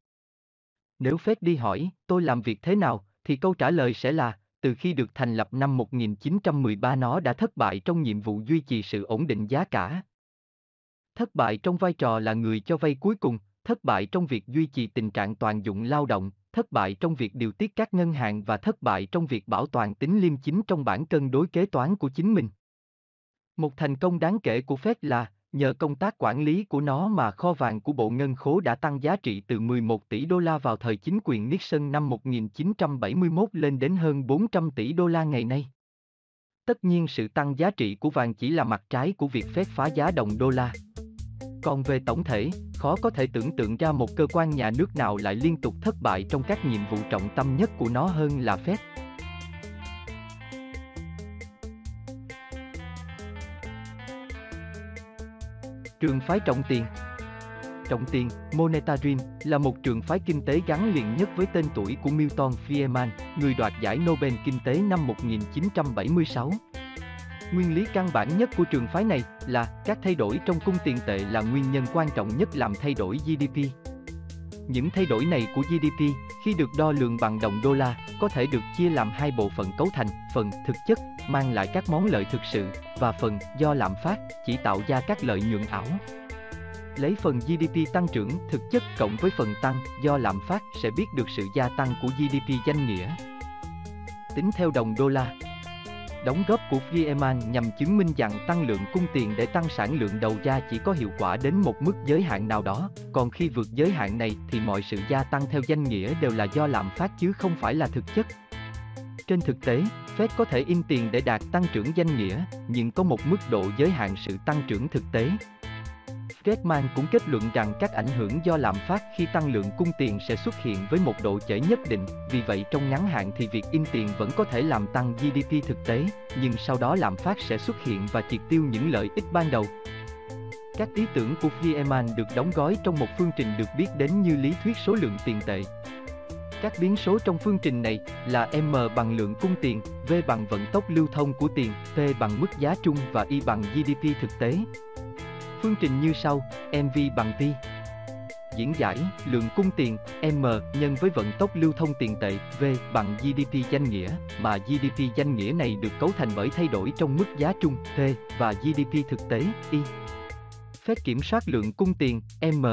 Nếu Fed đi hỏi, tôi làm việc thế nào, thì câu trả lời sẽ là, từ khi được thành lập năm 1913 nó đã thất bại trong nhiệm vụ duy trì sự ổn định giá cả. Thất bại trong vai trò là người cho vay cuối cùng, thất bại trong việc duy trì tình trạng toàn dụng lao động, thất bại trong việc điều tiết các ngân hàng và thất bại trong việc bảo toàn tính liêm chính trong bản cân đối kế toán của chính mình. Một thành công đáng kể của Fed là, nhờ công tác quản lý của nó mà kho vàng của Bộ Ngân khố đã tăng giá trị từ 11 tỷ đô la vào thời chính quyền Nixon năm 1971 lên đến hơn 400 tỷ đô la ngày nay. Tất nhiên sự tăng giá trị của vàng chỉ là mặt trái của việc phép phá giá đồng đô la. Còn về tổng thể, khó có thể tưởng tượng ra một cơ quan nhà nước nào lại liên tục thất bại trong các nhiệm vụ trọng tâm nhất của nó hơn là phép Trường phái trọng tiền Trọng tiền, Monetarium, là một trường phái kinh tế gắn liền nhất với tên tuổi của Milton Friedman, người đoạt giải Nobel Kinh tế năm 1976. Nguyên lý căn bản nhất của trường phái này là các thay đổi trong cung tiền tệ là nguyên nhân quan trọng nhất làm thay đổi GDP. Những thay đổi này của GDP, khi được đo lường bằng đồng đô la, có thể được chia làm hai bộ phận cấu thành, phần thực chất, mang lại các món lợi thực sự, và phần do lạm phát, chỉ tạo ra các lợi nhuận ảo. Lấy phần GDP tăng trưởng thực chất cộng với phần tăng do lạm phát sẽ biết được sự gia tăng của GDP danh nghĩa. Tính theo đồng đô la, Đóng góp của Friedman nhằm chứng minh rằng tăng lượng cung tiền để tăng sản lượng đầu ra chỉ có hiệu quả đến một mức giới hạn nào đó, còn khi vượt giới hạn này thì mọi sự gia tăng theo danh nghĩa đều là do lạm phát chứ không phải là thực chất. Trên thực tế, Fed có thể in tiền để đạt tăng trưởng danh nghĩa, nhưng có một mức độ giới hạn sự tăng trưởng thực tế, Friedman cũng kết luận rằng các ảnh hưởng do lạm phát khi tăng lượng cung tiền sẽ xuất hiện với một độ trễ nhất định, vì vậy trong ngắn hạn thì việc in tiền vẫn có thể làm tăng GDP thực tế, nhưng sau đó lạm phát sẽ xuất hiện và triệt tiêu những lợi ích ban đầu. Các ý tưởng của Friedman được đóng gói trong một phương trình được biết đến như lý thuyết số lượng tiền tệ. Các biến số trong phương trình này là M bằng lượng cung tiền, V bằng vận tốc lưu thông của tiền, P bằng mức giá trung và Y bằng GDP thực tế. Phương trình như sau, MV bằng T. Diễn giải, lượng cung tiền, M, nhân với vận tốc lưu thông tiền tệ, V, bằng GDP danh nghĩa, mà GDP danh nghĩa này được cấu thành bởi thay đổi trong mức giá trung, t và GDP thực tế, Y. Phép kiểm soát lượng cung tiền, M.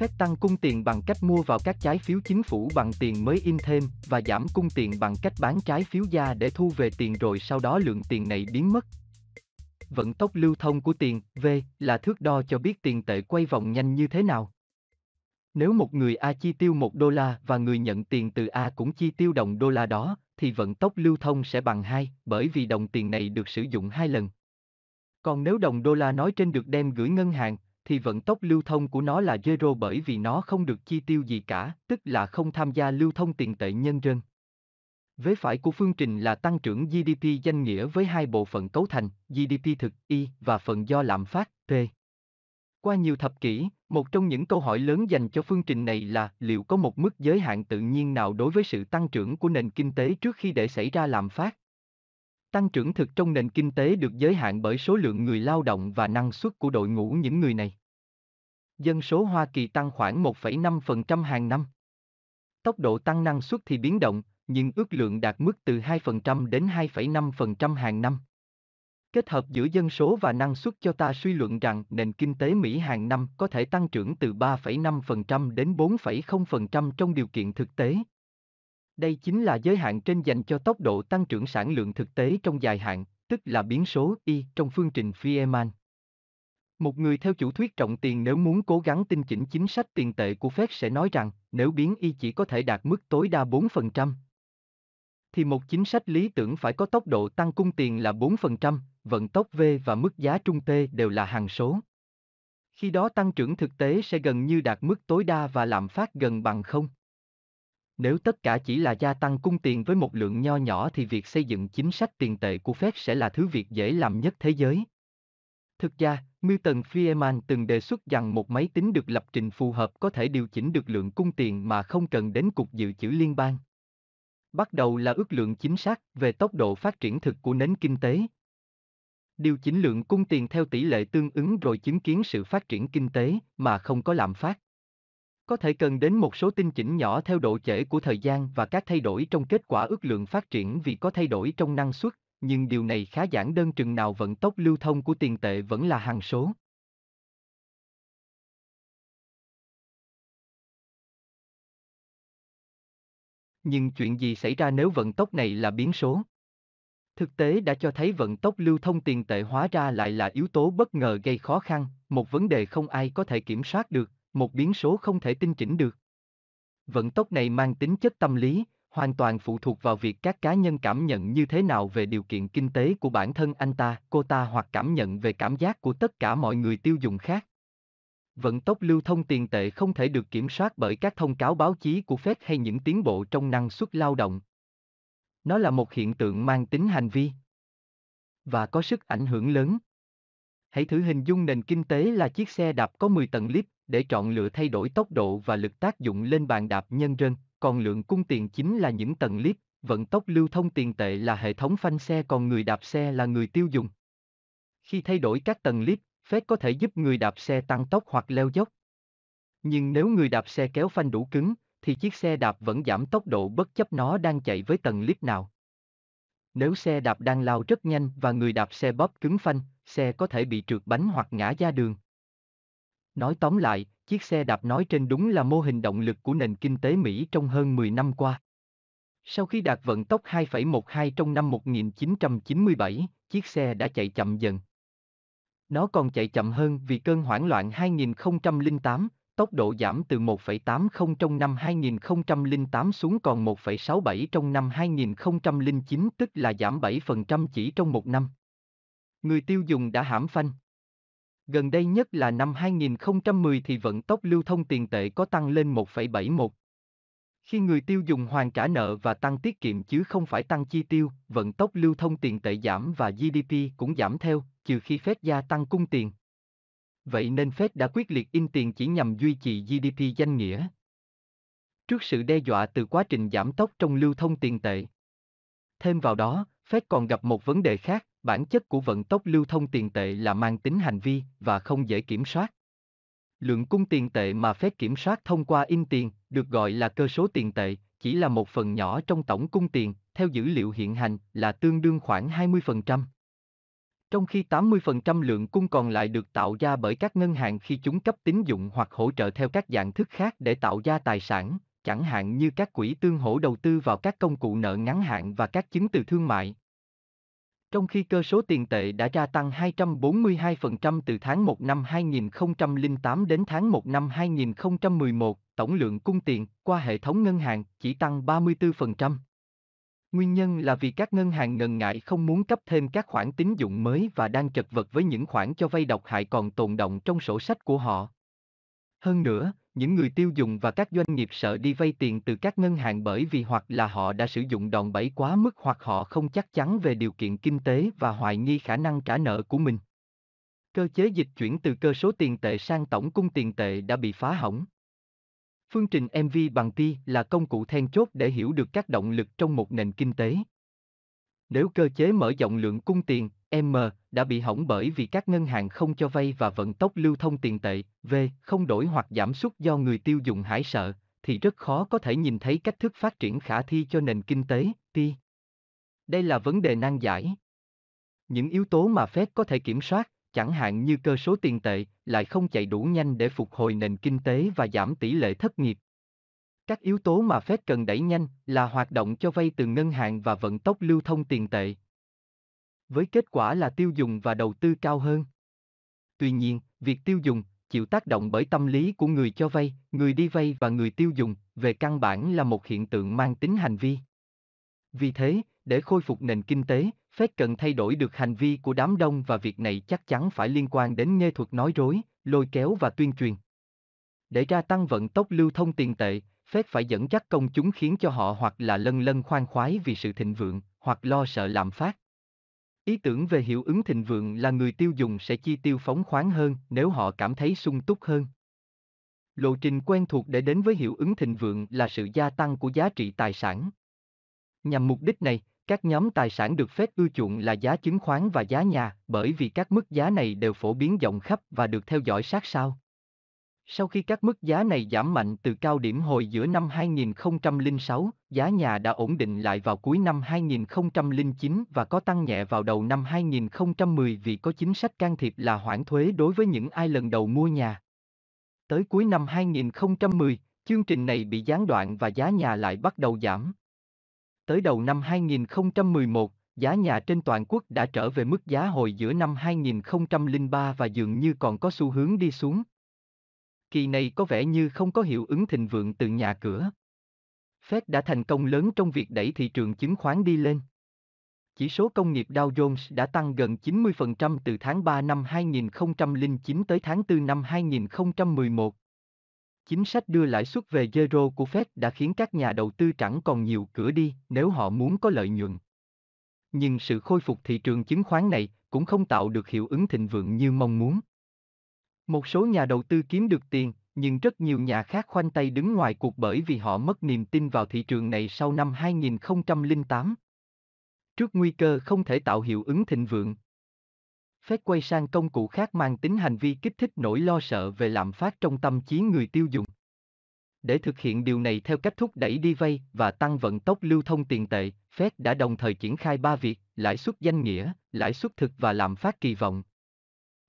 Phép tăng cung tiền bằng cách mua vào các trái phiếu chính phủ bằng tiền mới in thêm và giảm cung tiền bằng cách bán trái phiếu ra để thu về tiền rồi sau đó lượng tiền này biến mất. Vận tốc lưu thông của tiền, V, là thước đo cho biết tiền tệ quay vòng nhanh như thế nào. Nếu một người A chi tiêu 1 đô la và người nhận tiền từ A cũng chi tiêu đồng đô la đó, thì vận tốc lưu thông sẽ bằng 2, bởi vì đồng tiền này được sử dụng hai lần. Còn nếu đồng đô la nói trên được đem gửi ngân hàng, thì vận tốc lưu thông của nó là zero bởi vì nó không được chi tiêu gì cả, tức là không tham gia lưu thông tiền tệ nhân dân. Vế phải của phương trình là tăng trưởng GDP danh nghĩa với hai bộ phận cấu thành, GDP thực Y và phần do lạm phát, P. Qua nhiều thập kỷ, một trong những câu hỏi lớn dành cho phương trình này là liệu có một mức giới hạn tự nhiên nào đối với sự tăng trưởng của nền kinh tế trước khi để xảy ra lạm phát? Tăng trưởng thực trong nền kinh tế được giới hạn bởi số lượng người lao động và năng suất của đội ngũ những người này. Dân số Hoa Kỳ tăng khoảng 1,5% hàng năm. Tốc độ tăng năng suất thì biến động, nhưng ước lượng đạt mức từ 2% đến 2,5% hàng năm. Kết hợp giữa dân số và năng suất cho ta suy luận rằng nền kinh tế Mỹ hàng năm có thể tăng trưởng từ 3,5% đến 4,0% trong điều kiện thực tế. Đây chính là giới hạn trên dành cho tốc độ tăng trưởng sản lượng thực tế trong dài hạn, tức là biến số Y trong phương trình Feynman. Một người theo chủ thuyết trọng tiền nếu muốn cố gắng tinh chỉnh chính sách tiền tệ của Fed sẽ nói rằng nếu biến Y chỉ có thể đạt mức tối đa 4%, thì một chính sách lý tưởng phải có tốc độ tăng cung tiền là 4%, vận tốc V và mức giá trung T đều là hằng số. Khi đó tăng trưởng thực tế sẽ gần như đạt mức tối đa và lạm phát gần bằng không. Nếu tất cả chỉ là gia tăng cung tiền với một lượng nho nhỏ thì việc xây dựng chính sách tiền tệ của Fed sẽ là thứ việc dễ làm nhất thế giới. Thực ra, Milton Friedman từng đề xuất rằng một máy tính được lập trình phù hợp có thể điều chỉnh được lượng cung tiền mà không cần đến Cục Dự trữ Liên bang. Bắt đầu là ước lượng chính xác về tốc độ phát triển thực của nền kinh tế. Điều chỉnh lượng cung tiền theo tỷ lệ tương ứng rồi chứng kiến sự phát triển kinh tế mà không có lạm phát. Có thể cần đến một số tinh chỉnh nhỏ theo độ trễ của thời gian và các thay đổi trong kết quả ước lượng phát triển vì có thay đổi trong năng suất, nhưng điều này khá giản đơn chừng nào vận tốc lưu thông của tiền tệ vẫn là hằng số. Nhưng chuyện gì xảy ra nếu vận tốc này là biến số? Thực tế đã cho thấy vận tốc lưu thông tiền tệ hóa ra lại là yếu tố bất ngờ gây khó khăn, một vấn đề không ai có thể kiểm soát được, một biến số không thể tinh chỉnh được. Vận tốc này mang tính chất tâm lý, hoàn toàn phụ thuộc vào việc các cá nhân cảm nhận như thế nào về điều kiện kinh tế của bản thân anh ta, cô ta hoặc cảm nhận về cảm giác của tất cả mọi người tiêu dùng khác. Vận tốc lưu thông tiền tệ không thể được kiểm soát bởi các thông cáo báo chí của Fed hay những tiến bộ trong năng suất lao động. Nó là một hiện tượng mang tính hành vi và có sức ảnh hưởng lớn. Hãy thử hình dung nền kinh tế là chiếc xe đạp có 10 tầng lip, để chọn lựa thay đổi tốc độ và lực tác dụng lên bàn đạp nhân rên, còn lượng cung tiền chính là những tầng lít. vận tốc lưu thông tiền tệ là hệ thống phanh xe còn người đạp xe là người tiêu dùng. Khi thay đổi các tầng lít, phép có thể giúp người đạp xe tăng tốc hoặc leo dốc. Nhưng nếu người đạp xe kéo phanh đủ cứng, thì chiếc xe đạp vẫn giảm tốc độ bất chấp nó đang chạy với tầng lít nào. Nếu xe đạp đang lao rất nhanh và người đạp xe bóp cứng phanh, xe có thể bị trượt bánh hoặc ngã ra đường. Nói tóm lại, chiếc xe đạp nói trên đúng là mô hình động lực của nền kinh tế Mỹ trong hơn 10 năm qua. Sau khi đạt vận tốc 2,12 trong năm 1997, chiếc xe đã chạy chậm dần. Nó còn chạy chậm hơn vì cơn hoảng loạn 2008, tốc độ giảm từ 1,80 trong năm 2008 xuống còn 1,67 trong năm 2009 tức là giảm 7% chỉ trong một năm. Người tiêu dùng đã hãm phanh. Gần đây nhất là năm 2010 thì vận tốc lưu thông tiền tệ có tăng lên 1,71. Khi người tiêu dùng hoàn trả nợ và tăng tiết kiệm chứ không phải tăng chi tiêu, vận tốc lưu thông tiền tệ giảm và GDP cũng giảm theo, trừ khi phép gia tăng cung tiền. Vậy nên Fed đã quyết liệt in tiền chỉ nhằm duy trì GDP danh nghĩa. Trước sự đe dọa từ quá trình giảm tốc trong lưu thông tiền tệ. Thêm vào đó, Fed còn gặp một vấn đề khác, bản chất của vận tốc lưu thông tiền tệ là mang tính hành vi và không dễ kiểm soát. Lượng cung tiền tệ mà phép kiểm soát thông qua in tiền, được gọi là cơ số tiền tệ, chỉ là một phần nhỏ trong tổng cung tiền, theo dữ liệu hiện hành là tương đương khoảng 20%. Trong khi 80% lượng cung còn lại được tạo ra bởi các ngân hàng khi chúng cấp tín dụng hoặc hỗ trợ theo các dạng thức khác để tạo ra tài sản, chẳng hạn như các quỹ tương hỗ đầu tư vào các công cụ nợ ngắn hạn và các chứng từ thương mại. Trong khi cơ số tiền tệ đã gia tăng 242% từ tháng 1 năm 2008 đến tháng 1 năm 2011, tổng lượng cung tiền qua hệ thống ngân hàng chỉ tăng 34%. Nguyên nhân là vì các ngân hàng ngần ngại không muốn cấp thêm các khoản tín dụng mới và đang chật vật với những khoản cho vay độc hại còn tồn động trong sổ sách của họ. Hơn nữa, những người tiêu dùng và các doanh nghiệp sợ đi vay tiền từ các ngân hàng bởi vì hoặc là họ đã sử dụng đòn bẩy quá mức hoặc họ không chắc chắn về điều kiện kinh tế và hoài nghi khả năng trả nợ của mình. Cơ chế dịch chuyển từ cơ số tiền tệ sang tổng cung tiền tệ đã bị phá hỏng. Phương trình MV bằng pi là công cụ then chốt để hiểu được các động lực trong một nền kinh tế. Nếu cơ chế mở rộng lượng cung tiền, M, đã bị hỏng bởi vì các ngân hàng không cho vay và vận tốc lưu thông tiền tệ, V, không đổi hoặc giảm sút do người tiêu dùng hải sợ, thì rất khó có thể nhìn thấy cách thức phát triển khả thi cho nền kinh tế, T. Đây là vấn đề nan giải. Những yếu tố mà Fed có thể kiểm soát, chẳng hạn như cơ số tiền tệ, lại không chạy đủ nhanh để phục hồi nền kinh tế và giảm tỷ lệ thất nghiệp. Các yếu tố mà Fed cần đẩy nhanh là hoạt động cho vay từ ngân hàng và vận tốc lưu thông tiền tệ. Với kết quả là tiêu dùng và đầu tư cao hơn. Tuy nhiên, việc tiêu dùng chịu tác động bởi tâm lý của người cho vay, người đi vay và người tiêu dùng, về căn bản là một hiện tượng mang tính hành vi. Vì thế, để khôi phục nền kinh tế, Fed cần thay đổi được hành vi của đám đông và việc này chắc chắn phải liên quan đến nghệ thuật nói rối, lôi kéo và tuyên truyền. Để ra tăng vận tốc lưu thông tiền tệ, Fed phải dẫn dắt công chúng khiến cho họ hoặc là lân lân khoan khoái vì sự thịnh vượng, hoặc lo sợ lạm phát. Ý tưởng về hiệu ứng thịnh vượng là người tiêu dùng sẽ chi tiêu phóng khoáng hơn nếu họ cảm thấy sung túc hơn. Lộ trình quen thuộc để đến với hiệu ứng thịnh vượng là sự gia tăng của giá trị tài sản. Nhằm mục đích này, các nhóm tài sản được phép ưa chuộng là giá chứng khoán và giá nhà, bởi vì các mức giá này đều phổ biến rộng khắp và được theo dõi sát sao. Sau khi các mức giá này giảm mạnh từ cao điểm hồi giữa năm 2006, giá nhà đã ổn định lại vào cuối năm 2009 và có tăng nhẹ vào đầu năm 2010 vì có chính sách can thiệp là hoãn thuế đối với những ai lần đầu mua nhà. Tới cuối năm 2010, chương trình này bị gián đoạn và giá nhà lại bắt đầu giảm. Tới đầu năm 2011, giá nhà trên toàn quốc đã trở về mức giá hồi giữa năm 2003 và dường như còn có xu hướng đi xuống. Kỳ này có vẻ như không có hiệu ứng thịnh vượng từ nhà cửa. Fed đã thành công lớn trong việc đẩy thị trường chứng khoán đi lên. Chỉ số công nghiệp Dow Jones đã tăng gần 90% từ tháng 3 năm 2009 tới tháng 4 năm 2011. Chính sách đưa lãi suất về zero của Fed đã khiến các nhà đầu tư chẳng còn nhiều cửa đi nếu họ muốn có lợi nhuận. Nhưng sự khôi phục thị trường chứng khoán này cũng không tạo được hiệu ứng thịnh vượng như mong muốn. Một số nhà đầu tư kiếm được tiền, nhưng rất nhiều nhà khác khoanh tay đứng ngoài cuộc bởi vì họ mất niềm tin vào thị trường này sau năm 2008. Trước nguy cơ không thể tạo hiệu ứng thịnh vượng, Phép quay sang công cụ khác mang tính hành vi kích thích nỗi lo sợ về lạm phát trong tâm trí người tiêu dùng. Để thực hiện điều này theo cách thúc đẩy đi vay và tăng vận tốc lưu thông tiền tệ, Fed đã đồng thời triển khai ba việc, lãi suất danh nghĩa, lãi suất thực và lạm phát kỳ vọng.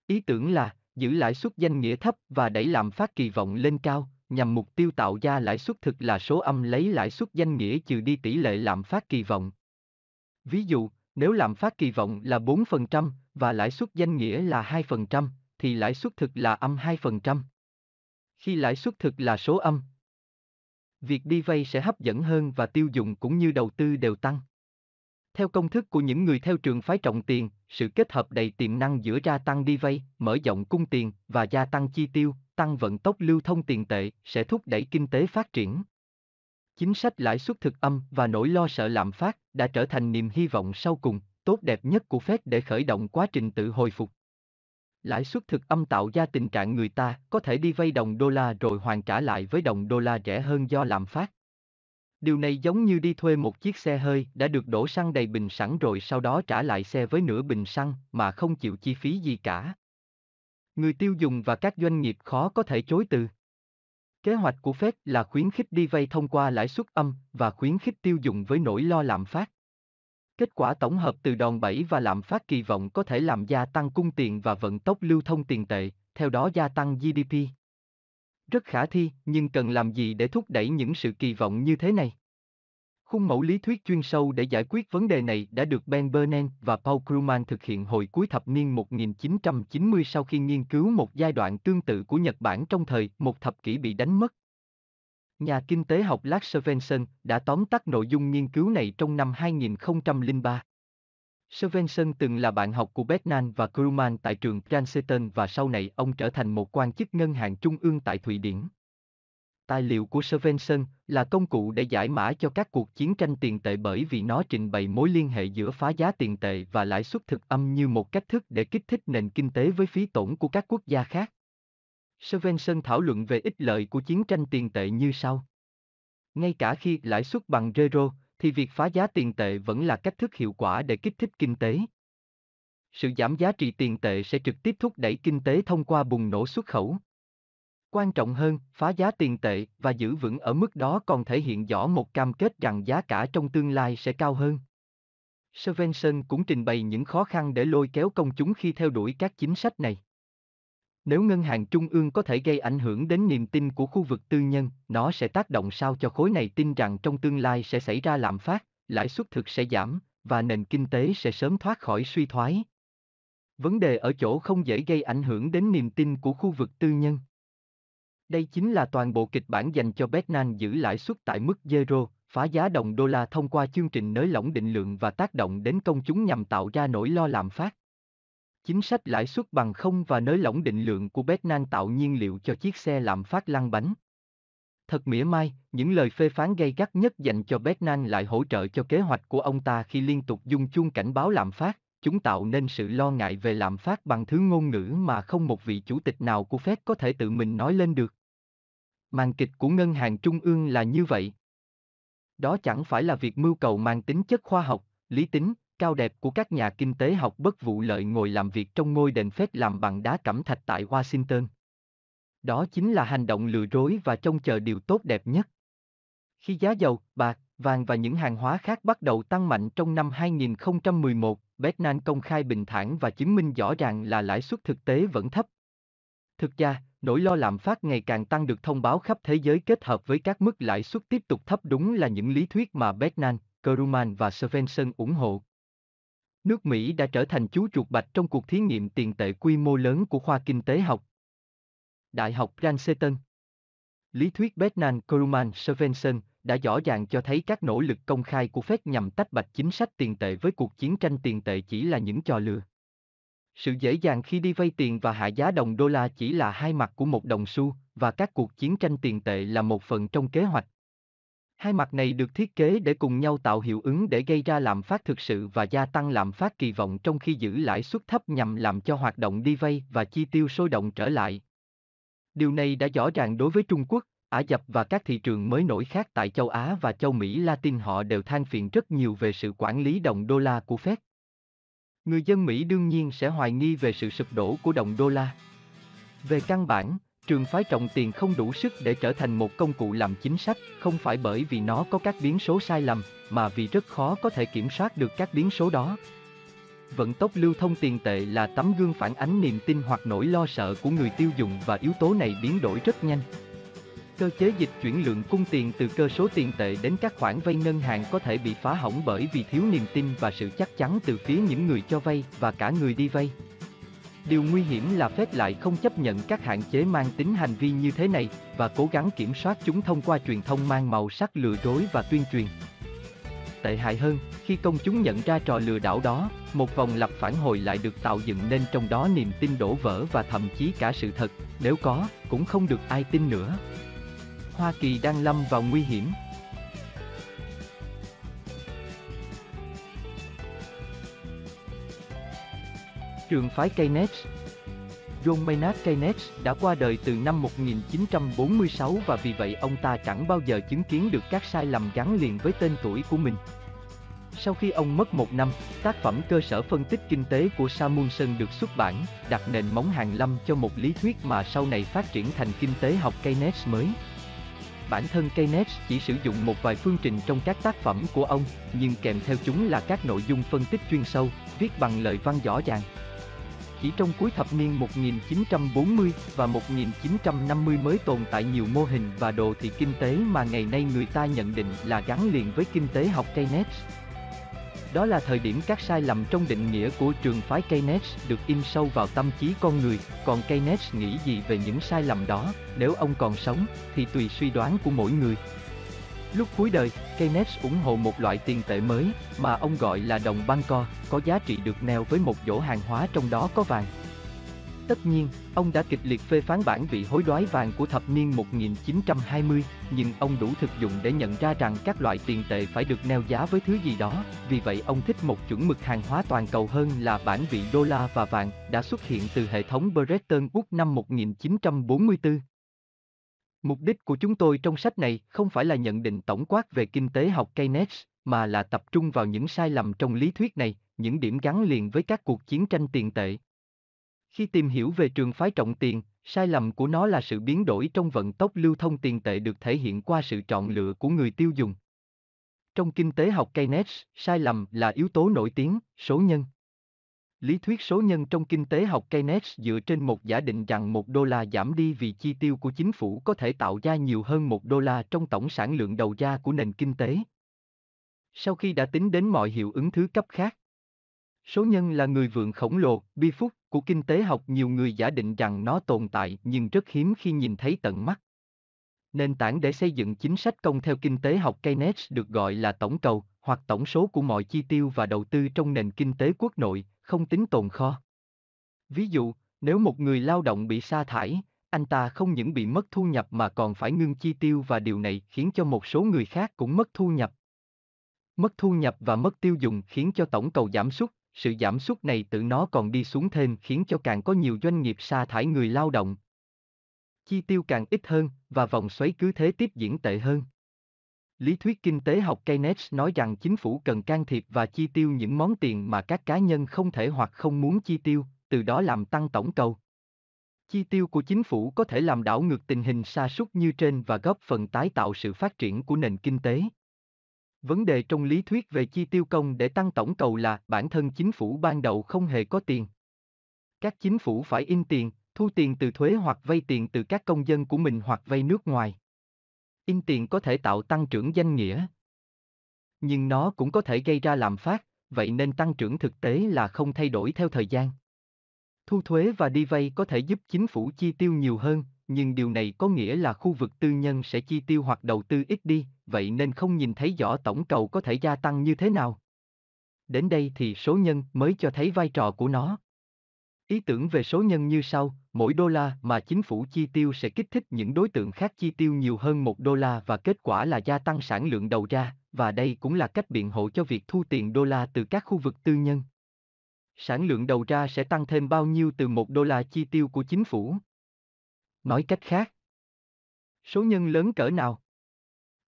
Ý tưởng là giữ lãi suất danh nghĩa thấp và đẩy lạm phát kỳ vọng lên cao, nhằm mục tiêu tạo ra lãi suất thực là số âm lấy lãi suất danh nghĩa trừ đi tỷ lệ lạm phát kỳ vọng. Ví dụ, nếu lạm phát kỳ vọng là 4% và lãi suất danh nghĩa là 2%, thì lãi suất thực là âm 2%. Khi lãi suất thực là số âm, việc đi vay sẽ hấp dẫn hơn và tiêu dùng cũng như đầu tư đều tăng. Theo công thức của những người theo trường phái trọng tiền, sự kết hợp đầy tiềm năng giữa gia tăng đi vay, mở rộng cung tiền và gia tăng chi tiêu, tăng vận tốc lưu thông tiền tệ sẽ thúc đẩy kinh tế phát triển. Chính sách lãi suất thực âm và nỗi lo sợ lạm phát đã trở thành niềm hy vọng sau cùng, tốt đẹp nhất của Fed để khởi động quá trình tự hồi phục. Lãi suất thực âm tạo ra tình trạng người ta có thể đi vay đồng đô la rồi hoàn trả lại với đồng đô la rẻ hơn do lạm phát. Điều này giống như đi thuê một chiếc xe hơi đã được đổ xăng đầy bình sẵn rồi sau đó trả lại xe với nửa bình xăng mà không chịu chi phí gì cả. Người tiêu dùng và các doanh nghiệp khó có thể chối từ. Kế hoạch của Fed là khuyến khích đi vay thông qua lãi suất âm và khuyến khích tiêu dùng với nỗi lo lạm phát. Kết quả tổng hợp từ đòn bẩy và lạm phát kỳ vọng có thể làm gia tăng cung tiền và vận tốc lưu thông tiền tệ, theo đó gia tăng GDP. Rất khả thi, nhưng cần làm gì để thúc đẩy những sự kỳ vọng như thế này? Khung mẫu lý thuyết chuyên sâu để giải quyết vấn đề này đã được Ben Bernanke và Paul Krugman thực hiện hồi cuối thập niên 1990 sau khi nghiên cứu một giai đoạn tương tự của Nhật Bản trong thời một thập kỷ bị đánh mất. Nhà kinh tế học Lars Svensson đã tóm tắt nội dung nghiên cứu này trong năm 2003. Svensson từng là bạn học của Bernanke và Krugman tại trường Princeton và sau này ông trở thành một quan chức ngân hàng trung ương tại Thụy Điển. Tài liệu của Svensson là công cụ để giải mã cho các cuộc chiến tranh tiền tệ bởi vì nó trình bày mối liên hệ giữa phá giá tiền tệ và lãi suất thực âm như một cách thức để kích thích nền kinh tế với phí tổn của các quốc gia khác. Svensson thảo luận về ích lợi của chiến tranh tiền tệ như sau. Ngay cả khi lãi suất bằng zero, thì việc phá giá tiền tệ vẫn là cách thức hiệu quả để kích thích kinh tế. Sự giảm giá trị tiền tệ sẽ trực tiếp thúc đẩy kinh tế thông qua bùng nổ xuất khẩu. Quan trọng hơn, phá giá tiền tệ và giữ vững ở mức đó còn thể hiện rõ một cam kết rằng giá cả trong tương lai sẽ cao hơn. Svensson cũng trình bày những khó khăn để lôi kéo công chúng khi theo đuổi các chính sách này. Nếu ngân hàng trung ương có thể gây ảnh hưởng đến niềm tin của khu vực tư nhân, nó sẽ tác động sao cho khối này tin rằng trong tương lai sẽ xảy ra lạm phát, lãi suất thực sẽ giảm, và nền kinh tế sẽ sớm thoát khỏi suy thoái. Vấn đề ở chỗ không dễ gây ảnh hưởng đến niềm tin của khu vực tư nhân. Đây chính là toàn bộ kịch bản dành cho Betnan giữ lãi suất tại mức zero, phá giá đồng đô la thông qua chương trình nới lỏng định lượng và tác động đến công chúng nhằm tạo ra nỗi lo lạm phát. Chính sách lãi suất bằng không và nới lỏng định lượng của Betnan tạo nhiên liệu cho chiếc xe lạm phát lăn bánh. Thật mỉa mai, những lời phê phán gay gắt nhất dành cho Betnan lại hỗ trợ cho kế hoạch của ông ta khi liên tục dung chuông cảnh báo lạm phát, chúng tạo nên sự lo ngại về lạm phát bằng thứ ngôn ngữ mà không một vị chủ tịch nào của Fed có thể tự mình nói lên được. Màn kịch của ngân hàng trung ương là như vậy. Đó chẳng phải là việc mưu cầu mang tính chất khoa học, lý tính, cao đẹp của các nhà kinh tế học bất vụ lợi ngồi làm việc trong ngôi đền phép làm bằng đá cẩm thạch tại Washington. Đó chính là hành động lừa dối và trông chờ điều tốt đẹp nhất. Khi giá dầu, bạc, vàng và những hàng hóa khác bắt đầu tăng mạnh trong năm 2011, Bernan công khai bình thản và chứng minh rõ ràng là lãi suất thực tế vẫn thấp. Thực ra, nỗi lo lạm phát ngày càng tăng được thông báo khắp thế giới kết hợp với các mức lãi suất tiếp tục thấp đúng là những lý thuyết mà Bernan, Krugman và Svensson ủng hộ. Nước Mỹ đã trở thành chú chuột bạch trong cuộc thí nghiệm tiền tệ quy mô lớn của khoa kinh tế học. Đại học Princeton Lý thuyết Betnan Krugman Svensson đã rõ ràng cho thấy các nỗ lực công khai của Fed nhằm tách bạch chính sách tiền tệ với cuộc chiến tranh tiền tệ chỉ là những trò lừa. Sự dễ dàng khi đi vay tiền và hạ giá đồng đô la chỉ là hai mặt của một đồng xu, và các cuộc chiến tranh tiền tệ là một phần trong kế hoạch. Hai mặt này được thiết kế để cùng nhau tạo hiệu ứng để gây ra lạm phát thực sự và gia tăng lạm phát kỳ vọng trong khi giữ lãi suất thấp nhằm làm cho hoạt động đi vay và chi tiêu sôi động trở lại. Điều này đã rõ ràng đối với Trung Quốc, Ả Rập và các thị trường mới nổi khác tại châu Á và châu Mỹ Latin họ đều than phiền rất nhiều về sự quản lý đồng đô la của Fed. Người dân Mỹ đương nhiên sẽ hoài nghi về sự sụp đổ của đồng đô la. Về căn bản, trường phái trọng tiền không đủ sức để trở thành một công cụ làm chính sách, không phải bởi vì nó có các biến số sai lầm, mà vì rất khó có thể kiểm soát được các biến số đó. Vận tốc lưu thông tiền tệ là tấm gương phản ánh niềm tin hoặc nỗi lo sợ của người tiêu dùng và yếu tố này biến đổi rất nhanh. Cơ chế dịch chuyển lượng cung tiền từ cơ số tiền tệ đến các khoản vay ngân hàng có thể bị phá hỏng bởi vì thiếu niềm tin và sự chắc chắn từ phía những người cho vay và cả người đi vay. Điều nguy hiểm là phép lại không chấp nhận các hạn chế mang tính hành vi như thế này và cố gắng kiểm soát chúng thông qua truyền thông mang màu sắc lừa dối và tuyên truyền. Tệ hại hơn, khi công chúng nhận ra trò lừa đảo đó, một vòng lặp phản hồi lại được tạo dựng nên trong đó niềm tin đổ vỡ và thậm chí cả sự thật, nếu có, cũng không được ai tin nữa. Hoa Kỳ đang lâm vào nguy hiểm. Trường phái Keynes John Maynard Keynes đã qua đời từ năm 1946 và vì vậy ông ta chẳng bao giờ chứng kiến được các sai lầm gắn liền với tên tuổi của mình. Sau khi ông mất một năm, tác phẩm cơ sở phân tích kinh tế của Samuelson được xuất bản, đặt nền móng hàng lâm cho một lý thuyết mà sau này phát triển thành kinh tế học Keynes mới. Bản thân Keynes chỉ sử dụng một vài phương trình trong các tác phẩm của ông, nhưng kèm theo chúng là các nội dung phân tích chuyên sâu, viết bằng lời văn rõ ràng. Chỉ trong cuối thập niên 1940 và 1950 mới tồn tại nhiều mô hình và đồ thị kinh tế mà ngày nay người ta nhận định là gắn liền với kinh tế học Keynes. Đó là thời điểm các sai lầm trong định nghĩa của trường phái Keynes được in sâu vào tâm trí con người, còn Keynes nghĩ gì về những sai lầm đó, nếu ông còn sống, thì tùy suy đoán của mỗi người. Lúc cuối đời, Keynes ủng hộ một loại tiền tệ mới, mà ông gọi là đồng băng co, có giá trị được neo với một dỗ hàng hóa trong đó có vàng. Tất nhiên, ông đã kịch liệt phê phán bản vị hối đoái vàng của thập niên 1920, nhưng ông đủ thực dụng để nhận ra rằng các loại tiền tệ phải được neo giá với thứ gì đó, vì vậy ông thích một chuẩn mực hàng hóa toàn cầu hơn là bản vị đô la và vàng đã xuất hiện từ hệ thống Bretton Woods năm 1944. Mục đích của chúng tôi trong sách này không phải là nhận định tổng quát về kinh tế học Keynes, mà là tập trung vào những sai lầm trong lý thuyết này, những điểm gắn liền với các cuộc chiến tranh tiền tệ. Khi tìm hiểu về trường phái trọng tiền, sai lầm của nó là sự biến đổi trong vận tốc lưu thông tiền tệ được thể hiện qua sự chọn lựa của người tiêu dùng. Trong kinh tế học Keynes, sai lầm là yếu tố nổi tiếng, số nhân. Lý thuyết số nhân trong kinh tế học Keynes dựa trên một giả định rằng một đô la giảm đi vì chi tiêu của chính phủ có thể tạo ra nhiều hơn một đô la trong tổng sản lượng đầu ra của nền kinh tế. Sau khi đã tính đến mọi hiệu ứng thứ cấp khác, số nhân là người vượng khổng lồ, bi phúc, của kinh tế học nhiều người giả định rằng nó tồn tại nhưng rất hiếm khi nhìn thấy tận mắt. Nền tảng để xây dựng chính sách công theo kinh tế học Keynes được gọi là tổng cầu, hoặc tổng số của mọi chi tiêu và đầu tư trong nền kinh tế quốc nội, không tính tồn kho. Ví dụ, nếu một người lao động bị sa thải, anh ta không những bị mất thu nhập mà còn phải ngưng chi tiêu và điều này khiến cho một số người khác cũng mất thu nhập. Mất thu nhập và mất tiêu dùng khiến cho tổng cầu giảm sút, sự giảm sút này tự nó còn đi xuống thêm khiến cho càng có nhiều doanh nghiệp sa thải người lao động. Chi tiêu càng ít hơn, và vòng xoáy cứ thế tiếp diễn tệ hơn. Lý thuyết kinh tế học Keynes nói rằng chính phủ cần can thiệp và chi tiêu những món tiền mà các cá nhân không thể hoặc không muốn chi tiêu, từ đó làm tăng tổng cầu. Chi tiêu của chính phủ có thể làm đảo ngược tình hình sa sút như trên và góp phần tái tạo sự phát triển của nền kinh tế. Vấn đề trong lý thuyết về chi tiêu công để tăng tổng cầu là bản thân chính phủ ban đầu không hề có tiền. Các chính phủ phải in tiền, thu tiền từ thuế hoặc vay tiền từ các công dân của mình hoặc vay nước ngoài. In tiền có thể tạo tăng trưởng danh nghĩa. Nhưng nó cũng có thể gây ra lạm phát, vậy nên tăng trưởng thực tế là không thay đổi theo thời gian. Thu thuế và đi vay có thể giúp chính phủ chi tiêu nhiều hơn, nhưng điều này có nghĩa là khu vực tư nhân sẽ chi tiêu hoặc đầu tư ít đi, vậy nên không nhìn thấy rõ tổng cầu có thể gia tăng như thế nào. Đến đây thì số nhân mới cho thấy vai trò của nó. Ý tưởng về số nhân như sau, mỗi đô la mà chính phủ chi tiêu sẽ kích thích những đối tượng khác chi tiêu nhiều hơn một đô la và kết quả là gia tăng sản lượng đầu ra, và đây cũng là cách biện hộ cho việc thu tiền đô la từ các khu vực tư nhân. Sản lượng đầu ra sẽ tăng thêm bao nhiêu từ một đô la chi tiêu của chính phủ? Nói cách khác, số nhân lớn cỡ nào?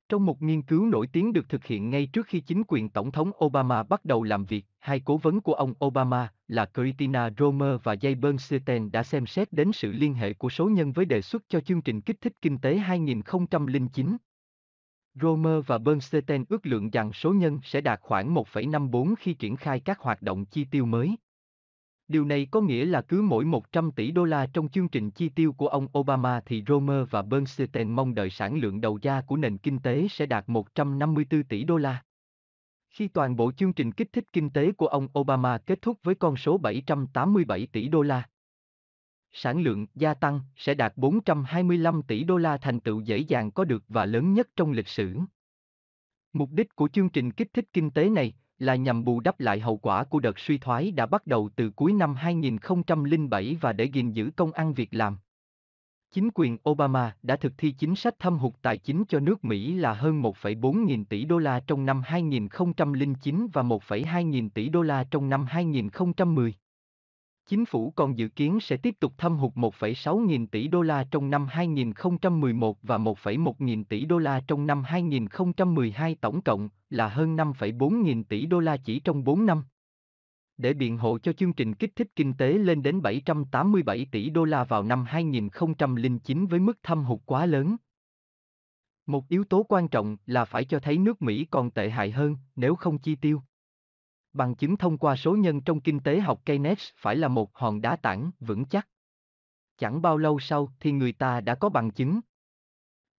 Trong một nghiên cứu nổi tiếng được thực hiện ngay trước khi chính quyền Tổng thống Obama bắt đầu làm việc, hai cố vấn của ông Obama là Christina Romer và Jay Bernstein đã xem xét đến sự liên hệ của số nhân với đề xuất cho chương trình kích thích kinh tế 2009. Romer và Bernstein ước lượng rằng số nhân sẽ đạt khoảng 1,54 khi triển khai các hoạt động chi tiêu mới. Điều này có nghĩa là cứ mỗi 100 tỷ đô la trong chương trình chi tiêu của ông Obama thì Romer và Bernstein mong đợi sản lượng đầu ra của nền kinh tế sẽ đạt 154 tỷ đô la. Khi toàn bộ chương trình kích thích kinh tế của ông Obama kết thúc với con số 787 tỷ đô la. Sản lượng gia tăng sẽ đạt 425 tỷ đô la thành tựu dễ dàng có được và lớn nhất trong lịch sử. Mục đích của chương trình kích thích kinh tế này là nhằm bù đắp lại hậu quả của đợt suy thoái đã bắt đầu từ cuối năm 2007 và để gìn giữ công ăn việc làm. Chính quyền Obama đã thực thi chính sách thâm hụt tài chính cho nước Mỹ là hơn 1,4 nghìn tỷ đô la trong năm 2009 và 1,2 nghìn tỷ đô la trong năm 2010. Chính phủ còn dự kiến sẽ tiếp tục thâm hụt 1,6 nghìn tỷ đô la trong năm 2011 và 1,1 nghìn tỷ đô la trong năm 2012 tổng cộng là hơn 5,4 nghìn tỷ đô la chỉ trong 4 năm. Để biện hộ cho chương trình kích thích kinh tế lên đến 787 tỷ đô la vào năm 2009 với mức thâm hụt quá lớn. Một yếu tố quan trọng là phải cho thấy nước Mỹ còn tệ hại hơn nếu không chi tiêu. Bằng chứng thông qua số nhân trong kinh tế học Keynes phải là một hòn đá tảng vững chắc. Chẳng bao lâu sau thì người ta đã có bằng chứng.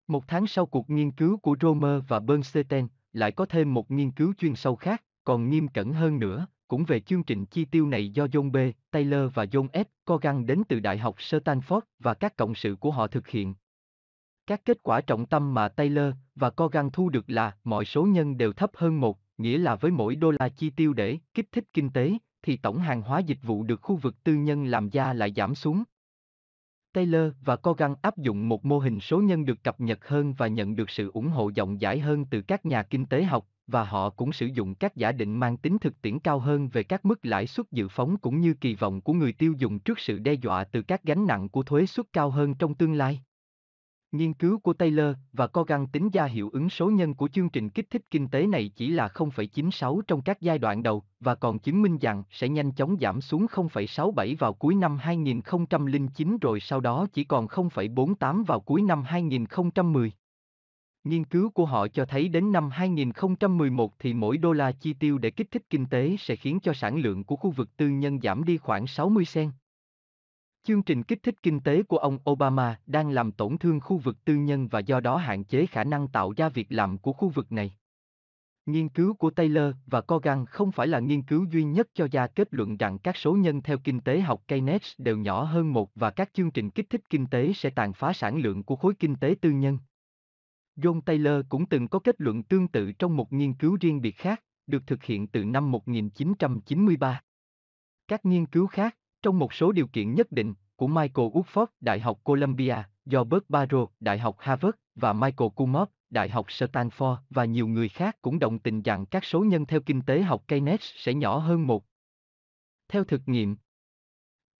Một tháng sau cuộc nghiên cứu của Romer và Bernstein, lại có thêm một nghiên cứu chuyên sâu khác, còn nghiêm cẩn hơn nữa, cũng về chương trình chi tiêu này do John B. Taylor và John S. Corgan đến từ Đại học Stanford và các cộng sự của họ thực hiện. Các kết quả trọng tâm mà Taylor và Corgan thu được là mọi số nhân đều thấp hơn một, nghĩa là với mỗi đô la chi tiêu để kích thích kinh tế, thì tổng hàng hóa dịch vụ được khu vực tư nhân làm ra lại giảm xuống. Taylor và Corgan áp dụng một mô hình số nhân được cập nhật hơn và nhận được sự ủng hộ rộng rãi hơn từ các nhà kinh tế học, và họ cũng sử dụng các giả định mang tính thực tiễn cao hơn về các mức lãi suất dự phóng cũng như kỳ vọng của người tiêu dùng trước sự đe dọa từ các gánh nặng của thuế suất cao hơn trong tương lai. Nghiên cứu của Taylor và Corgan tính ra hiệu ứng số nhân của chương trình kích thích kinh tế này chỉ là 0,96 trong các giai đoạn đầu và còn chứng minh rằng sẽ nhanh chóng giảm xuống 0,67 vào cuối năm 2009 rồi sau đó chỉ còn 0,48 vào cuối năm 2010. Nghiên cứu của họ cho thấy đến năm 2011 thì mỗi đô la chi tiêu để kích thích kinh tế sẽ khiến cho sản lượng của khu vực tư nhân giảm đi khoảng 60 sen. Chương trình kích thích kinh tế của ông Obama đang làm tổn thương khu vực tư nhân và do đó hạn chế khả năng tạo ra việc làm của khu vực này. Nghiên cứu của Taylor và Cogan không phải là nghiên cứu duy nhất cho ra kết luận rằng các số nhân theo kinh tế học Keynes đều nhỏ hơn một và các chương trình kích thích kinh tế sẽ tàn phá sản lượng của khối kinh tế tư nhân. John Taylor cũng từng có kết luận tương tự trong một nghiên cứu riêng biệt khác, được thực hiện từ năm 1993. Các nghiên cứu khác, trong một số điều kiện nhất định, của Michael Woodford, Đại học Columbia, do Bert Barrow, Đại học Harvard, và Michael Kumov, Đại học Stanford và nhiều người khác cũng đồng tình rằng các số nhân theo kinh tế học Keynes sẽ nhỏ hơn một. Theo thực nghiệm,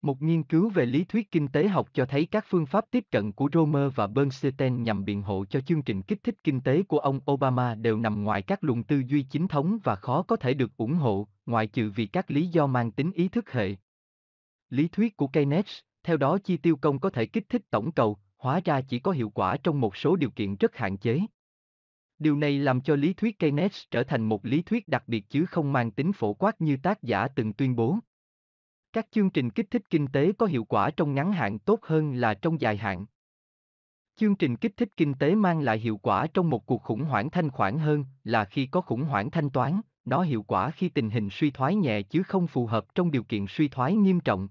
một nghiên cứu về lý thuyết kinh tế học cho thấy các phương pháp tiếp cận của Romer và Bernstein nhằm biện hộ cho chương trình kích thích kinh tế của ông Obama đều nằm ngoài các luận tư duy chính thống và khó có thể được ủng hộ, ngoại trừ vì các lý do mang tính ý thức hệ. Lý thuyết của Keynes, theo đó chi tiêu công có thể kích thích tổng cầu, hóa ra chỉ có hiệu quả trong một số điều kiện rất hạn chế. Điều này làm cho lý thuyết Keynes trở thành một lý thuyết đặc biệt chứ không mang tính phổ quát như tác giả từng tuyên bố. Các chương trình kích thích kinh tế có hiệu quả trong ngắn hạn tốt hơn là trong dài hạn. Chương trình kích thích kinh tế mang lại hiệu quả trong một cuộc khủng hoảng thanh khoản hơn là khi có khủng hoảng thanh toán, nó hiệu quả khi tình hình suy thoái nhẹ chứ không phù hợp trong điều kiện suy thoái nghiêm trọng.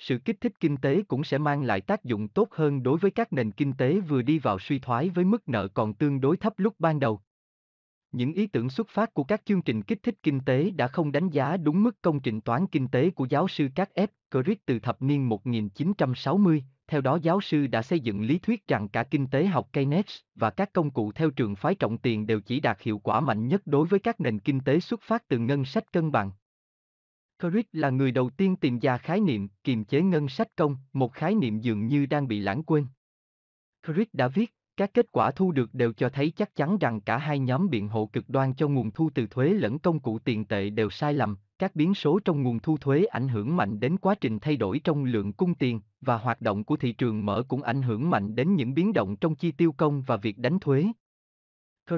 Sự kích thích kinh tế cũng sẽ mang lại tác dụng tốt hơn đối với các nền kinh tế vừa đi vào suy thoái với mức nợ còn tương đối thấp lúc ban đầu. Những ý tưởng xuất phát của các chương trình kích thích kinh tế đã không đánh giá đúng mức công trình toán kinh tế của giáo sư các F. Crick từ thập niên 1960, theo đó giáo sư đã xây dựng lý thuyết rằng cả kinh tế học Keynes và các công cụ theo trường phái trọng tiền đều chỉ đạt hiệu quả mạnh nhất đối với các nền kinh tế xuất phát từ ngân sách cân bằng. Crick là người đầu tiên tìm ra khái niệm kiềm chế ngân sách công, một khái niệm dường như đang bị lãng quên. Crick đã viết, các kết quả thu được đều cho thấy chắc chắn rằng cả hai nhóm biện hộ cực đoan cho nguồn thu từ thuế lẫn công cụ tiền tệ đều sai lầm, các biến số trong nguồn thu thuế ảnh hưởng mạnh đến quá trình thay đổi trong lượng cung tiền, và hoạt động của thị trường mở cũng ảnh hưởng mạnh đến những biến động trong chi tiêu công và việc đánh thuế.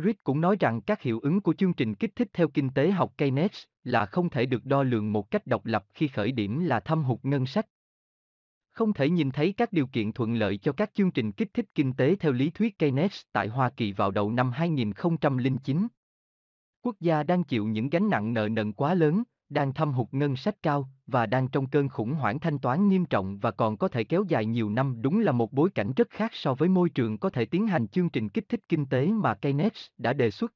Crick cũng nói rằng các hiệu ứng của chương trình kích thích theo kinh tế học Keynes là không thể được đo lường một cách độc lập khi khởi điểm là thâm hụt ngân sách. Không thể nhìn thấy các điều kiện thuận lợi cho các chương trình kích thích kinh tế theo lý thuyết Keynes tại Hoa Kỳ vào đầu năm 2009. Quốc gia đang chịu những gánh nặng nợ nần quá lớn, đang thâm hụt ngân sách cao và đang trong cơn khủng hoảng thanh toán nghiêm trọng và còn có thể kéo dài nhiều năm đúng là một bối cảnh rất khác so với môi trường có thể tiến hành chương trình kích thích kinh tế mà Keynes đã đề xuất.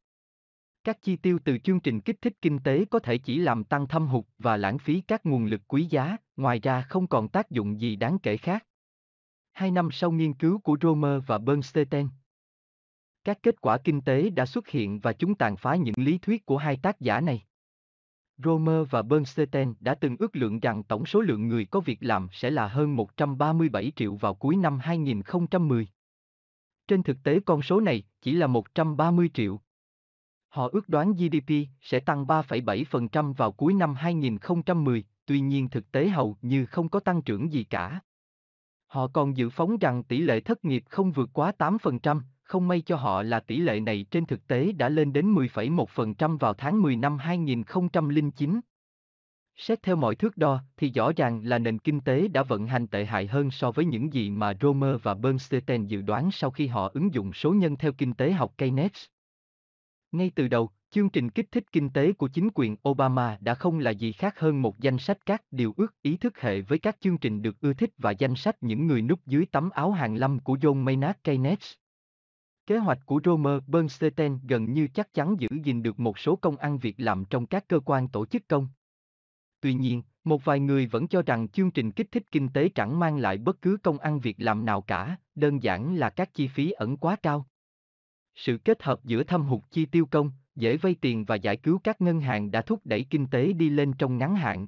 Các chi tiêu từ chương trình kích thích kinh tế có thể chỉ làm tăng thâm hụt và lãng phí các nguồn lực quý giá, ngoài ra không còn tác dụng gì đáng kể khác. Hai năm sau nghiên cứu của Romer và Bernstein, các kết quả kinh tế đã xuất hiện và chúng tàn phá những lý thuyết của hai tác giả này. Romer và Bernstein đã từng ước lượng rằng tổng số lượng người có việc làm sẽ là hơn 137 triệu vào cuối năm 2010. Trên thực tế con số này chỉ là 130 triệu. Họ ước đoán GDP sẽ tăng 3,7% vào cuối năm 2010, tuy nhiên thực tế hầu như không có tăng trưởng gì cả. Họ còn dự phóng rằng tỷ lệ thất nghiệp không vượt quá 8%, không may cho họ là tỷ lệ này trên thực tế đã lên đến 10,1% vào tháng 10 năm 2009. Xét theo mọi thước đo, thì rõ ràng là nền kinh tế đã vận hành tệ hại hơn so với những gì mà Romer và Bernstein dự đoán sau khi họ ứng dụng số nhân theo kinh tế học Keynes. Ngay từ đầu, chương trình kích thích kinh tế của chính quyền Obama đã không là gì khác hơn một danh sách các điều ước ý thức hệ với các chương trình được ưa thích và danh sách những người núp dưới tấm áo hàng lâm của John Maynard Keynes. Kế hoạch của Romer Bernstein gần như chắc chắn giữ gìn được một số công ăn việc làm trong các cơ quan tổ chức công. Tuy nhiên, một vài người vẫn cho rằng chương trình kích thích kinh tế chẳng mang lại bất cứ công ăn việc làm nào cả, đơn giản là các chi phí ẩn quá cao. Sự kết hợp giữa thâm hụt chi tiêu công, dễ vay tiền và giải cứu các ngân hàng đã thúc đẩy kinh tế đi lên trong ngắn hạn.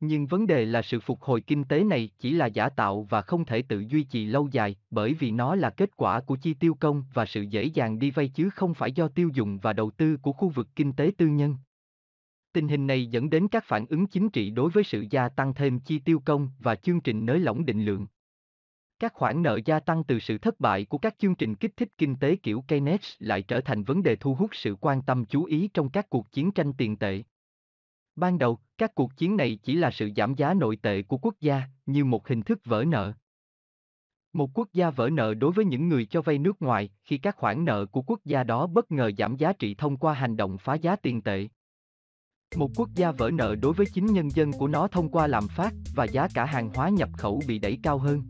Nhưng vấn đề là sự phục hồi kinh tế này chỉ là giả tạo và không thể tự duy trì lâu dài, bởi vì nó là kết quả của chi tiêu công và sự dễ dàng đi vay chứ không phải do tiêu dùng và đầu tư của khu vực kinh tế tư nhân. Tình hình này dẫn đến các phản ứng chính trị đối với sự gia tăng thêm chi tiêu công và chương trình nới lỏng định lượng. Các khoản nợ gia tăng từ sự thất bại của các chương trình kích thích kinh tế kiểu Keynes lại trở thành vấn đề thu hút sự quan tâm chú ý trong các cuộc chiến tranh tiền tệ. Ban đầu, các cuộc chiến này chỉ là sự giảm giá nội tệ của quốc gia, như một hình thức vỡ nợ. Một quốc gia vỡ nợ đối với những người cho vay nước ngoài khi các khoản nợ của quốc gia đó bất ngờ giảm giá trị thông qua hành động phá giá tiền tệ. Một quốc gia vỡ nợ đối với chính nhân dân của nó thông qua làm phát và giá cả hàng hóa nhập khẩu bị đẩy cao hơn.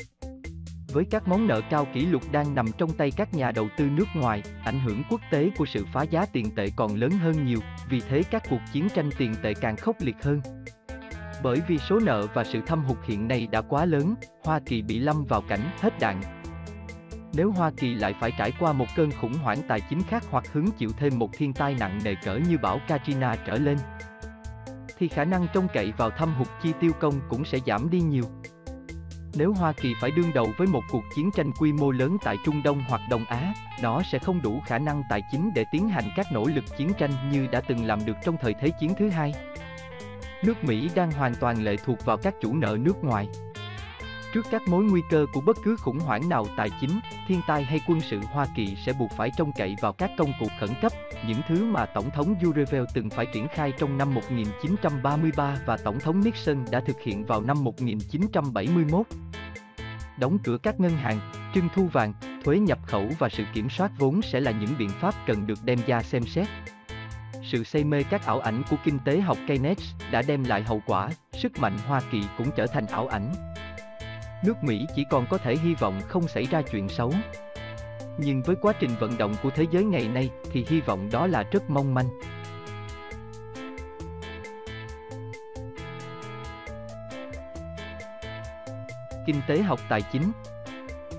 Với các món nợ cao kỷ lục đang nằm trong tay các nhà đầu tư nước ngoài, ảnh hưởng quốc tế của sự phá giá tiền tệ còn lớn hơn nhiều, vì thế các cuộc chiến tranh tiền tệ càng khốc liệt hơn. Bởi vì số nợ và sự thâm hụt hiện nay đã quá lớn, Hoa Kỳ bị lâm vào cảnh hết đạn. Nếu Hoa Kỳ lại phải trải qua một cơn khủng hoảng tài chính khác hoặc hứng chịu thêm một thiên tai nặng nề cỡ như bão Katrina trở lên, thì khả năng trông cậy vào thâm hụt chi tiêu công cũng sẽ giảm đi nhiều. Nếu Hoa Kỳ phải đương đầu với một cuộc chiến tranh quy mô lớn tại Trung Đông hoặc Đông Á, nó sẽ không đủ khả năng tài chính để tiến hành các nỗ lực chiến tranh như đã từng làm được trong thời Thế chiến thứ hai. Nước Mỹ đang hoàn toàn lệ thuộc vào các chủ nợ nước ngoài. Trước các mối nguy cơ của bất cứ khủng hoảng nào tài chính, thiên tai hay quân sự Hoa Kỳ sẽ buộc phải trông cậy vào các công cụ khẩn cấp, những thứ mà Tổng thống Roosevelt từng phải triển khai trong năm 1933 và Tổng thống Nixon đã thực hiện vào năm 1971. Đóng cửa các ngân hàng, trưng thu vàng, thuế nhập khẩu và sự kiểm soát vốn sẽ là những biện pháp cần được đem ra xem xét. Sự say mê các ảo ảnh của kinh tế học Keynes đã đem lại hậu quả, sức mạnh Hoa Kỳ cũng trở thành ảo ảnh, nước Mỹ chỉ còn có thể hy vọng không xảy ra chuyện xấu. Nhưng với quá trình vận động của thế giới ngày nay thì hy vọng đó là rất mong manh. Kinh tế học tài chính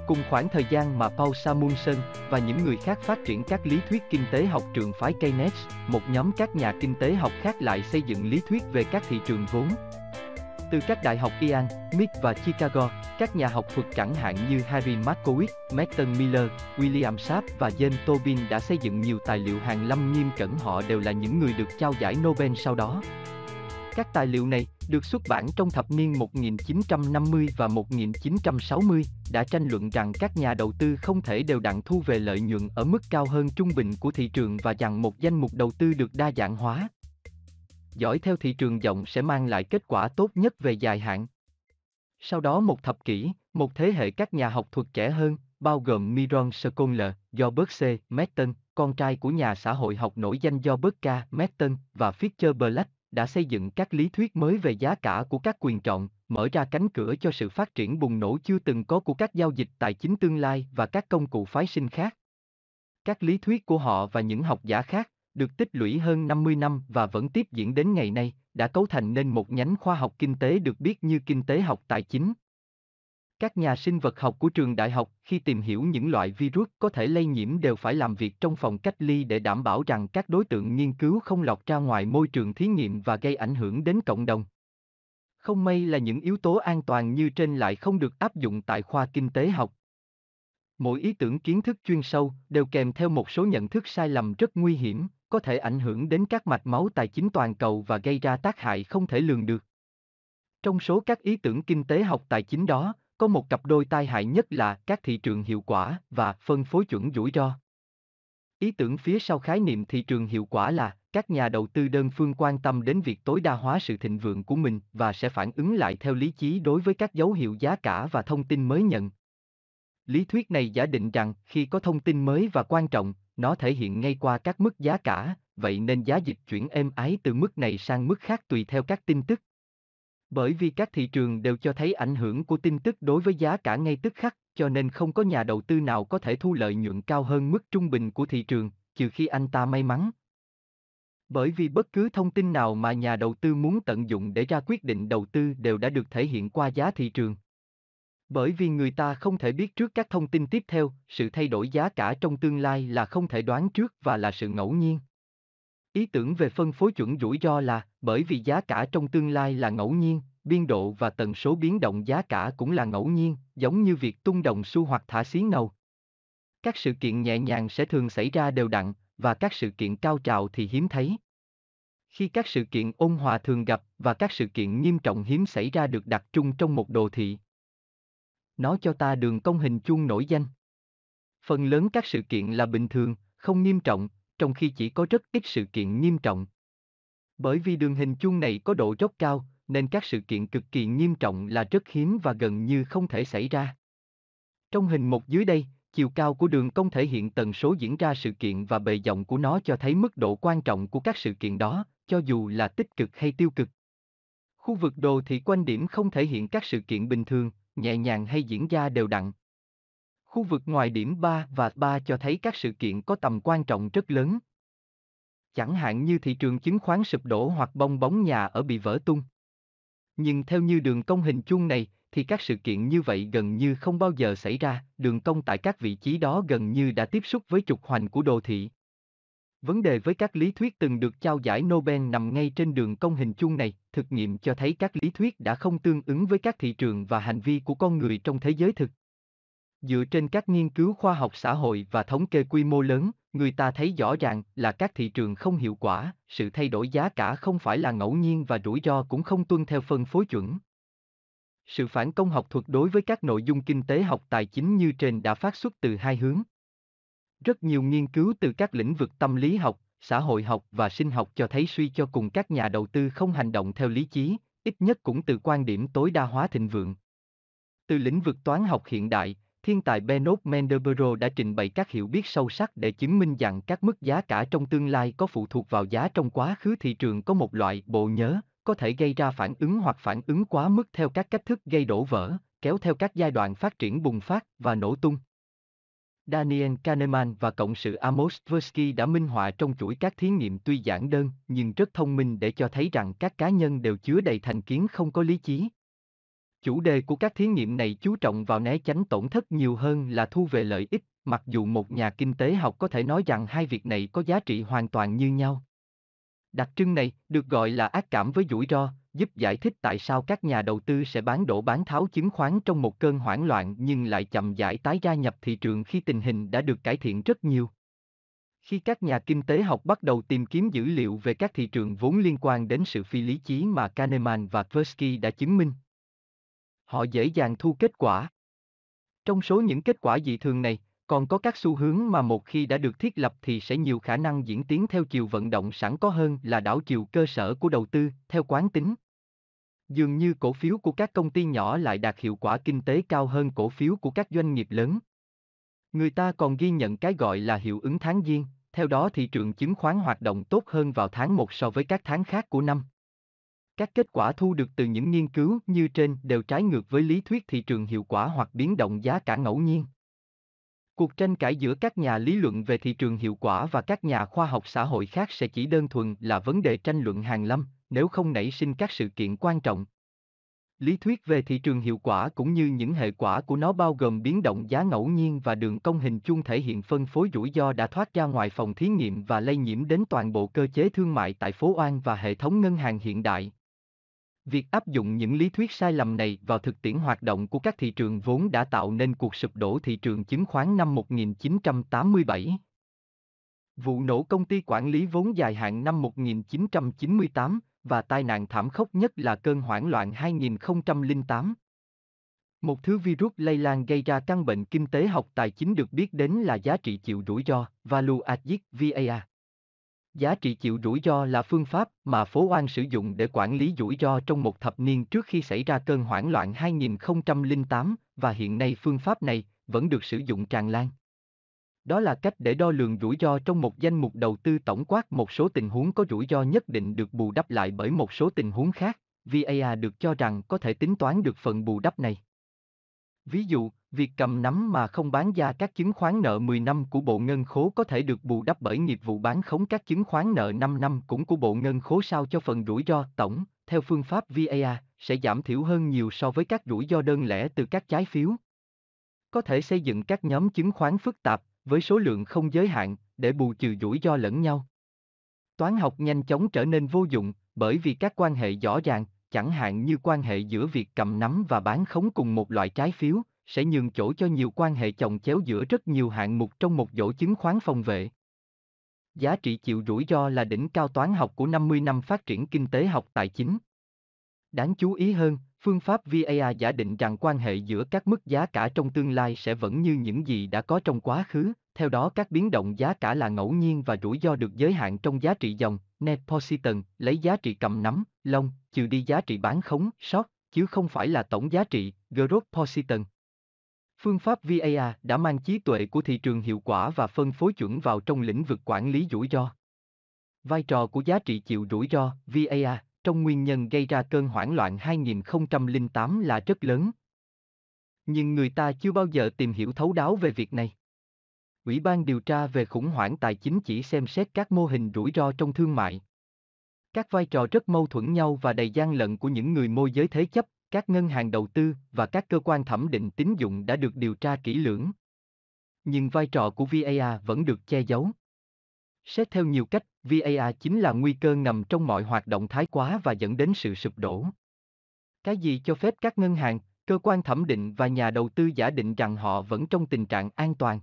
Cùng khoảng thời gian mà Paul Samuelson và những người khác phát triển các lý thuyết kinh tế học trường phái Keynes, một nhóm các nhà kinh tế học khác lại xây dựng lý thuyết về các thị trường vốn, từ các đại học Ian, MIT và Chicago, các nhà học thuật chẳng hạn như Harry Markowitz, Merton Miller, William Saab và James Tobin đã xây dựng nhiều tài liệu hàng lâm nghiêm cẩn họ đều là những người được trao giải Nobel sau đó. Các tài liệu này, được xuất bản trong thập niên 1950 và 1960, đã tranh luận rằng các nhà đầu tư không thể đều đặn thu về lợi nhuận ở mức cao hơn trung bình của thị trường và rằng một danh mục đầu tư được đa dạng hóa, dõi theo thị trường rộng sẽ mang lại kết quả tốt nhất về dài hạn. Sau đó một thập kỷ, một thế hệ các nhà học thuật trẻ hơn, bao gồm Miron Scoller, Robert C. Merton, con trai của nhà xã hội học nổi danh Robert K. Merton và Fischer Black, đã xây dựng các lý thuyết mới về giá cả của các quyền trọng, mở ra cánh cửa cho sự phát triển bùng nổ chưa từng có của các giao dịch tài chính tương lai và các công cụ phái sinh khác. Các lý thuyết của họ và những học giả khác, được tích lũy hơn 50 năm và vẫn tiếp diễn đến ngày nay, đã cấu thành nên một nhánh khoa học kinh tế được biết như kinh tế học tài chính. Các nhà sinh vật học của trường đại học khi tìm hiểu những loại virus có thể lây nhiễm đều phải làm việc trong phòng cách ly để đảm bảo rằng các đối tượng nghiên cứu không lọt ra ngoài môi trường thí nghiệm và gây ảnh hưởng đến cộng đồng. Không may là những yếu tố an toàn như trên lại không được áp dụng tại khoa kinh tế học. Mỗi ý tưởng kiến thức chuyên sâu đều kèm theo một số nhận thức sai lầm rất nguy hiểm, có thể ảnh hưởng đến các mạch máu tài chính toàn cầu và gây ra tác hại không thể lường được. Trong số các ý tưởng kinh tế học tài chính đó, có một cặp đôi tai hại nhất là các thị trường hiệu quả và phân phối chuẩn rủi ro. Ý tưởng phía sau khái niệm thị trường hiệu quả là các nhà đầu tư đơn phương quan tâm đến việc tối đa hóa sự thịnh vượng của mình và sẽ phản ứng lại theo lý trí đối với các dấu hiệu giá cả và thông tin mới nhận. Lý thuyết này giả định rằng khi có thông tin mới và quan trọng, nó thể hiện ngay qua các mức giá cả, vậy nên giá dịch chuyển êm ái từ mức này sang mức khác tùy theo các tin tức. Bởi vì các thị trường đều cho thấy ảnh hưởng của tin tức đối với giá cả ngay tức khắc, cho nên không có nhà đầu tư nào có thể thu lợi nhuận cao hơn mức trung bình của thị trường, trừ khi anh ta may mắn. Bởi vì bất cứ thông tin nào mà nhà đầu tư muốn tận dụng để ra quyết định đầu tư đều đã được thể hiện qua giá thị trường. Bởi vì người ta không thể biết trước các thông tin tiếp theo, sự thay đổi giá cả trong tương lai là không thể đoán trước và là sự ngẫu nhiên. Ý tưởng về phân phối chuẩn rủi ro là, bởi vì giá cả trong tương lai là ngẫu nhiên, biên độ và tần số biến động giá cả cũng là ngẫu nhiên, giống như việc tung đồng xu hoặc thả xí ngầu. Các sự kiện nhẹ nhàng sẽ thường xảy ra đều đặn, và các sự kiện cao trào thì hiếm thấy. Khi các sự kiện ôn hòa thường gặp và các sự kiện nghiêm trọng hiếm xảy ra được đặt trung trong một đồ thị. Nó cho ta đường công hình chuông nổi danh. Phần lớn các sự kiện là bình thường, không nghiêm trọng, trong khi chỉ có rất ít sự kiện nghiêm trọng. Bởi vì đường hình chuông này có độ dốc cao, nên các sự kiện cực kỳ nghiêm trọng là rất hiếm và gần như không thể xảy ra. Trong hình một dưới đây, chiều cao của đường cong thể hiện tần số diễn ra sự kiện và bề rộng của nó cho thấy mức độ quan trọng của các sự kiện đó, cho dù là tích cực hay tiêu cực. Khu vực đồ thị quanh điểm không thể hiện các sự kiện bình thường, nhẹ nhàng hay diễn ra đều đặn. Khu vực ngoài điểm 3 và 3 cho thấy các sự kiện có tầm quan trọng rất lớn. Chẳng hạn như thị trường chứng khoán sụp đổ hoặc bong bóng nhà ở bị vỡ tung. Nhưng theo như đường cong hình chuông này, thì các sự kiện như vậy gần như không bao giờ xảy ra, đường cong tại các vị trí đó gần như đã tiếp xúc với trục hoành của đồ thị. Vấn đề với các lý thuyết từng được trao giải Nobel nằm ngay trên đường cong hình chuông này, thực nghiệm cho thấy các lý thuyết đã không tương ứng với các thị trường và hành vi của con người trong thế giới thực. Dựa trên các nghiên cứu khoa học xã hội và thống kê quy mô lớn, người ta thấy rõ ràng là các thị trường không hiệu quả, sự thay đổi giá cả không phải là ngẫu nhiên và rủi ro cũng không tuân theo phân phối chuẩn. Sự phản công học thuật đối với các nội dung kinh tế học tài chính như trên đã phát xuất từ hai hướng. Rất nhiều nghiên cứu từ các lĩnh vực tâm lý học, xã hội học và sinh học cho thấy suy cho cùng các nhà đầu tư không hành động theo lý trí, ít nhất cũng từ quan điểm tối đa hóa thịnh vượng. Từ lĩnh vực toán học hiện đại, thiên tài Benoit Mandelbrot đã trình bày các hiểu biết sâu sắc để chứng minh rằng các mức giá cả trong tương lai có phụ thuộc vào giá trong quá khứ thị trường có một loại bộ nhớ, có thể gây ra phản ứng hoặc phản ứng quá mức theo các cách thức gây đổ vỡ, kéo theo các giai đoạn phát triển bùng phát và nổ tung. Daniel Kahneman và cộng sự Amos Tversky đã minh họa trong chuỗi các thí nghiệm tuy giản đơn nhưng rất thông minh để cho thấy rằng các cá nhân đều chứa đầy thành kiến không có lý trí. Chủ đề của các thí nghiệm này chú trọng vào né tránh tổn thất nhiều hơn là thu về lợi ích, mặc dù một nhà kinh tế học có thể nói rằng hai việc này có giá trị hoàn toàn như nhau. Đặc trưng này được gọi là ác cảm với rủi ro, giúp giải thích tại sao các nhà đầu tư sẽ bán đổ bán tháo chứng khoán trong một cơn hoảng loạn nhưng lại chậm giải tái gia nhập thị trường khi tình hình đã được cải thiện rất nhiều. Khi các nhà kinh tế học bắt đầu tìm kiếm dữ liệu về các thị trường vốn liên quan đến sự phi lý trí mà Kahneman và Tversky đã chứng minh, họ dễ dàng thu kết quả. Trong số những kết quả dị thường này, còn có các xu hướng mà một khi đã được thiết lập thì sẽ nhiều khả năng diễn tiến theo chiều vận động sẵn có hơn là đảo chiều cơ sở của đầu tư, theo quán tính. Dường như cổ phiếu của các công ty nhỏ lại đạt hiệu quả kinh tế cao hơn cổ phiếu của các doanh nghiệp lớn. Người ta còn ghi nhận cái gọi là hiệu ứng tháng giêng, theo đó thị trường chứng khoán hoạt động tốt hơn vào tháng 1 so với các tháng khác của năm. Các kết quả thu được từ những nghiên cứu như trên đều trái ngược với lý thuyết thị trường hiệu quả hoặc biến động giá cả ngẫu nhiên. Cuộc tranh cãi giữa các nhà lý luận về thị trường hiệu quả và các nhà khoa học xã hội khác sẽ chỉ đơn thuần là vấn đề tranh luận hàng lâm, nếu không nảy sinh các sự kiện quan trọng. Lý thuyết về thị trường hiệu quả cũng như những hệ quả của nó bao gồm biến động giá ngẫu nhiên và đường cong hình chung thể hiện phân phối rủi ro đã thoát ra ngoài phòng thí nghiệm và lây nhiễm đến toàn bộ cơ chế thương mại tại phố Oan và hệ thống ngân hàng hiện đại. Việc áp dụng những lý thuyết sai lầm này vào thực tiễn hoạt động của các thị trường vốn đã tạo nên cuộc sụp đổ thị trường chứng khoán năm 1987. Vụ nổ công ty quản lý vốn dài hạn năm 1998 và tai nạn thảm khốc nhất là cơn hoảng loạn 2008. Một thứ virus lây lan gây ra căn bệnh kinh tế học tài chính được biết đến là giá trị chịu rủi ro, Value at Risk VAR. Giá trị chịu rủi ro là phương pháp mà phố Oan sử dụng để quản lý rủi ro trong một thập niên trước khi xảy ra cơn hoảng loạn 2008 và hiện nay phương pháp này vẫn được sử dụng tràn lan. Đó là cách để đo lường rủi ro trong một danh mục đầu tư tổng quát một số tình huống có rủi ro nhất định được bù đắp lại bởi một số tình huống khác. VAR được cho rằng có thể tính toán được phần bù đắp này. Ví dụ, việc cầm nắm mà không bán ra các chứng khoán nợ 10 năm của Bộ Ngân khố có thể được bù đắp bởi nghiệp vụ bán khống các chứng khoán nợ 5 năm cũng của Bộ Ngân khố sao cho phần rủi ro tổng, theo phương pháp VAR, sẽ giảm thiểu hơn nhiều so với các rủi ro đơn lẻ từ các trái phiếu. Có thể xây dựng các nhóm chứng khoán phức tạp, với số lượng không giới hạn, để bù trừ rủi ro lẫn nhau. Toán học nhanh chóng trở nên vô dụng, bởi vì các quan hệ rõ ràng, chẳng hạn như quan hệ giữa việc cầm nắm và bán khống cùng một loại trái phiếu, sẽ nhường chỗ cho nhiều quan hệ chồng chéo giữa rất nhiều hạng mục trong một dỗ chứng khoán phòng vệ. Giá trị chịu rủi ro là đỉnh cao toán học của 50 năm phát triển kinh tế học tài chính. Đáng chú ý hơn, phương pháp VAR giả định rằng quan hệ giữa các mức giá cả trong tương lai sẽ vẫn như những gì đã có trong quá khứ, theo đó các biến động giá cả là ngẫu nhiên và rủi ro được giới hạn trong giá trị dòng, net position, lấy giá trị cầm nắm, long, trừ đi giá trị bán khống, short, chứ không phải là tổng giá trị, gross position. Phương pháp VAR đã mang trí tuệ của thị trường hiệu quả và phân phối chuẩn vào trong lĩnh vực quản lý rủi ro. Vai trò của giá trị chịu rủi ro, VAR, trong nguyên nhân gây ra cơn hoảng loạn 2008 là rất lớn. Nhưng người ta chưa bao giờ tìm hiểu thấu đáo về việc này. Ủy ban điều tra về khủng hoảng tài chính chỉ xem xét các mô hình rủi ro trong thương mại. Các vai trò rất mâu thuẫn nhau và đầy gian lận của những người môi giới thế chấp, các ngân hàng đầu tư và các cơ quan thẩm định tín dụng đã được điều tra kỹ lưỡng. Nhưng vai trò của VAR vẫn được che giấu. Xét theo nhiều cách, VAR chính là nguy cơ nằm trong mọi hoạt động thái quá và dẫn đến sự sụp đổ. Cái gì cho phép các ngân hàng, cơ quan thẩm định và nhà đầu tư giả định rằng họ vẫn trong tình trạng an toàn?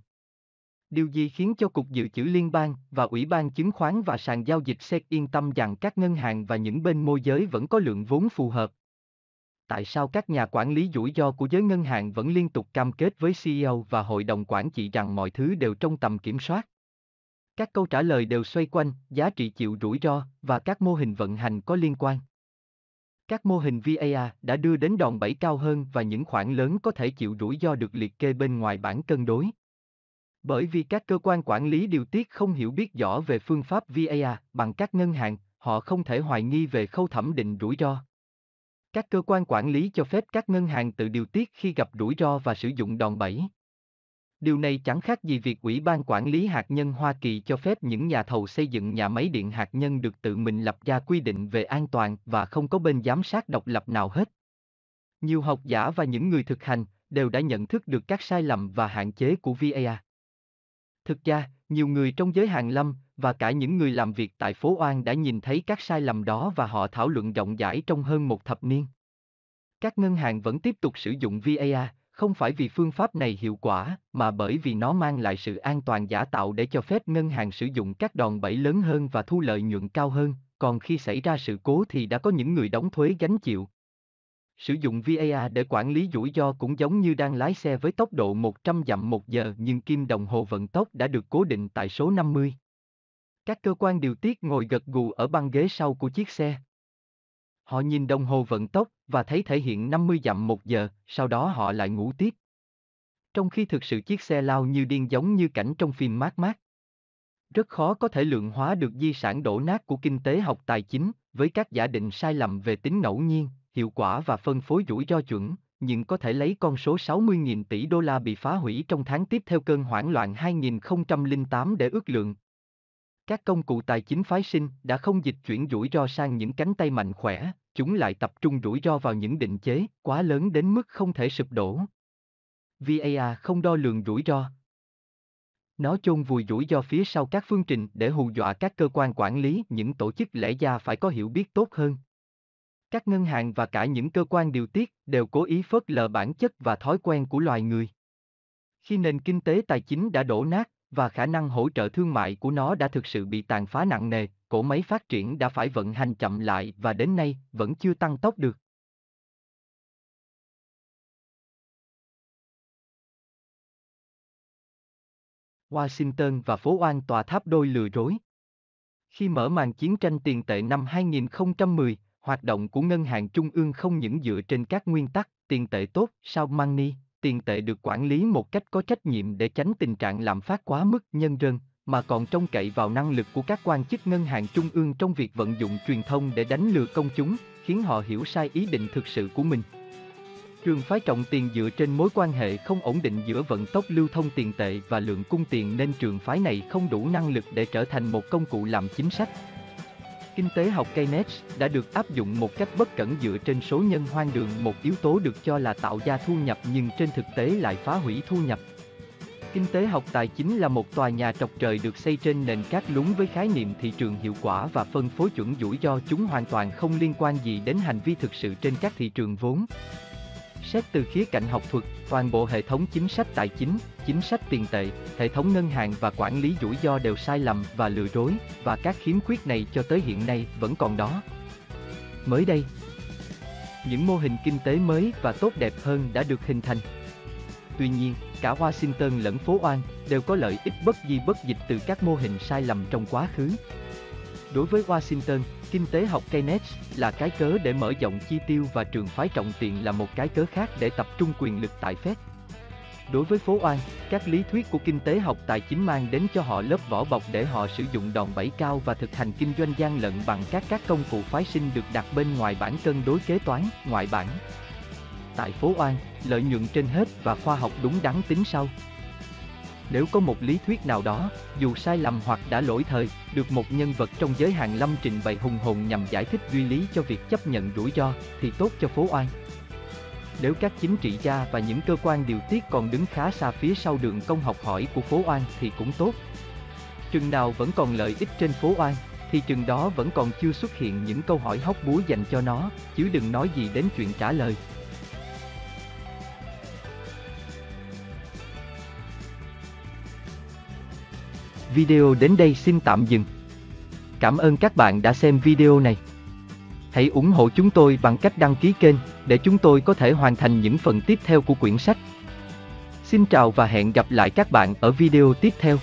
Điều gì khiến cho Cục Dự trữ Liên bang và Ủy ban Chứng khoán và sàn giao dịch SEC yên tâm rằng các ngân hàng và những bên môi giới vẫn có lượng vốn phù hợp? Tại sao các nhà quản lý rủi ro của giới ngân hàng vẫn liên tục cam kết với CEO và hội đồng quản trị rằng mọi thứ đều trong tầm kiểm soát? Các câu trả lời đều xoay quanh giá trị chịu rủi ro và các mô hình vận hành có liên quan. Các mô hình VAR đã đưa đến đòn bẩy cao hơn và những khoản lớn có thể chịu rủi ro được liệt kê bên ngoài bản cân đối. Bởi vì các cơ quan quản lý điều tiết không hiểu biết rõ về phương pháp VAR bằng các ngân hàng, họ không thể hoài nghi về khâu thẩm định rủi ro. Các cơ quan quản lý cho phép các ngân hàng tự điều tiết khi gặp rủi ro và sử dụng đòn bẩy. Điều này chẳng khác gì việc Ủy ban Quản lý Hạt nhân Hoa Kỳ cho phép những nhà thầu xây dựng nhà máy điện hạt nhân được tự mình lập ra quy định về an toàn và không có bên giám sát độc lập nào hết. Nhiều học giả và những người thực hành đều đã nhận thức được các sai lầm và hạn chế của VAR. Thực ra, nhiều người trong giới hàng lâm và cả những người làm việc tại phố Oan đã nhìn thấy các sai lầm đó và họ thảo luận rộng rãi trong hơn một thập niên. Các ngân hàng vẫn tiếp tục sử dụng VAR, không phải vì phương pháp này hiệu quả, mà bởi vì nó mang lại sự an toàn giả tạo để cho phép ngân hàng sử dụng các đòn bẩy lớn hơn và thu lợi nhuận cao hơn, còn khi xảy ra sự cố thì đã có những người đóng thuế gánh chịu. Sử dụng VAR để quản lý rủi ro cũng giống như đang lái xe với tốc độ 100 dặm một giờ nhưng kim đồng hồ vận tốc đã được cố định tại số 50. Các cơ quan điều tiết ngồi gật gù ở băng ghế sau của chiếc xe. Họ nhìn đồng hồ vận tốc và thấy thể hiện 50 dặm một giờ, sau đó họ lại ngủ tiếp. Trong khi thực sự chiếc xe lao như điên giống như cảnh trong phim mát mát. Rất khó có thể lượng hóa được di sản đổ nát của kinh tế học tài chính, với các giả định sai lầm về tính ngẫu nhiên, hiệu quả và phân phối rủi ro chuẩn, nhưng có thể lấy con số 60.000 tỷ đô la bị phá hủy trong tháng tiếp theo cơn hoảng loạn 2008 để ước lượng. Các công cụ tài chính phái sinh đã không dịch chuyển rủi ro sang những cánh tay mạnh khỏe, chúng lại tập trung rủi ro vào những định chế quá lớn đến mức không thể sụp đổ. VAR không đo lường rủi ro. Nó chôn vùi rủi ro phía sau các phương trình để hù dọa các cơ quan quản lý, những tổ chức lẽ ra phải có hiểu biết tốt hơn. Các ngân hàng và cả những cơ quan điều tiết đều cố ý phớt lờ bản chất và thói quen của loài người. Khi nền kinh tế tài chính đã đổ nát, và khả năng hỗ trợ thương mại của nó đã thực sự bị tàn phá nặng nề, Cổ máy phát triển đã phải vận hành chậm lại và đến nay vẫn chưa tăng tốc được. Washington và phố oan tòa tháp đôi lừa rối. Khi mở màn chiến tranh tiền tệ năm 2010, hoạt động của ngân hàng trung ương không những dựa trên các nguyên tắc tiền tệ tốt, sao money, tiền tệ được quản lý một cách có trách nhiệm để tránh tình trạng lạm phát quá mức nhân rơn, mà còn trông cậy vào năng lực của các quan chức ngân hàng trung ương trong việc vận dụng truyền thông để đánh lừa công chúng, khiến họ hiểu sai ý định thực sự của mình. Trường phái trọng tiền dựa trên mối quan hệ không ổn định giữa vận tốc lưu thông tiền tệ và lượng cung tiền nên trường phái này không đủ năng lực để trở thành một công cụ làm chính sách. Kinh tế học Keynes đã được áp dụng một cách bất cẩn dựa trên số nhân hoang đường một yếu tố được cho là tạo ra thu nhập nhưng trên thực tế lại phá hủy thu nhập. Kinh tế học tài chính là một tòa nhà trọc trời được xây trên nền cát lún với khái niệm thị trường hiệu quả và phân phối chuẩn rủi ro chúng hoàn toàn không liên quan gì đến hành vi thực sự trên các thị trường vốn. Xét từ khía cạnh học thuật, toàn bộ hệ thống chính sách tài chính, chính sách tiền tệ, hệ thống ngân hàng và quản lý rủi ro đều sai lầm và lừa dối, và các khiếm khuyết này cho tới hiện nay vẫn còn đó. Mới đây, những mô hình kinh tế mới và tốt đẹp hơn đã được hình thành. Tuy nhiên, cả Washington lẫn phố Oan đều có lợi ích bất di bất dịch từ các mô hình sai lầm trong quá khứ. Đối với Washington, kinh tế học Keynes là cái cớ để mở rộng chi tiêu và trường phái trọng tiền là một cái cớ khác để tập trung quyền lực tại Fed. Đối với phố Oan, các lý thuyết của kinh tế học tài chính mang đến cho họ lớp vỏ bọc để họ sử dụng đòn bẩy cao và thực hành kinh doanh gian lận bằng các các công cụ phái sinh được đặt bên ngoài bản cân đối kế toán, ngoại bản. Tại phố Oan, lợi nhuận trên hết và khoa học đúng đắn tính sau. Nếu có một lý thuyết nào đó, dù sai lầm hoặc đã lỗi thời, được một nhân vật trong giới hàng lâm trình bày hùng hồn nhằm giải thích duy lý cho việc chấp nhận rủi ro, thì tốt cho phố oan. Nếu các chính trị gia và những cơ quan điều tiết còn đứng khá xa phía sau đường công học hỏi của phố oan thì cũng tốt. Chừng nào vẫn còn lợi ích trên phố oan, thì chừng đó vẫn còn chưa xuất hiện những câu hỏi hóc búa dành cho nó, chứ đừng nói gì đến chuyện trả lời. Video đến đây xin tạm dừng. Cảm ơn các bạn đã xem video này. Hãy ủng hộ chúng tôi bằng cách đăng ký kênh để chúng tôi có thể hoàn thành những phần tiếp theo của quyển sách. Xin chào và hẹn gặp lại các bạn ở video tiếp theo.